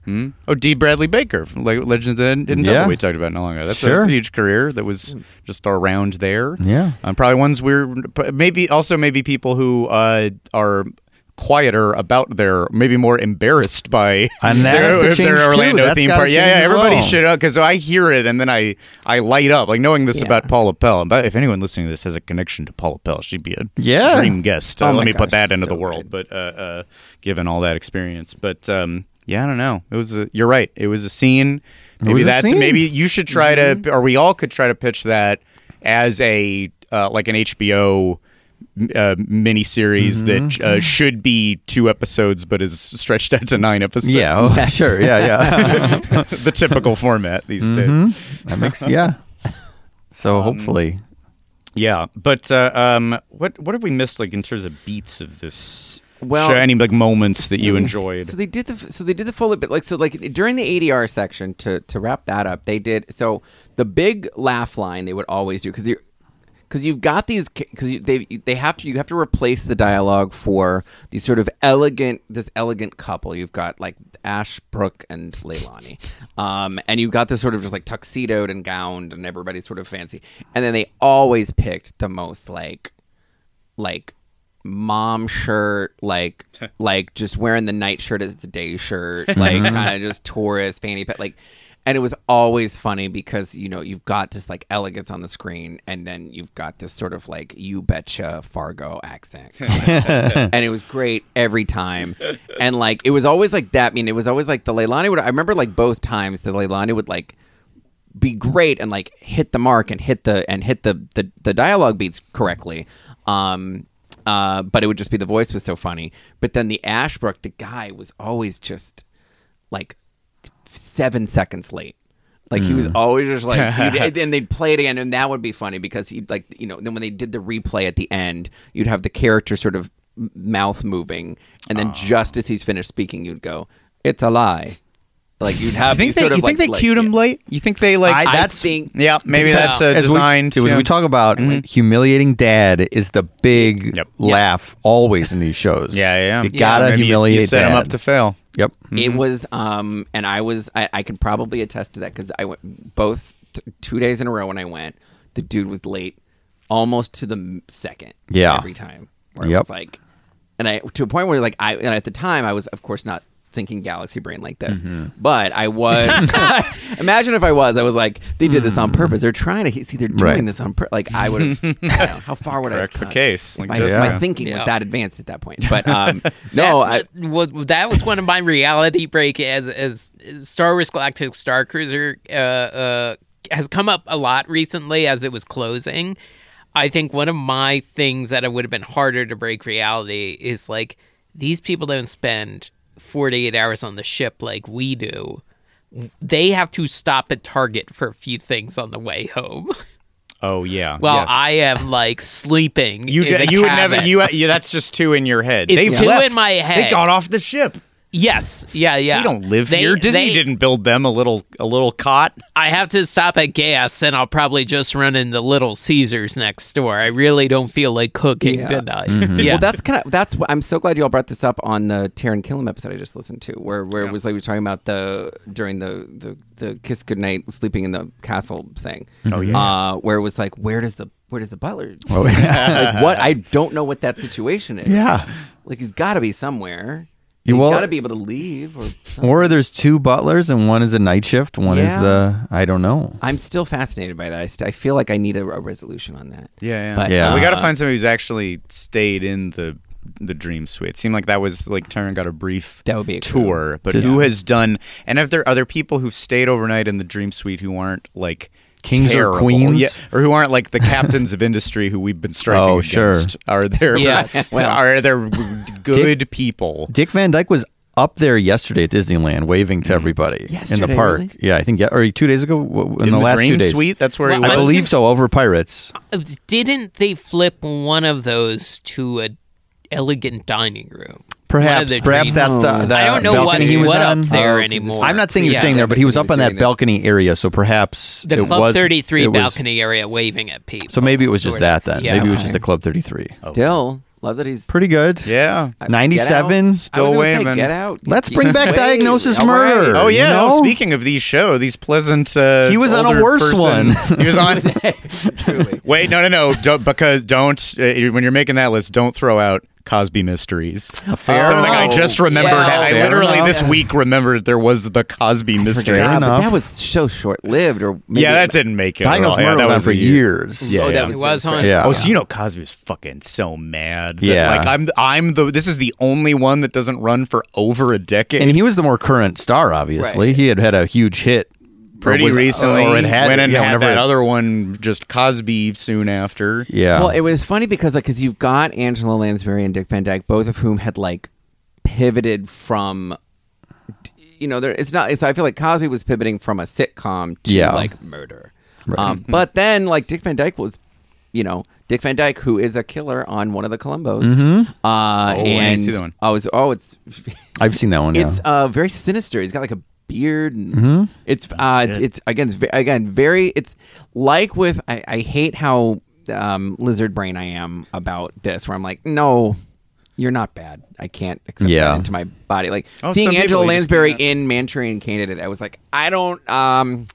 Oh, Dee Bradley Baker, like Legends of the Hidden Yeah. We talked about not long ago. That's, Sure. that's a huge career that was just around there. Yeah. um, probably ones we're maybe also maybe people who uh, are quieter about their maybe more embarrassed by And that their, has to their change, too. Orlando theme park. Yeah, yeah, everybody well. should because I hear it and then I I light up like knowing this Yeah. about Paula Pell. But if anyone listening to this has a connection to Paula Pell, she'd be a Yeah. dream guest. Uh, Oh let my me put that into so the world. good. But uh, uh, given all that experience, but um, yeah, I don't know. It was a, you're right. It was a scene. Maybe was that's scene. maybe you should try to, or we all could try to pitch that as a uh, like an HBO uh, miniseries that uh, should be two episodes, but is stretched out to nine episodes. Yeah, oh, sure. Yeah, yeah. the typical format these days. that makes yeah. So hopefully Yeah, but uh, um, what what have we missed like in terms of beats of this? Well, show? any like moments that you enjoyed? So they did the so they did the full bit like so like during the ADR section to to wrap that up they did so the big laugh line they would always do because you because you've got these because they they have to you have to replace the dialogue for these sort of elegant this elegant couple. You've got like Ash Brooke and Leilani. Um and you've got this sort of just like tuxedoed and gowned and everybody's sort of fancy. And then they always picked the most like like mom shirt, like like just wearing the night shirt as a day shirt, like kind of just tourist fanny pack, like. And it was always funny because you know you've got this like elegance on the screen, and then you've got this sort of like you betcha Fargo accent, and it was great every time. And like it was always like that. I mean, it was always like the Leilani would. I remember like both times the Leilani would like be great and like hit the mark and hit the and hit the the, the dialogue beats correctly. Um uh but it would just be the voice was so funny. But then the Ashbrook, the guy was always just like 7 seconds late. Like he was mm. always just like, he'd- and they'd play it again, and that would be funny because he'd like, you know, then when they did the replay at the end, you'd have the character sort of m- mouth moving, and then just as he's finished speaking, you'd go, "It's a lie." Like you'd have You think these they, sort of you think like- they like- cued him late? You think they like? I- I that's- think yeah, maybe that's a As we- designed. as we, yeah. talk about mm-hmm. humiliating dad is the big Yep. laugh always in these shows. Yeah, yeah. You yeah. gotta Maybe you- humiliate You, set dad. him up to fail. Yep. It was, um, and I was, I, I could probably attest to that because I went both t- two days in a row when I went. The dude was late, almost to the second. Yeah. every time. Where Yep. like, and I to a point where like I, and at the time I was of course not thinking galaxy brain like this, Mm-hmm. but I was. imagine if I was, I was like, they did this on purpose. They're trying to see, they're doing Mm. Right. this on purpose. Like I would have. I know, how far would Correct I the have case, like my, just- my Yeah. thinking Yeah. was that advanced at that point, but um, no, I, That's what, what- that was one of my reality break as as Star Wars Galactic Star Cruiser uh, uh, has come up a lot recently as it was closing. I think one of my things that it would have been harder to break reality is like these people don't spend 48 hours on the ship like we do. They have to stop at Target for a few things on the way home. Oh yeah. Well, yes. I am like sleeping. You in the you would never you, you that's just two in your head. It's They've two left. in my head. They got off the ship. Yes, yeah, yeah. They don't live They- here. Disney they- didn't build them a little a little cot. I have to stop at gas, and I'll probably just run into Little Caesars next door. I really don't feel like cooking Yeah. tonight. Mm-hmm. Yeah, Well, that's kind of that's. I'm so glad you all brought this up on the Taran Killam episode I just listened to, where where it was like we were talking about the during the the the kiss goodnight sleeping in the castle thing. Oh yeah. uh, where it was like where does the where does the butler? Oh, like what? I don't know what that situation is. Yeah. like he's got to be somewhere. You- He's well- got to be able to leave or. Something. Or there's two butlers and one is a night shift. One is the I don't know. I'm still fascinated by that. I, st- I feel like I need a, a resolution on that. Yeah, But, Yeah. we got to uh, find somebody who's actually stayed in the the dream suite. It seemed like that was like Taran got a brief That would be a tour, but who has done? And if there are there people who've stayed overnight in the dream suite who aren't like Kings or queens? yeah, or who aren't like the captains of industry who we've been striking Oh, sure. against? Are there? Yes. well, are there good people? Dick Van Dyke was up there yesterday at Disneyland waving to mm. everybody in the park. really? Yeah, I think yeah, or two days ago in, in the, the last dream two days. suite. That's where he Well, was. I believe so. Over Pirates. Uh, didn't they flip one of those to a elegant dining room? One of Perhaps, perhaps that's the, the I don't know balcony what's he was what on. up there Oh, anymore. I'm not saying he was Yeah. staying there, but he was He up was on that doing this. balcony area. So perhaps The it Club was 33 it was- balcony area waving at people. So maybe it was just of. that then. Yeah. Maybe it was just the Club 33. Still love that he's Pretty good. Yeah. Get Out. 97. Still I was gonna say, waving. Get out. Let's bring back Diagnosis all right. Murder. Oh yeah. you no, know? speaking of these show, these pleasant. Uh, He was on a worse person- one. he was on. Truly. Wait, no, no, no. Don't, because don't uh, when you're making that list, don't throw out Cosby Mysteries. fair Something I just remembered. Yeah. I Fair literally enough. this week remembered there was the Cosby Mysteries. Fair God, that was so short lived. Or maybe Yeah, that didn't make it. at all. Diagnosis Yeah, that was for years. Yeah, Oh, yeah. that It was on. Yeah. Oh, so you know Cosby was fucking so mad. that, Yeah. like I'm, I'm the. This is the only one that doesn't run for over a decade. And he was the more current star, obviously. Right. He had had a huge hit pretty was- recently or it had, went and yeah, had that it- other one, just Cosby soon after. Yeah. Well, it was funny because like because you've got Angela Lansbury and Dick Van Dyke, both of whom had like pivoted from. You know, there it's not. It's, I feel like Cosby was pivoting from a sitcom to Yeah. like murder. Um, but then, like Dick Van Dyke was, you know, Dick Van Dyke, who is a killer on one of the Columbos. Uh, Oh, I and see that one. oh, it's oh, it's I've seen that one. it's yeah. uh very sinister. He's got like a beard and Mm-hmm. it's uh it's, it's again it's ve- again very it's like with I, I hate how um lizard brain I am about this where I'm like no you're not bad I can't accept Yeah. that into my body like Oh, seeing Angela Lansbury in Manchurian Candidate I was like I don't um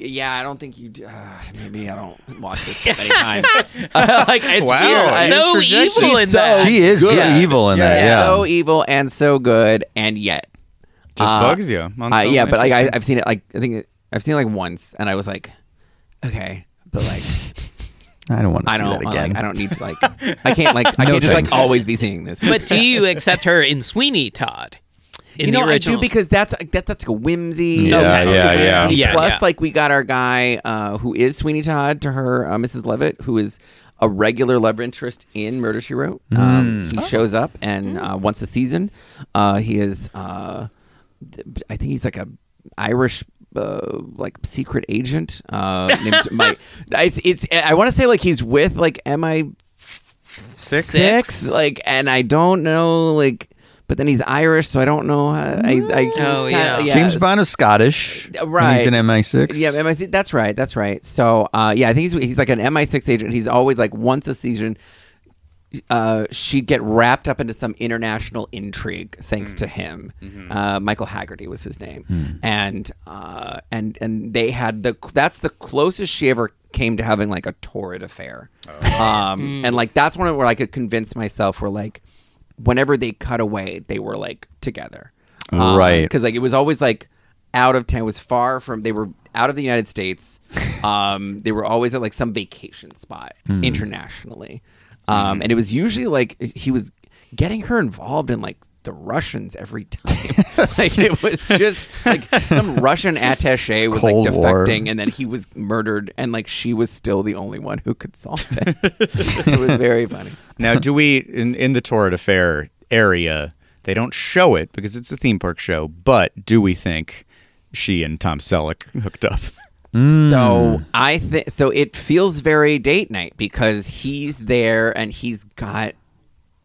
yeah, I don't think you. d- Uh, maybe I don't watch this many times. like it's Wow. weird. I- so She's evil projecting. in that. She is good. Yeah. evil in that. Yeah. so evil and so good, and yet Just Uh, bugs you. on uh, yeah, but like I, I've seen it like I think it, I've seen it like once, and I was like, okay, but like I don't want to I see don't that again. like I don't need to like I can't like I No can't just like always be seeing this. But do you accept her in Sweeney Todd? In you know, the I original? do because that's that, that's like a whimsy. Yeah, that's a yeah, yeah. whimsy. Yeah, Plus, yeah. like we got our guy uh, who is Sweeney Todd to her, uh, Mrs. Lovett, who is a regular love interest in Murder She Wrote. Um, Mm. he shows up and uh, once a season, uh, he is. Th- I think he's like a Irish. Uh, like secret agent. Uh, named my, it's it's. I want to say like he's with like MI Six? six, like, and I don't know like. But then he's Irish, so I don't know. How, I, I, Oh, kinda- yeah. James Bond is Scottish. Uh, right. He's an MI6. Yeah, MI6. That's right. That's right. So, uh, yeah, I think he's he's like an MI6 agent. He's always like once a season. Uh, she'd get wrapped up into some international intrigue thanks to him. Uh, Michael Haggerty was his name, and uh, and and they had the that's the closest she ever came to having like a torrid affair. Um, and like that's one where I could convince myself where like whenever they cut away, they were like together, Right. Because like it was always like out of town, it was far from. They were out of the United States. Um, they were always at like some vacation spot internationally, um, and it was usually like he was getting her involved in like the Russians every time. like it was just like some Russian attaché was Cold like War. defecting, and then he was murdered, and like she was still the only one who could solve it. it was very funny. Now, do we in in the Torrid Affair area? They don't show it because it's a theme park show. But do we think she and Tom Selleck hooked up? So hmm. I think so. It feels very date night because he's there and he's got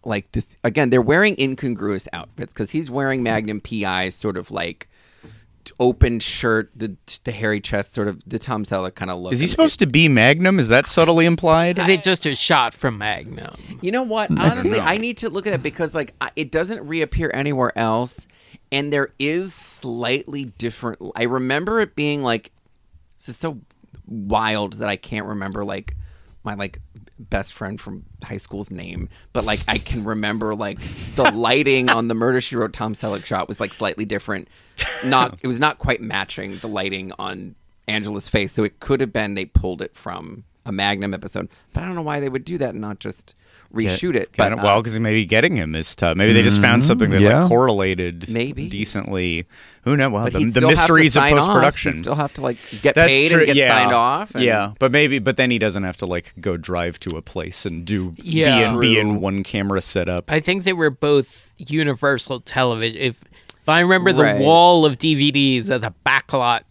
like this again. They're wearing incongruous outfits because he's wearing Magnum PI's sort of like open shirt, the the hairy chest, sort of the Tom Selleck kind of look. Is he And supposed to be Magnum? Is that subtly implied? Is it just a shot from Magnum? You know what? Honestly, I need to look at that because like it doesn't reappear anywhere else, and there is slightly different. I remember it being like this is so wild that I can't remember like my like best friend from high school's name, but like I can remember like the lighting on the Murder She Wrote Tom Selleck shot was like slightly different. Not it was not quite matching the lighting on Angela's face, so it could have been they pulled it from a Magnum episode. But I don't know why they would do that and not just reshoot it. But, But uh, well, because maybe getting him is tough. Maybe they just found something that yeah. like correlated Maybe. decently. Who knows? Well, but the, he'd the still have to mysteries of post production. He'd still have to like get That's paid true. and get yeah. signed off. and- yeah, but maybe, but then he doesn't have to like go drive to a place and do Yeah. be in, be in one camera setup. I think they were both Universal Television. If if I remember the wall of DVDs at the backlot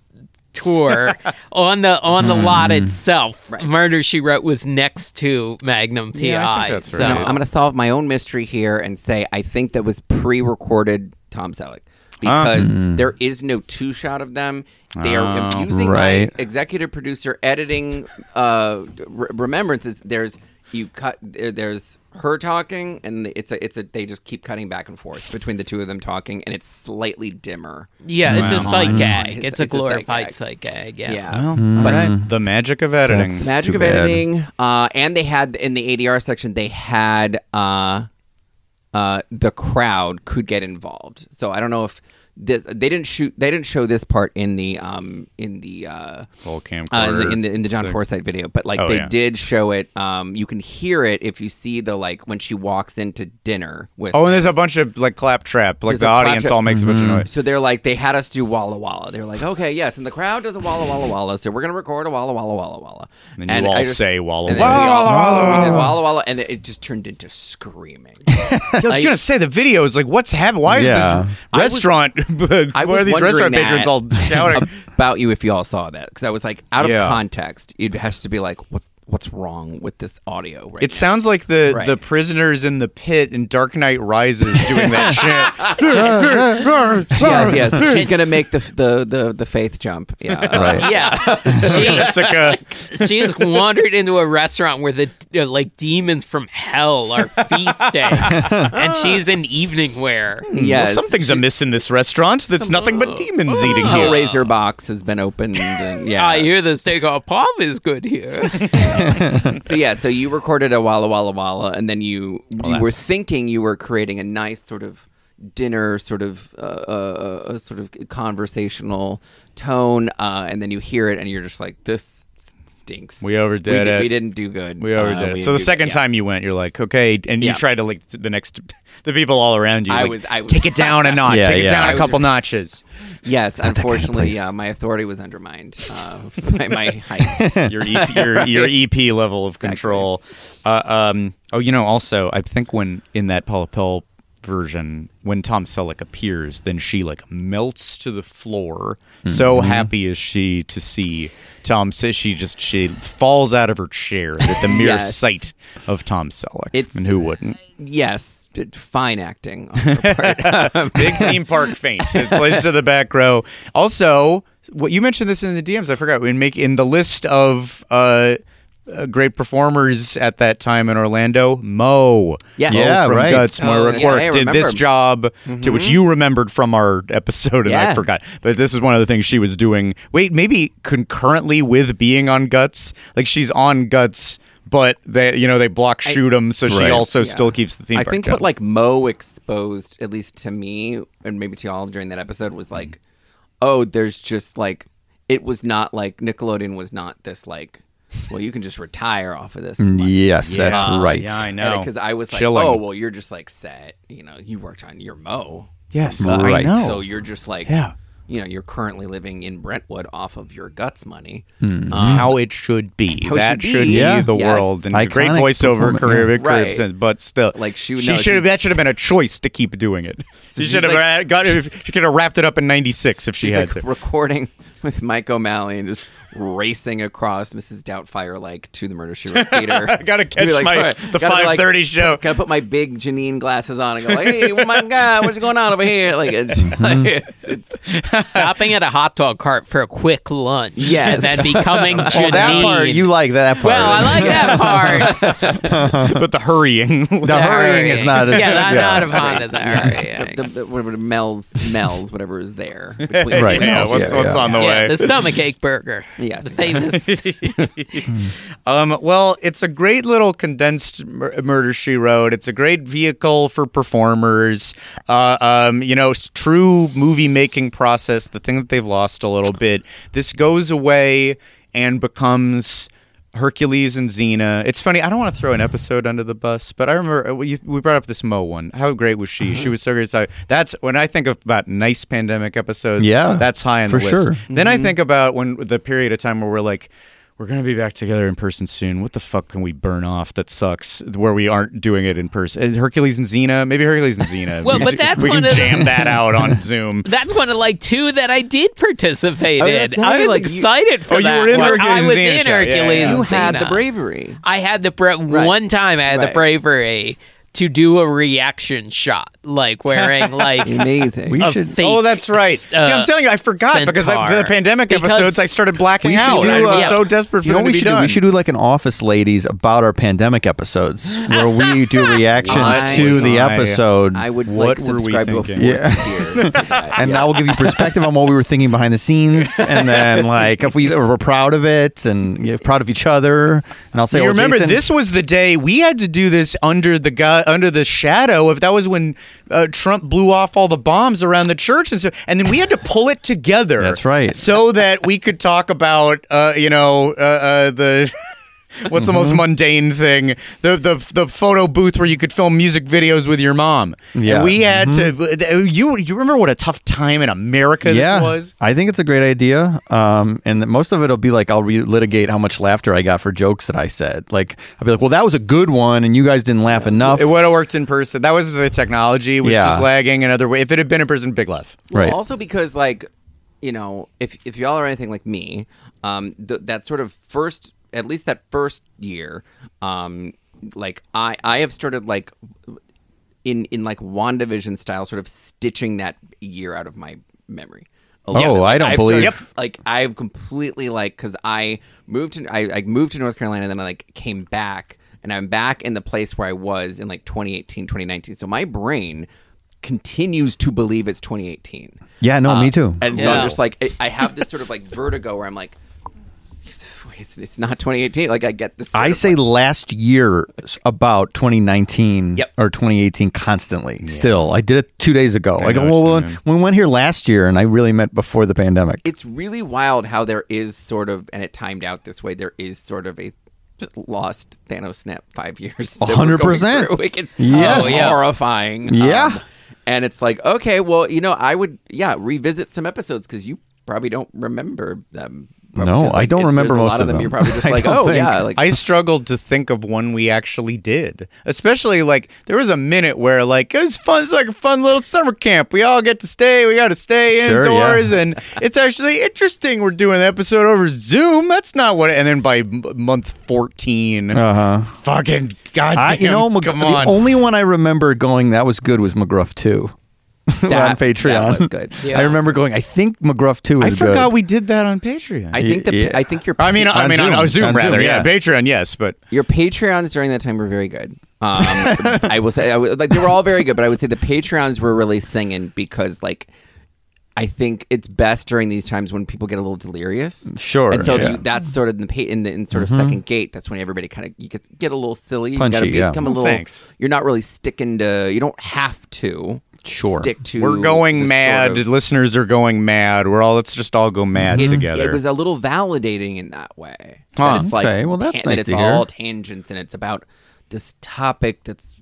tour on the on the lot mm. itself, Murder She Wrote was next to Magnum PI. Yeah, I think that's so right. No, I'm going to solve my own mystery here and say I think that was pre-recorded Tom Selleck because ah. hmm. there is no two shot of them. They are Oh, using right. my executive producer editing uh, re- remembrances. There's you cut there's her talking and it's a it's a they just keep cutting back and forth between the two of them talking and it's slightly dimmer. yeah, it's a sight gag. It's- It's, a it's a sight glorified gag. sight gag. Yeah. Yeah. But the magic of editing. That's- Magic of bad. editing. Uh, and they had in the ADR section, they had uh, uh, the crowd could get involved. So I don't know if this, they didn't shoot. They didn't show this part in the um, in the uh, Whole uh, in, the, in the in the John So- Forsythe video, but like Oh, they yeah. did show it. Um, you can hear it if you see the like when she walks into dinner with. Oh, and there's a bunch of like claptrap. Like the audience claptrap- all makes a bunch of noise. so they're like they had us do Walla Walla. They're like, okay, yes, and the crowd does a Walla Walla Walla, so we're gonna record a Walla Walla Walla Walla. And then you all just- say Walla and then we Walla Walla We did Walla. Walla Walla, and it it just turned into screaming. I was gonna say the video is like, what's happening? Why is Yeah. this I restaurant? I why are was these wondering restaurant that patrons all shouting? about you if you all saw that because I was like, out of Yeah. context, it has to be like, what's what's wrong with this audio right It now. sounds like the Right. the prisoners in the pit in Dark Knight Rises doing that shit. yes, yes. She's gonna make the the the, the faith jump. Yeah, uh, Right. Yeah, shit. she Jessica. she has wandered into a restaurant where the uh, like demons from hell are feasting, and she's in evening wear. Yes. Something's amiss in this restaurant. That's nothing but demons eating here. Hellraiser box has been opened. And, yeah. I hear the steak au poivre is good here. so yeah, so you recorded a Walla Walla Walla, and then you you were thinking you were creating a nice sort of dinner, sort of uh, uh, uh, sort of conversational tone, uh, and then you hear it, and you're just like, this stinks. We overdid we, did- it. We didn't do good. We Uh, overdid it. we So the second good. Yeah. time you went, you're like, okay, and you Yeah. tried to like the next, the people all around you. I like, was- I was- take it down a notch. Yeah, take it down I a was couple just- notches. Yes, that kind of unfortunately, uh, my authority was undermined uh, by my height. your EP, your your EP level of control. Uh, um, oh, you know, also, I think when in that Paula Pell version, when Tom Selleck appears, then she like melts to the floor. So Mm-hmm. happy is she to see Tom. Says she just she falls out of her chair at the mere Yes. sight of Tom Selleck. It's- and who wouldn't? yes, fine acting on part. Big theme park faint. It plays to the back row. Also, what you mentioned this in the DMs. I forgot. We make in the list of uh, uh, great performers at that time in Orlando. Mo, Yeah. Mo Yeah, from right. Guts, Oh, Moira yeah, did this remember. job to which you remembered from our episode, and I forgot. But this is one of the things she was doing. Wait, maybe concurrently with being on Guts, like she's on Guts. But they, you know, they block shoot shoot 'em, so she Right. also Yeah. still keeps the theme I park. think job. what like Mo exposed, at least to me, and maybe to y'all during that episode, was like, oh, there's just like it was not like Nickelodeon was not this like, well, you can just retire off of this. money. Yes, that's Yeah, right. Yeah, I know. Because I was like, Chilling. oh, well, you're just like set. You know, you worked on your Mo. Yes, Uh, Right. I know. So you're just like, Yeah. You know, you're currently living in Brentwood off of your guts money. It's how it should be. how it that should should be. be Yeah. the Yes. world and a great voiceover career, yeah. big career Right. since, but still, Like, she- she no, should have. That should have been a choice to keep doing it. She should have like- uh, got. She could have wrapped it up in '96 if she She's had like to. recording with Mike O'Malley and just racing across Mrs. Doubtfire like to the Murder She Wrote theater. I gotta To be catch my- "All right, the gotta be 5:30 show." Gotta put my big Janine glasses on and go like, "Hey, oh my god, what's going on over here?" Like it's, mm-hmm. it's, it's Stopping at a hot dog cart for a quick lunch. Yes. And then becoming Oh, Janine. that part you like that part. well, I like that part. but the hurrying. the hurrying is not. As, yeah, I'm not a fan of the the, hurrying. the, the, whatever Mel's Mel's whatever is there between Right. the yeah, Mel's. what's, Yeah, what's yeah. on the Yeah, way? the stomach ache burger. Yes, The famous. Um, well, it's a great little condensed mur- murder she wrote. It's a great vehicle for performers. Uh, um, you know, true movie making process. The thing that they've lost a little bit. This goes away and becomes. Hercules and Xena. It's funny. I don't want to throw an episode under the bus, but I remember uh, we, we brought up this Mo one. How great was she? She was so great. So that's when I think of about nice pandemic episodes. Yeah, that's high on the list. sure. Then I think about when the period of time where we're like, we're gonna be back together in person soon. What the fuck can we burn off that sucks? Where we aren't doing it in person. Is Hercules and Xena, maybe Hercules and Xena. Well, we but can, that's we one can of jam that out on Zoom. That's one of like two that I did participate I was in. I was like, you- excited for Oh, you were in the one. Hercules I and was Xena in show. Yeah, Hercules. yeah. and You had the bravery. I had the bra- Right. one time I had the bravery to do a reaction shot, like wearing like Amazing. We should- fake, Oh, that's right. See, I'm uh, telling you, I forgot because I, the pandemic Because- episodes I started blacking We should out. do, I was uh, so desperate for You know them what we to be should do? We should do like an office ladies about our pandemic episodes where we do reactions What to the I- episode. I would What like were we subscribe to a thinking? fourth Yeah. tier. for that. and I will give you perspective on what we were thinking behind the scenes, and then like if we were proud of it and yeah, proud of each other, and I'll say, you well, remember Jason- this was the day we had to do this under the guy under the shadow of that was when uh, Trump blew off all the bombs around the church and stuff, and then we had to pull it together. That's right. so that we could talk about uh, you know uh, uh, the. What's the Mm-hmm. most mundane thing? The the the photo booth where you could film music videos with your mom. Yeah. And we had to. You you remember what a tough time in America yeah, this was? I think it's a great idea. Um, and most of it'll be like I'll relitigate how much laughter I got for jokes that I said. Like I'll be like, well, that was a good one, and you guys didn't laugh enough. It would have worked in person. That was the technology was Yeah. just lagging another way. If it had been in person, big laugh. Well, Right. Also because like, you know, if if y'all are anything like me, um, th- that sort of first at least that first year, um, like I I have started like in in like WandaVision style, sort of stitching that year out of my memory. Oh, little bit. I don't I've believe- Sort of, like I've completely like because I moved to I, I moved to North Carolina and then I like came back and I'm back in the place where I was in like 2018 2019. So my brain continues to believe it's 2018. Yeah, no, me too. And so I'm just like I- I have this sort of like vertigo where I'm like. It's, it's not 2018. Like I get this. I say like- last year about 2019 Yep. or 2018 constantly. Still, I did it two days ago. I, go, know well, when, when we went here last year, and I really meant before the pandemic. it's really wild how there is sort of, and it timed out this way. There is sort of a lost Thanos snap five years. 100 percent. Like, It's Yes. oh, Oh, yeah. horrifying. Yeah. Um, and it's like, okay, well, you know, I would, yeah, revisit some episodes because you probably don't remember them. Probably No, 'cause, I don't it- remember there's a most lot of them. them. You're probably just like, oh think. yeah, like I struggled to think of one we actually did. Especially like there was a minute where like it was fun. It's like a fun little summer camp. We all get to stay. We got to stay Sure, indoors, yeah. and it's actually interesting. We're doing the episode over Zoom. That's not what. And then by m- month fourteen, Uh huh. fucking goddamn, I, you know, Mc- come the on. only one I remember going that was good was McGruff two on Patreon. that was good. Yeah. I remember going. I think McGruff two I was good. forgot we did that on Patreon. I think the, Yeah. I think your, I mean, I mean, on, Zoom. on Zoom, On Zoom, rather. yeah. yeah. Patreon, yes, but Your Patreons during that time were very good. Um, I will say, I would, like they were all very good, but I would say the Patreons were really singing because, like, I think it's best during these times when people get a little delirious. Sure, and so yeah. you, that's sort of in the pa- in the in sort of second gate. That's when everybody kind of you get get a little silly. you Punchy, gotta be, yeah. become a Well, little. thanks. You're not really sticking to. You don't have to. Sure. Stick to. we're going mad. sort of- Listeners are going mad. We're all let's just all go mad it, together. It was a little validating in that way. Huh. That it's like Okay, well, that's tan- nice that it's to hear. all tangents and it's about this topic that's.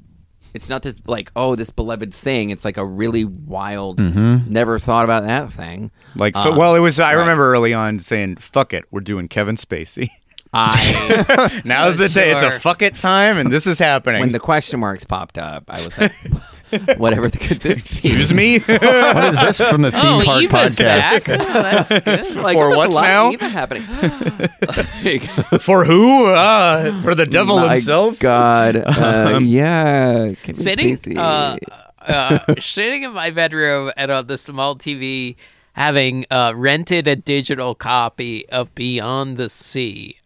It's not this like oh this beloved thing. It's like a really wild. Mm-hmm. Never thought about that thing. Like, Uh, so, well, it was. I right. remember early on saying, "Fuck it, we're doing Kevin Spacey." I Now's the day. It's a fuck it time, and this is happening. when the question marks popped up, I was like, whatever could this be? Excuse me. what is this from the theme Oh, park Eva's podcast? back. Oh, that's good. Like, For what a now? Eva happening. For who? Uh, for the devil my himself. God. Uh, yeah. Kevin sitting uh, uh, sitting in my bedroom and on the small TV, having uh, rented a digital copy of Beyond the Sea,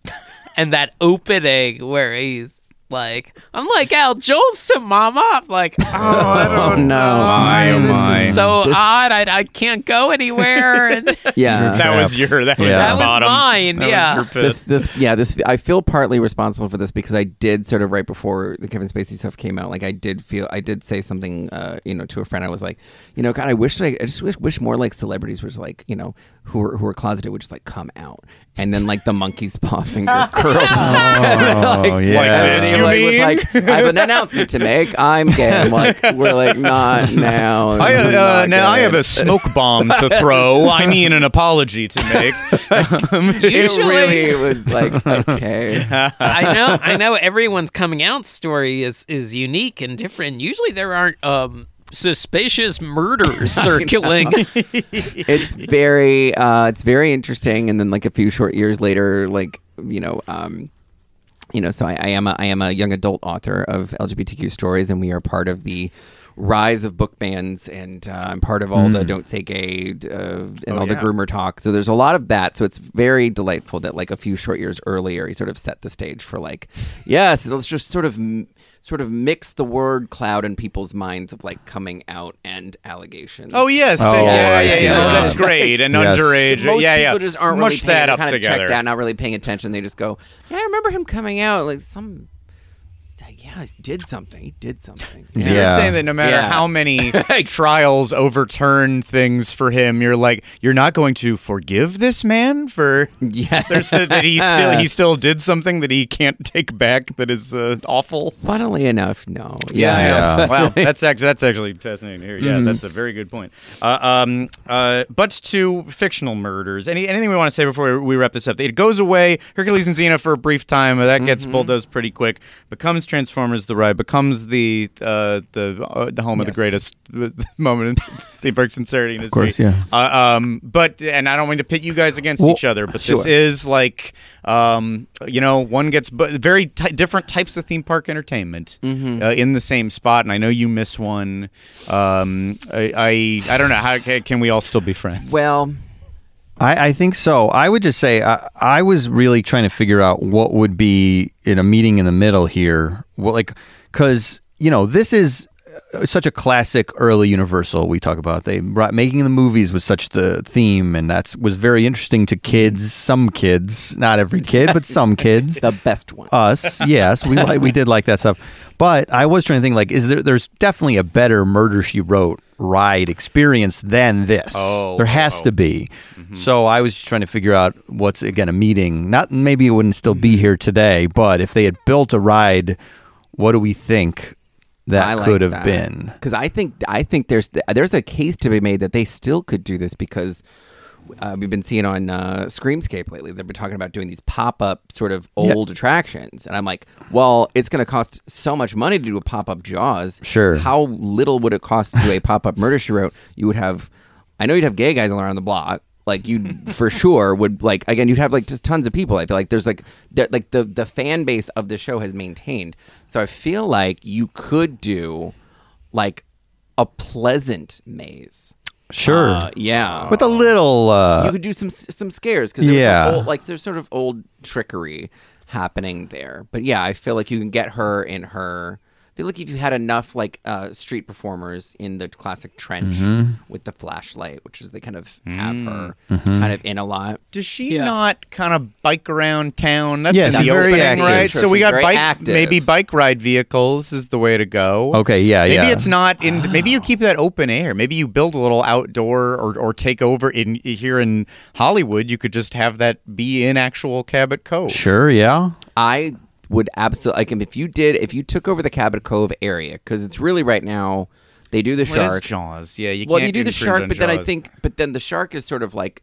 and that opening where he's like, I'm like Al Jolson, Mama. I'm like, oh, I don't Oh, no. know. My, oh, this my. is so This- odd. I, I can't go anywhere. And yeah. That was your. That was Yeah. your That was mine, That was yeah. your this this yeah this I feel partly responsible for this because I did sort of right before the Kevin Spacey stuff came out like I did feel I did say something uh you know to a friend I was like you know God I wish like I just wish, wish more like celebrities was like you know who were who were closeted would just like come out and then like the monkey's paw finger curls Oh, yeah. Like this, you like, was mean? like I have an announcement to make I'm gay I'm like we're like not now I, uh, Not now I have a smoke bomb to throw. I mean, an apology to make. it Usually- really was like okay I know, I know. Everyone's coming out story is is unique and different. Usually, there aren't um, suspicious murders circulating. it's very uh it's very interesting and then like a few short years later like you know um you know so I, I am a i am a young adult author of lgbtq stories and we are part of the rise of book bans and uh, i'm part of all the don't say gay uh, and all the yeah. groomer talk so there's a lot of that so it's very delightful that like a few short years earlier he sort of set the stage for like yes let's just sort of m- sort of mix the word cloud in people's minds of like coming out and allegations Oh yes, Oh, yeah, I yeah, yeah. Oh, that's great. And Yes. underage, most yeah, people yeah. just aren't Mush really paying, that up kind of together. checked out, not really paying attention. They just go, "Yeah, I remember him coming out like some." Yeah, he did something. He did something. So Yeah. You're saying that no matter Yeah. how many trials overturn things for him, you're like you're not going to forgive this man for Yeah. there's the, that he still he still did something that he can't take back that is uh, awful. Funnily enough, no. Yeah. wow, that's actually that's actually fascinating to hear. Yeah, Mm-hmm. that's a very good point. Uh, um, uh, but to fictional murders, any anything we want to say before we wrap this up? It goes away. Hercules and Xena for a brief time. That gets Mm-hmm. bulldozed pretty quick. Becomes Transformers: The Ride becomes the uh, the uh, the home of the greatest moment in theme park sincerity in history. course, yeah. Uh, um, but and I don't mean to pit you guys against Well, each other, but this sure. is like um, you know one gets bu- very ty different types of theme park entertainment Mm-hmm. uh, in the same spot, and I know you miss one. Um, I, I I don't know how can we all still be friends? Well, I, I think so. I would just say I, I was really trying to figure out what would be in a meeting in the middle here. Like, because you know this is uh, such a classic early Universal. We talk about they brought making the movies was such the theme, and that's was very interesting to kids. Some kids, not every kid, but some kids. the best one. Us, yes, we like we did like that stuff. But I was trying to think like, is there? There's definitely a better Murder She Wrote ride experience than this. Oh, there has to be. Mm-hmm. So I was just trying to figure out what's again a meeting. Not maybe it wouldn't still be mm-hmm. here today, but if they had built a ride, what do we think that like could have that. been? because I think I think there's there's a case to be made that they still could do this because uh, we've been seeing on uh, Screamscape lately. They've been talking about doing these pop up sort of old attractions, and I'm like, well, it's going to cost so much money to do a pop up Jaws. Sure. How little would it cost to do a pop up Murder She Wrote? You would have, I know you'd have gay guys all around the block. Like you for sure would like again you'd have like just tons of people. I feel like there's like that like the the fan base of the show has maintained. So I feel like you could do like a pleasant maze. Sure, Uh, yeah. with a little. Uh, you could do some some scares because Yeah. old, like there's sort of old trickery happening there. But yeah, I feel like you can get her in her. I feel like if you had enough like uh, street performers in the classic trench Mm-hmm. with the flashlight, which is they kind of have Mm. her Mm-hmm. kind of in a lot. Does she Yeah. not kind of bike around town? That's Yeah, in she's the very opening, active. right? Sure, so we got bike, active. maybe bike ride vehicles is the way to go. Okay, yeah, maybe yeah. it's not in. Maybe you keep that open air. Maybe you build a little outdoor or, or take over in here in Hollywood. You could just have that be in actual Cabot Cove. sure, yeah. I would absolutely like if you did if you took over the Cabot Cove area because it's really right now they do the Well, it is shark. Jaws. Yeah, you well, can't you do the shark, on but then I think, but then the shark is sort of like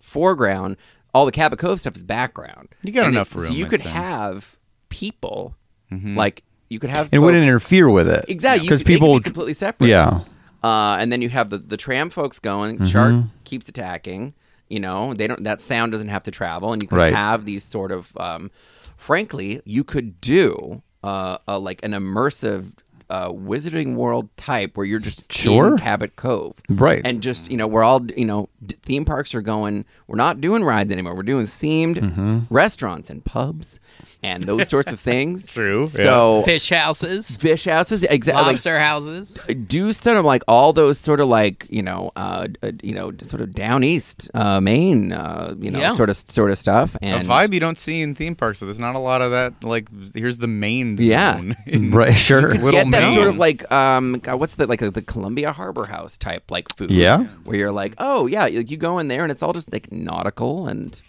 foreground. All the Cabot Cove stuff is background. You got And enough it- room, So you could think. have people Mm-hmm. like you could have It wouldn't interfere with it exactly because you, they people. be completely separate. yeah, Uh, and then you have the the tram folks going. Mm-hmm. Shark keeps attacking. You know, they don't. That sound doesn't have to travel, and you can Right. have these sort of. Um, frankly, you could do uh, a, like an immersive. Uh, Wizarding World type where you're just Sure. in Cabot Cove, Right. And just you know, we're all you know, d- theme parks are going. We're not doing rides anymore. We're doing themed Mm-hmm. restaurants and pubs and those sorts of things. True, yeah. So Fish houses, fish houses, exactly. lobster houses. do sort of like all those sort of like you know uh, uh you know sort of down east uh Maine uh you know Yeah. sort of sort of stuff a and vibe you don't see in theme parks. So there's not a lot of that. Like, here's the main Yeah. zone. in right. Sure. Little get that sort of like um God, what's the like the Columbia Harbor House type like food Yeah. where you're like oh yeah like you go in there and it's all just like nautical and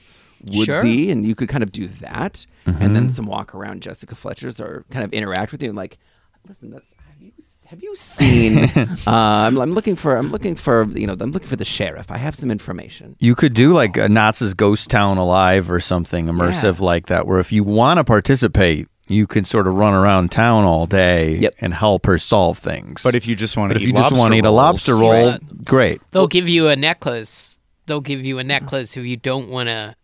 woodsy Sure. and you could kind of do that Mm-hmm. and then some walk around Jessica Fletcher's or kind of interact with you and like listen that's have you have you seen uh, I'm, I'm looking for I'm looking for you know I'm looking for the sheriff I have some information You could do like a Knott's Ghost Town Alive or something immersive Yeah. like that, where if you want to participate, you can sort of run around town all day Yep. and help her solve things. But if you just want to if eat you just want to eat a lobster roll, great. They'll give you a necklace. They'll give you a necklace if you don't want to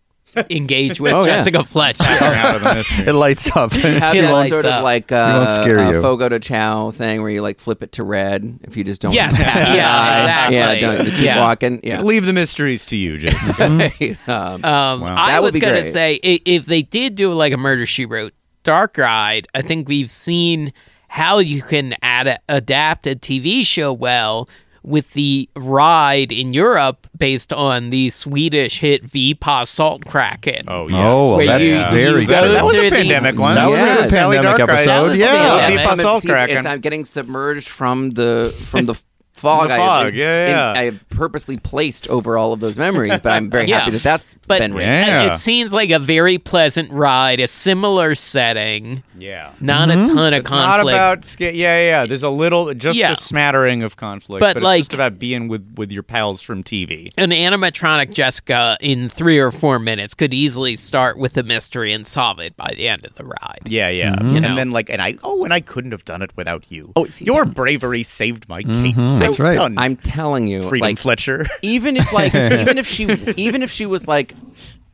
engage with Oh, yeah. Jessica Fletcher. out of the mystery. It lights up. have It that lights sort of up. like won't uh, scare uh, you. Fogo de Chao thing where you like flip it to red if you just don't Yes. want to Yeah, exactly. yeah don't keep Yeah. walking yeah Leave the mysteries to you, Jason. um, Um, Wow. I was gonna great. say if they did do like a Murder She Wrote Dark Ride, I think we've seen how you can add adapt a TV show well with the ride in Europe based on the Swedish hit Vi på Saltkråkan. Oh, oh yes. Oh, well, that's you- very you good. That was a pandemic one. That was Yes. a pandemic Dark Ride. episode. That was Yeah. pandemic. Vipa I'm- Salt Kraken. it's- I'm getting submerged from the from the fog. The I- fog, I, yeah, yeah. I purposely placed over all of those memories. But I'm very Yeah. happy that that's But been raised. Yeah. it seems like a very pleasant ride, a similar setting, Yeah. not a mm-hmm. ton of It's not conflict. about yeah, yeah, yeah. There's a little, just Yeah. a smattering of conflict, But, but, like- it's just about being with with your pals from TV. an animatronic Jessica in three or four minutes could easily start with a mystery and solve it by the end of the ride. Yeah, yeah. Mm-hmm. You know. And then like, and I oh, and I couldn't have done it without you. Oh, see- your bravery saved my mm-hmm. case. that's right. I'm telling you, Freedom like Fletcher. even if like even if she even if she was like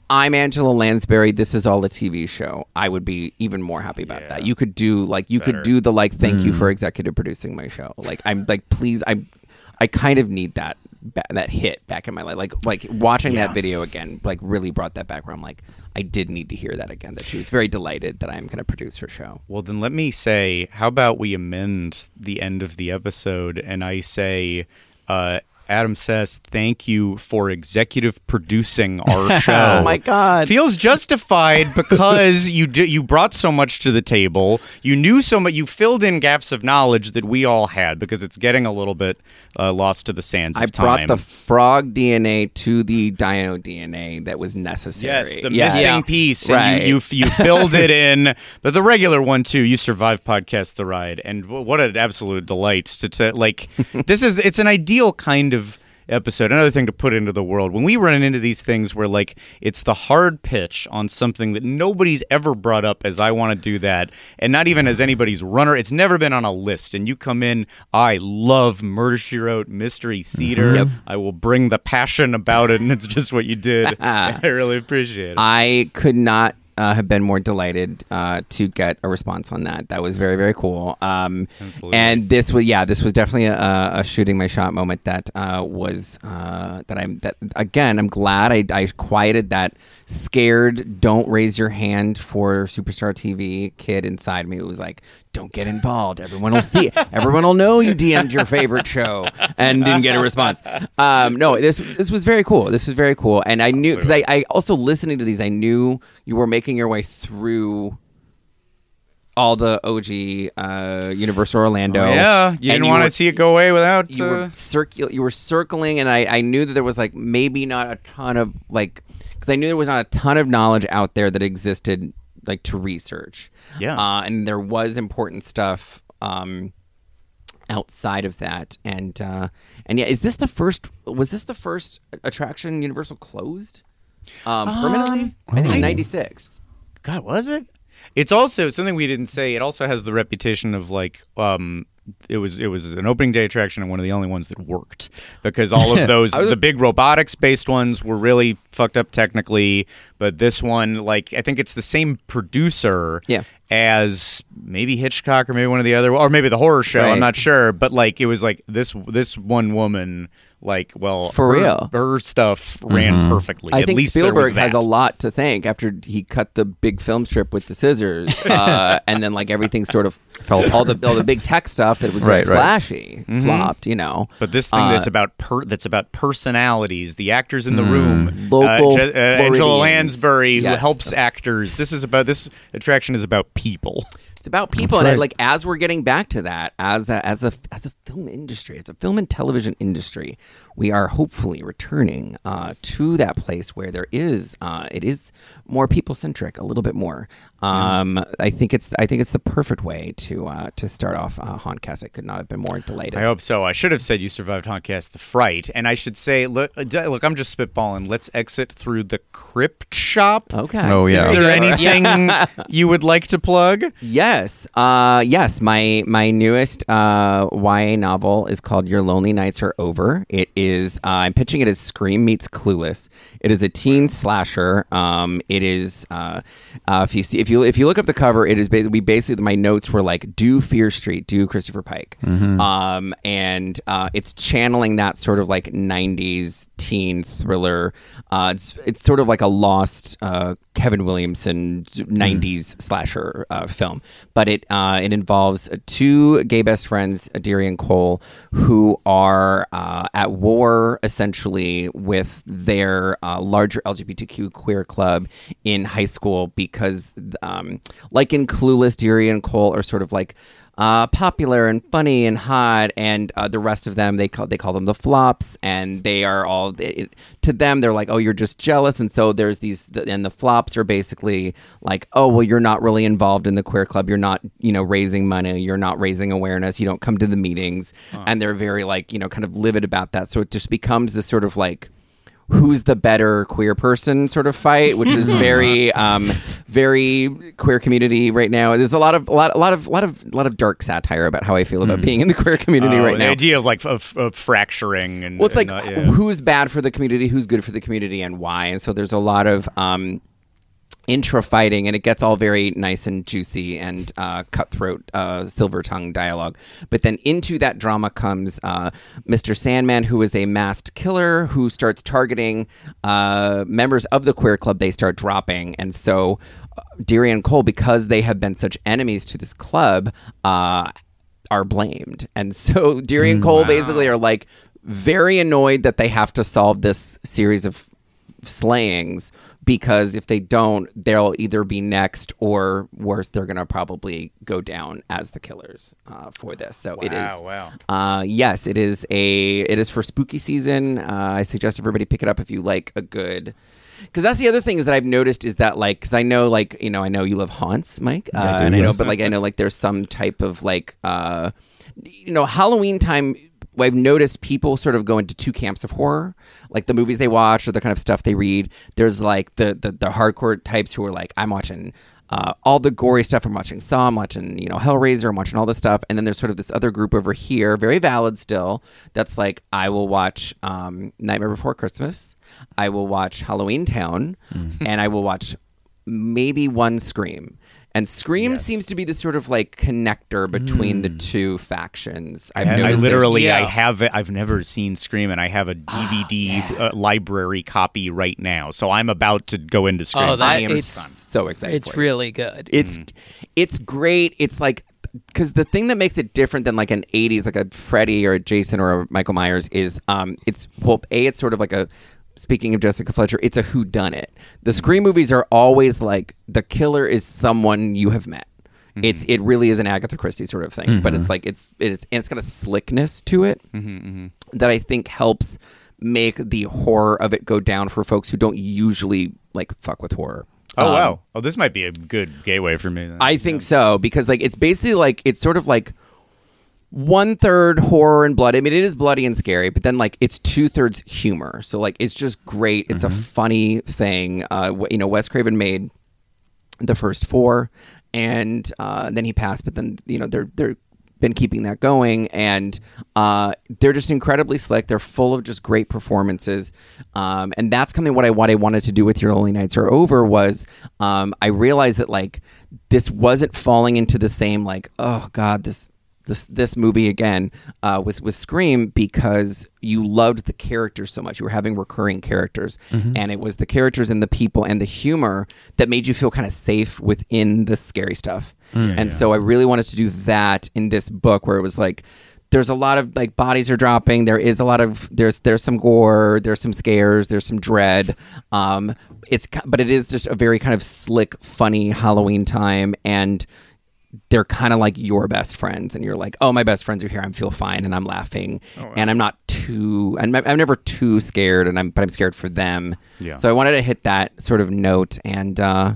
I'm Angela Lansbury. This is all a TV show. I would be even more happy about that. You could do like you could do the like thank you for executive producing my show. Like I'm like please I I kind of need that ba- that hit back in my life. Like like watching that video again like really brought that back where I'm like I did need to hear that again that she was very delighted that I'm going to produce her show. Well, then let me say, how about we amend the end of the episode and I say, uh, Adam says, thank you for executive producing our show. Oh my God. Feels justified because you d- you brought so much to the table. You knew so much. You filled in gaps of knowledge that we all had because it's getting a little bit uh, lost to the sands of I brought the frog DNA to the dino DNA that was necessary. Yes, the Yeah. missing Yeah. piece. And Right. you, you, you filled it in. But the regular one, too. You survived podcast The Ride. And what an absolute delight to, to like, this is, it's an ideal kind of episode. Another thing to put into the world. When we run into these things where, like, it's the hard pitch on something that nobody's ever brought up as I want to do that, and not even as anybody's runner, it's never been on a list. And you come in, I love Murder She Wrote, Mystery mm-hmm. Theater. I will bring the passion about it, and it's just what you did. I really appreciate it. I could not uh, have been more delighted uh, to get a response on that. That was very very cool. Um, Absolutely. And this was yeah, this was definitely a, a shooting my shot moment that uh, was uh, that I'm that again I'm glad I, I quieted that scared don't raise your hand for superstar TV kid inside me. It was like don't get involved. Everyone will see. Everyone will know you DM'd your favorite show and didn't get a response. Um, no, this this was very cool. This was very cool, and I knew because I, I also listening to these, I knew you were making your way through all the OG uh, Universal Orlando. Oh, yeah, you didn't want to see it go away without. You uh, were circul- You were circling, and I, I knew that there was like maybe not a ton of like because I knew there was not a ton of knowledge out there that existed like to research. Yeah. uh, and there was important stuff. Um, outside of that and uh and yeah is this the first was this the first attraction universal closed um permanently i think 96 God, was it? It's also something we didn't say. It also has the reputation of like um it was it was an opening day attraction and one of the only ones that worked because all of those the big robotics based ones were really fucked up technically, but this one like I think it's the same producer Yeah. As maybe Hitchcock or maybe one of the other or maybe the horror show, Right. I'm not sure, but like it was like this this one woman like well For her, real. her stuff ran perfectly. I At think Spielberg has a lot to thank after he cut the big film strip with the scissors, uh, and then like everything sort of Fell all the all the big tech stuff that was Right, very right. flashy flopped. You know, But this thing Uh, that's about per- that's about personalities, the actors in the room, Local uh, Je- uh, Angela. Lansbury, who helps actors. This is about this attraction is about people. It's about people, and I, like as we're getting back to that, as a, as a as a film industry, as a film and television industry, we are hopefully returning uh, to that place where there is uh, it is more people centric, a little bit more. Um, I think it's I think it's the perfect way to uh, to start off uh, Hauntcast. I could not have been more delighted. I hope so. I should have said you survived Hauntcast the Fright, and I should say, look, uh, look, I'm just spitballing. Let's exit through the crypt shop. Okay. Oh, yeah. Is there Yeah. anything you would like to plug? Yes, uh, yes. My my newest uh, YA novel is called Your Lonely Nights Are Over. It is. Uh, I'm pitching it as Scream meets Clueless. It is a teen slasher. Um, it is. Uh, uh, if you see, if you if you look up the cover, it is basically we basically my notes were like do Fear Street, do Christopher Pike, um, and uh, it's channeling that sort of like '90s teen thriller. Uh, it's it's sort of like a lost uh, Kevin Williamson '90s slasher uh, film, but it uh, it involves two gay best friends, Adiri and Cole, who are uh, at war essentially with their uh, larger LGBTQ queer club in high school because, um, like in Clueless, Deary and Cole are sort of like uh, popular and funny and hot, and uh, the rest of them they call they call them the flops, and they are all it, to them they're like, oh, you're just jealous, and so there's these, and the flops are basically like, oh, well, you're not really involved in the queer club, you're not, you know, raising money, you're not raising awareness, you don't come to the meetings, and they're very like, you know, kind of livid about that. So it just becomes this sort of like who's the better queer person sort of fight, which is very, um, very queer community right now. There's a lot of, a lot, a lot of, a lot of, a lot of dark satire about how I feel about being in the queer community Oh, right the now. idea of like of, of fracturing and Well, it's like and, uh, yeah. who's bad for the community, who's good for the community, and why. And so there's a lot of um, intra fighting, and it gets all very nice and juicy and uh, cutthroat, uh, silver tongue dialogue. But then into that drama comes uh, Mr. Sandman, who is a masked killer who starts targeting uh, members of the queer club. They start dropping, and so. Deary and Cole, because they have been such enemies to this club, uh, are blamed. And so Deary and Cole basically are like very annoyed that they have to solve this series of slayings because if they don't, they'll either be next or worse, they're going to probably go down as the killers uh, for this. So it is. Wow, wow. Uh, yes, it is a. It is for spooky season. Uh, I suggest everybody pick it up if you like a good. Because that's the other thing is that I've noticed is that like because I know like you know I know you love haunts, Mike, uh, and I know, but like I know like there's some type of like uh, you know Halloween time. I've noticed people sort of go into two camps of horror, like the movies they watch or the kind of stuff they read. There's like the the, the hardcore types who are like, I'm watching uh, all the gory stuff. I'm watching Saw. I'm watching you know Hellraiser. I'm watching all this stuff. And then there's sort of this other group over here, very valid still. That's like I will watch um, Nightmare Before Christmas. I will watch Halloween Town, and I will watch maybe one Scream. And Scream seems to be the sort of like connector between the two factions. I've I, I noticed there's- literally, I have, I've never seen Scream, and I have a DVD uh, library copy right now. So I'm about to go into Scream. Oh, that- I am it's stunned. So excited. It's for it. really good. it's mm-hmm. it's great. It's like because the thing that makes it different than like an '80s, like a Freddy or a Jason or a Michael Myers, is um, it's well, a it's sort of like a. Speaking of Jessica Fletcher, it's a who done it. The mm-hmm. Scream movies are always like the killer is someone you have met. Mm-hmm. It's it really is an Agatha Christie sort of thing, but it's like it's it's and it's got a slickness to it that I think helps make the horror of it go down for folks who don't usually like fuck with horror. Oh Um, wow! Oh, this might be a good gateway for me. Then. I think so because like it's basically like it's sort of like one third horror and blood. I mean, it is bloody and scary, but then like it's two thirds humor. So like it's just great. It's a funny thing. Uh, you know, Wes Craven made the first four, and uh, then he passed. But then you know they're they're been keeping that going, and uh, they're just incredibly slick. They're full of just great performances, um, and that's kind of what I what I wanted to do with Your Lonely Nights Are Over was um, I realized that like this wasn't falling into the same like oh god this this this movie again uh, with with Scream because you loved the characters so much. You were having recurring characters, and it was the characters and the people and the humor that made you feel kind of safe within the scary stuff. and so I really wanted to do that in this book where it was like. There's a lot of like bodies are dropping. There is a lot of there's there's some gore. There's some scares. There's some dread. Um, it's but it is just a very kind of slick, funny Halloween time, and they're kind of like your best friends and you're like oh my best friends are here i feel fine and i'm laughing. And i'm not too I'm, I'm never too scared and i'm but i'm scared for them. Yeah. so i wanted to hit that sort of note and uh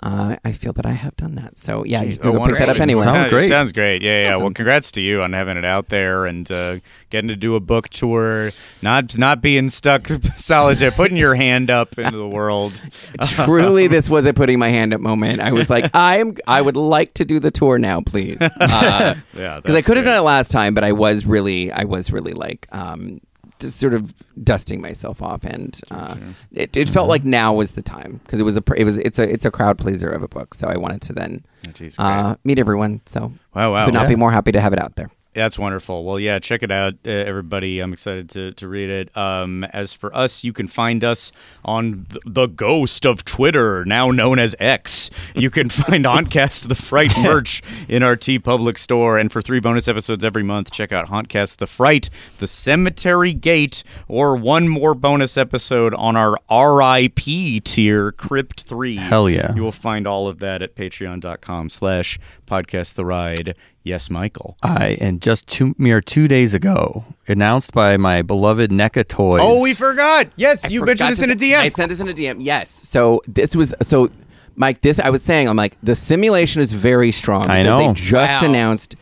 uh, I feel that I have done that. So yeah, you can Oh, go pick that up anywhere. Sounds Sounds great. Sounds great. Yeah, yeah. Well, congrats to you on having it out there and uh, getting to do a book tour. Not not being stuck solid, putting your hand up into the world. Truly, this was a putting my hand up moment. I was like, I'm. I would like to do the tour now, please. Uh, Yeah, because I could have done it last time, but I was really, I was really like, um, just sort of dusting myself off, and uh, it, it felt like now was the time because it was a, pr- it was, it's a, it's a crowd pleaser of a book, so I wanted to then geez, uh, meet everyone. So Wow, wow. could not Yeah. be more happy to have it out there. That's wonderful. Well, yeah, check it out, uh, everybody. I'm excited to, to read it. Um, as for us, you can find us on th- the ghost of Twitter, now known as X. You can find Hauntcast the Fright merch in our TeePublic store. And for three bonus episodes every month, check out Hauntcast the Fright, The Cemetery Gate, or one more bonus episode on our RIP tier, Crypt 3. Hell yeah. You will find all of that at patreon.com slash podcast the ride. Yes, Michael. I and just two mere two days ago, announced by my beloved NECA Toys. Oh, we forgot. Yes, you forgot mentioned this in a DM. I sent this in a DM. Yes. So this was so, Mike. This I was saying. I'm like the simulation is very strong. I know. They just Wow. announced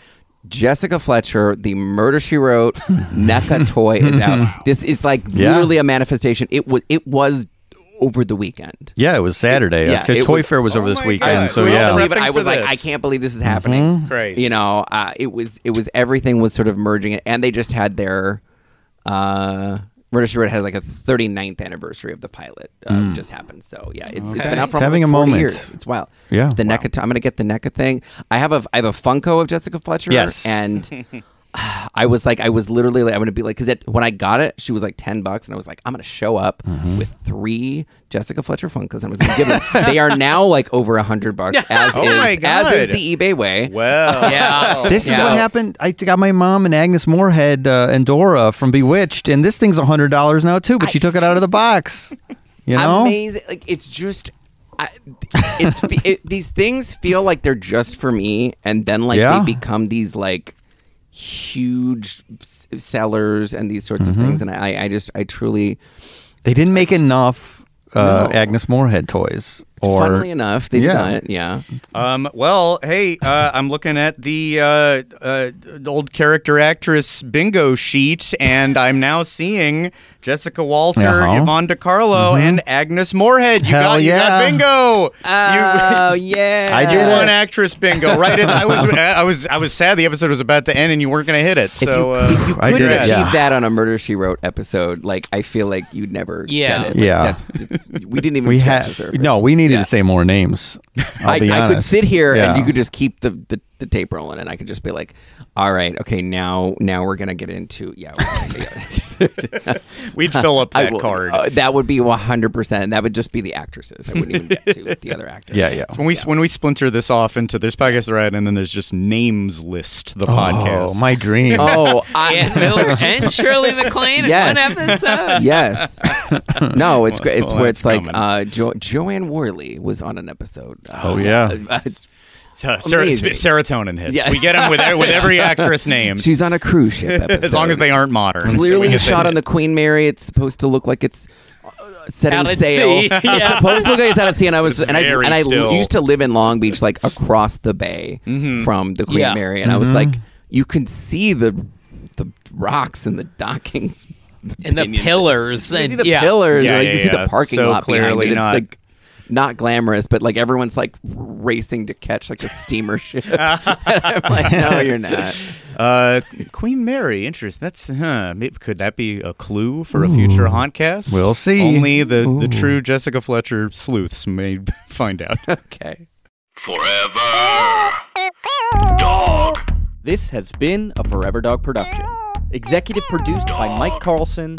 Jessica Fletcher, the Murder She Wrote NECA toy is out. This is like Yeah. literally a manifestation. It was. It was over the weekend. Yeah, it was Saturday. Yeah, I'd it Toy was- Fair was Oh over this weekend. God. So We all yeah, believe it. I was like, this. I can't believe this is happening. Crazy. You know, uh, it was it was everything was sort of merging, and they just had their uh, Murder She Wrote had like a 39th anniversary of the pilot uh, just happened. So yeah, it's, it's been out for It's having almost a 40 moment. Years. It's wild. Yeah. the NECA. T- I'm gonna get the NECA thing. I have a I have a Funko of Jessica Fletcher. Yes. and. I was like, I was literally like, I'm gonna be like, because when I got it, she was like ten bucks, and I was like, I'm gonna show up Mm-hmm. with three Jessica Fletcher Funkos, and I was gonna give them. they are now like over a hundred bucks, as Oh is my as is the eBay way. well, Yeah. This is what happened. I got my mom and Agnes Moorehead uh, Endora from Bewitched, and this thing's a hundred dollars now too. But she took it out of the box. You know, amazing. Like it's just, I, it's it, these things feel like they're just for me, and then like Yeah. they become these like huge sellers and these sorts Mm-hmm. of things. And I, I just, I truly, they didn't make enough uh, No. Agnes Moorehead toys. Or funnily enough, they've Yeah. done it. Yeah. Um, well, hey, uh, I'm looking at the uh, uh, old character actress bingo sheet, and I'm now seeing Jessica Walter, Uh-huh. Yvonne De Carlo, and Agnes Moorehead. You Hell got, you got yeah. bingo. Oh you, yeah, I you did won actress bingo. Right, in, I was, I was, I was sad the episode was about to end, and you weren't going to hit it. If So you, uh, if you I did couldn't it, achieve yeah. that on a Murder She Wrote episode, like I feel like you'd never Yeah. get it. Like, Yeah. that's, it's, we didn't even we scratch the had surface. no. We needed Yeah. to say more names. I, I could sit here Yeah. and you could just keep the, the, the tape rolling, and I could just be like, "All right, okay, now now we're gonna get into yeah." we're gonna- we'd fill up I that will- card. uh, that would be one hundred percent. That would just be the actresses. I wouldn't even get to the other actors. Yeah, yeah. when we when we splinter this off into there's podcast right, and then there's just names list the podcast. Oh, my dream. Oh, I, Ann Miller and Shirley MacLaine in Yes. one episode. yes. No, it's great. It's Well, where that's it's like uh, jo- Joanne Worley was on an episode. Oh, yeah. So, ser- serotonin hits. Yeah. We get them with, with every actress name, she's on a cruise ship episode. as long as they aren't modern. clearly get shot on the Queen Mary. It's supposed to look like it's uh, setting Out sail. sea. It's Yeah. supposed to look like it's out at sea. And I was and I and I still. used to live in Long Beach, like across the bay from the Queen Yeah. Mary, and I was like, you can see the the rocks and the docking. And the pinions. pillars. You can And, see the yeah. pillars, Yeah, or like, yeah, you see yeah. the parking So lot behind clearly it. It's not- like not glamorous, but like everyone's like racing to catch like a steamer ship. I'm like, no, you're not. Uh, Queen Mary, interesting. That's huh. Maybe, could that be a clue for a future Hauntcast? We'll see. Only the the true Jessica Fletcher sleuths may find out. Okay. Forever. Dog. This has been a Forever Dog production. Executive produced by Mike Carlson,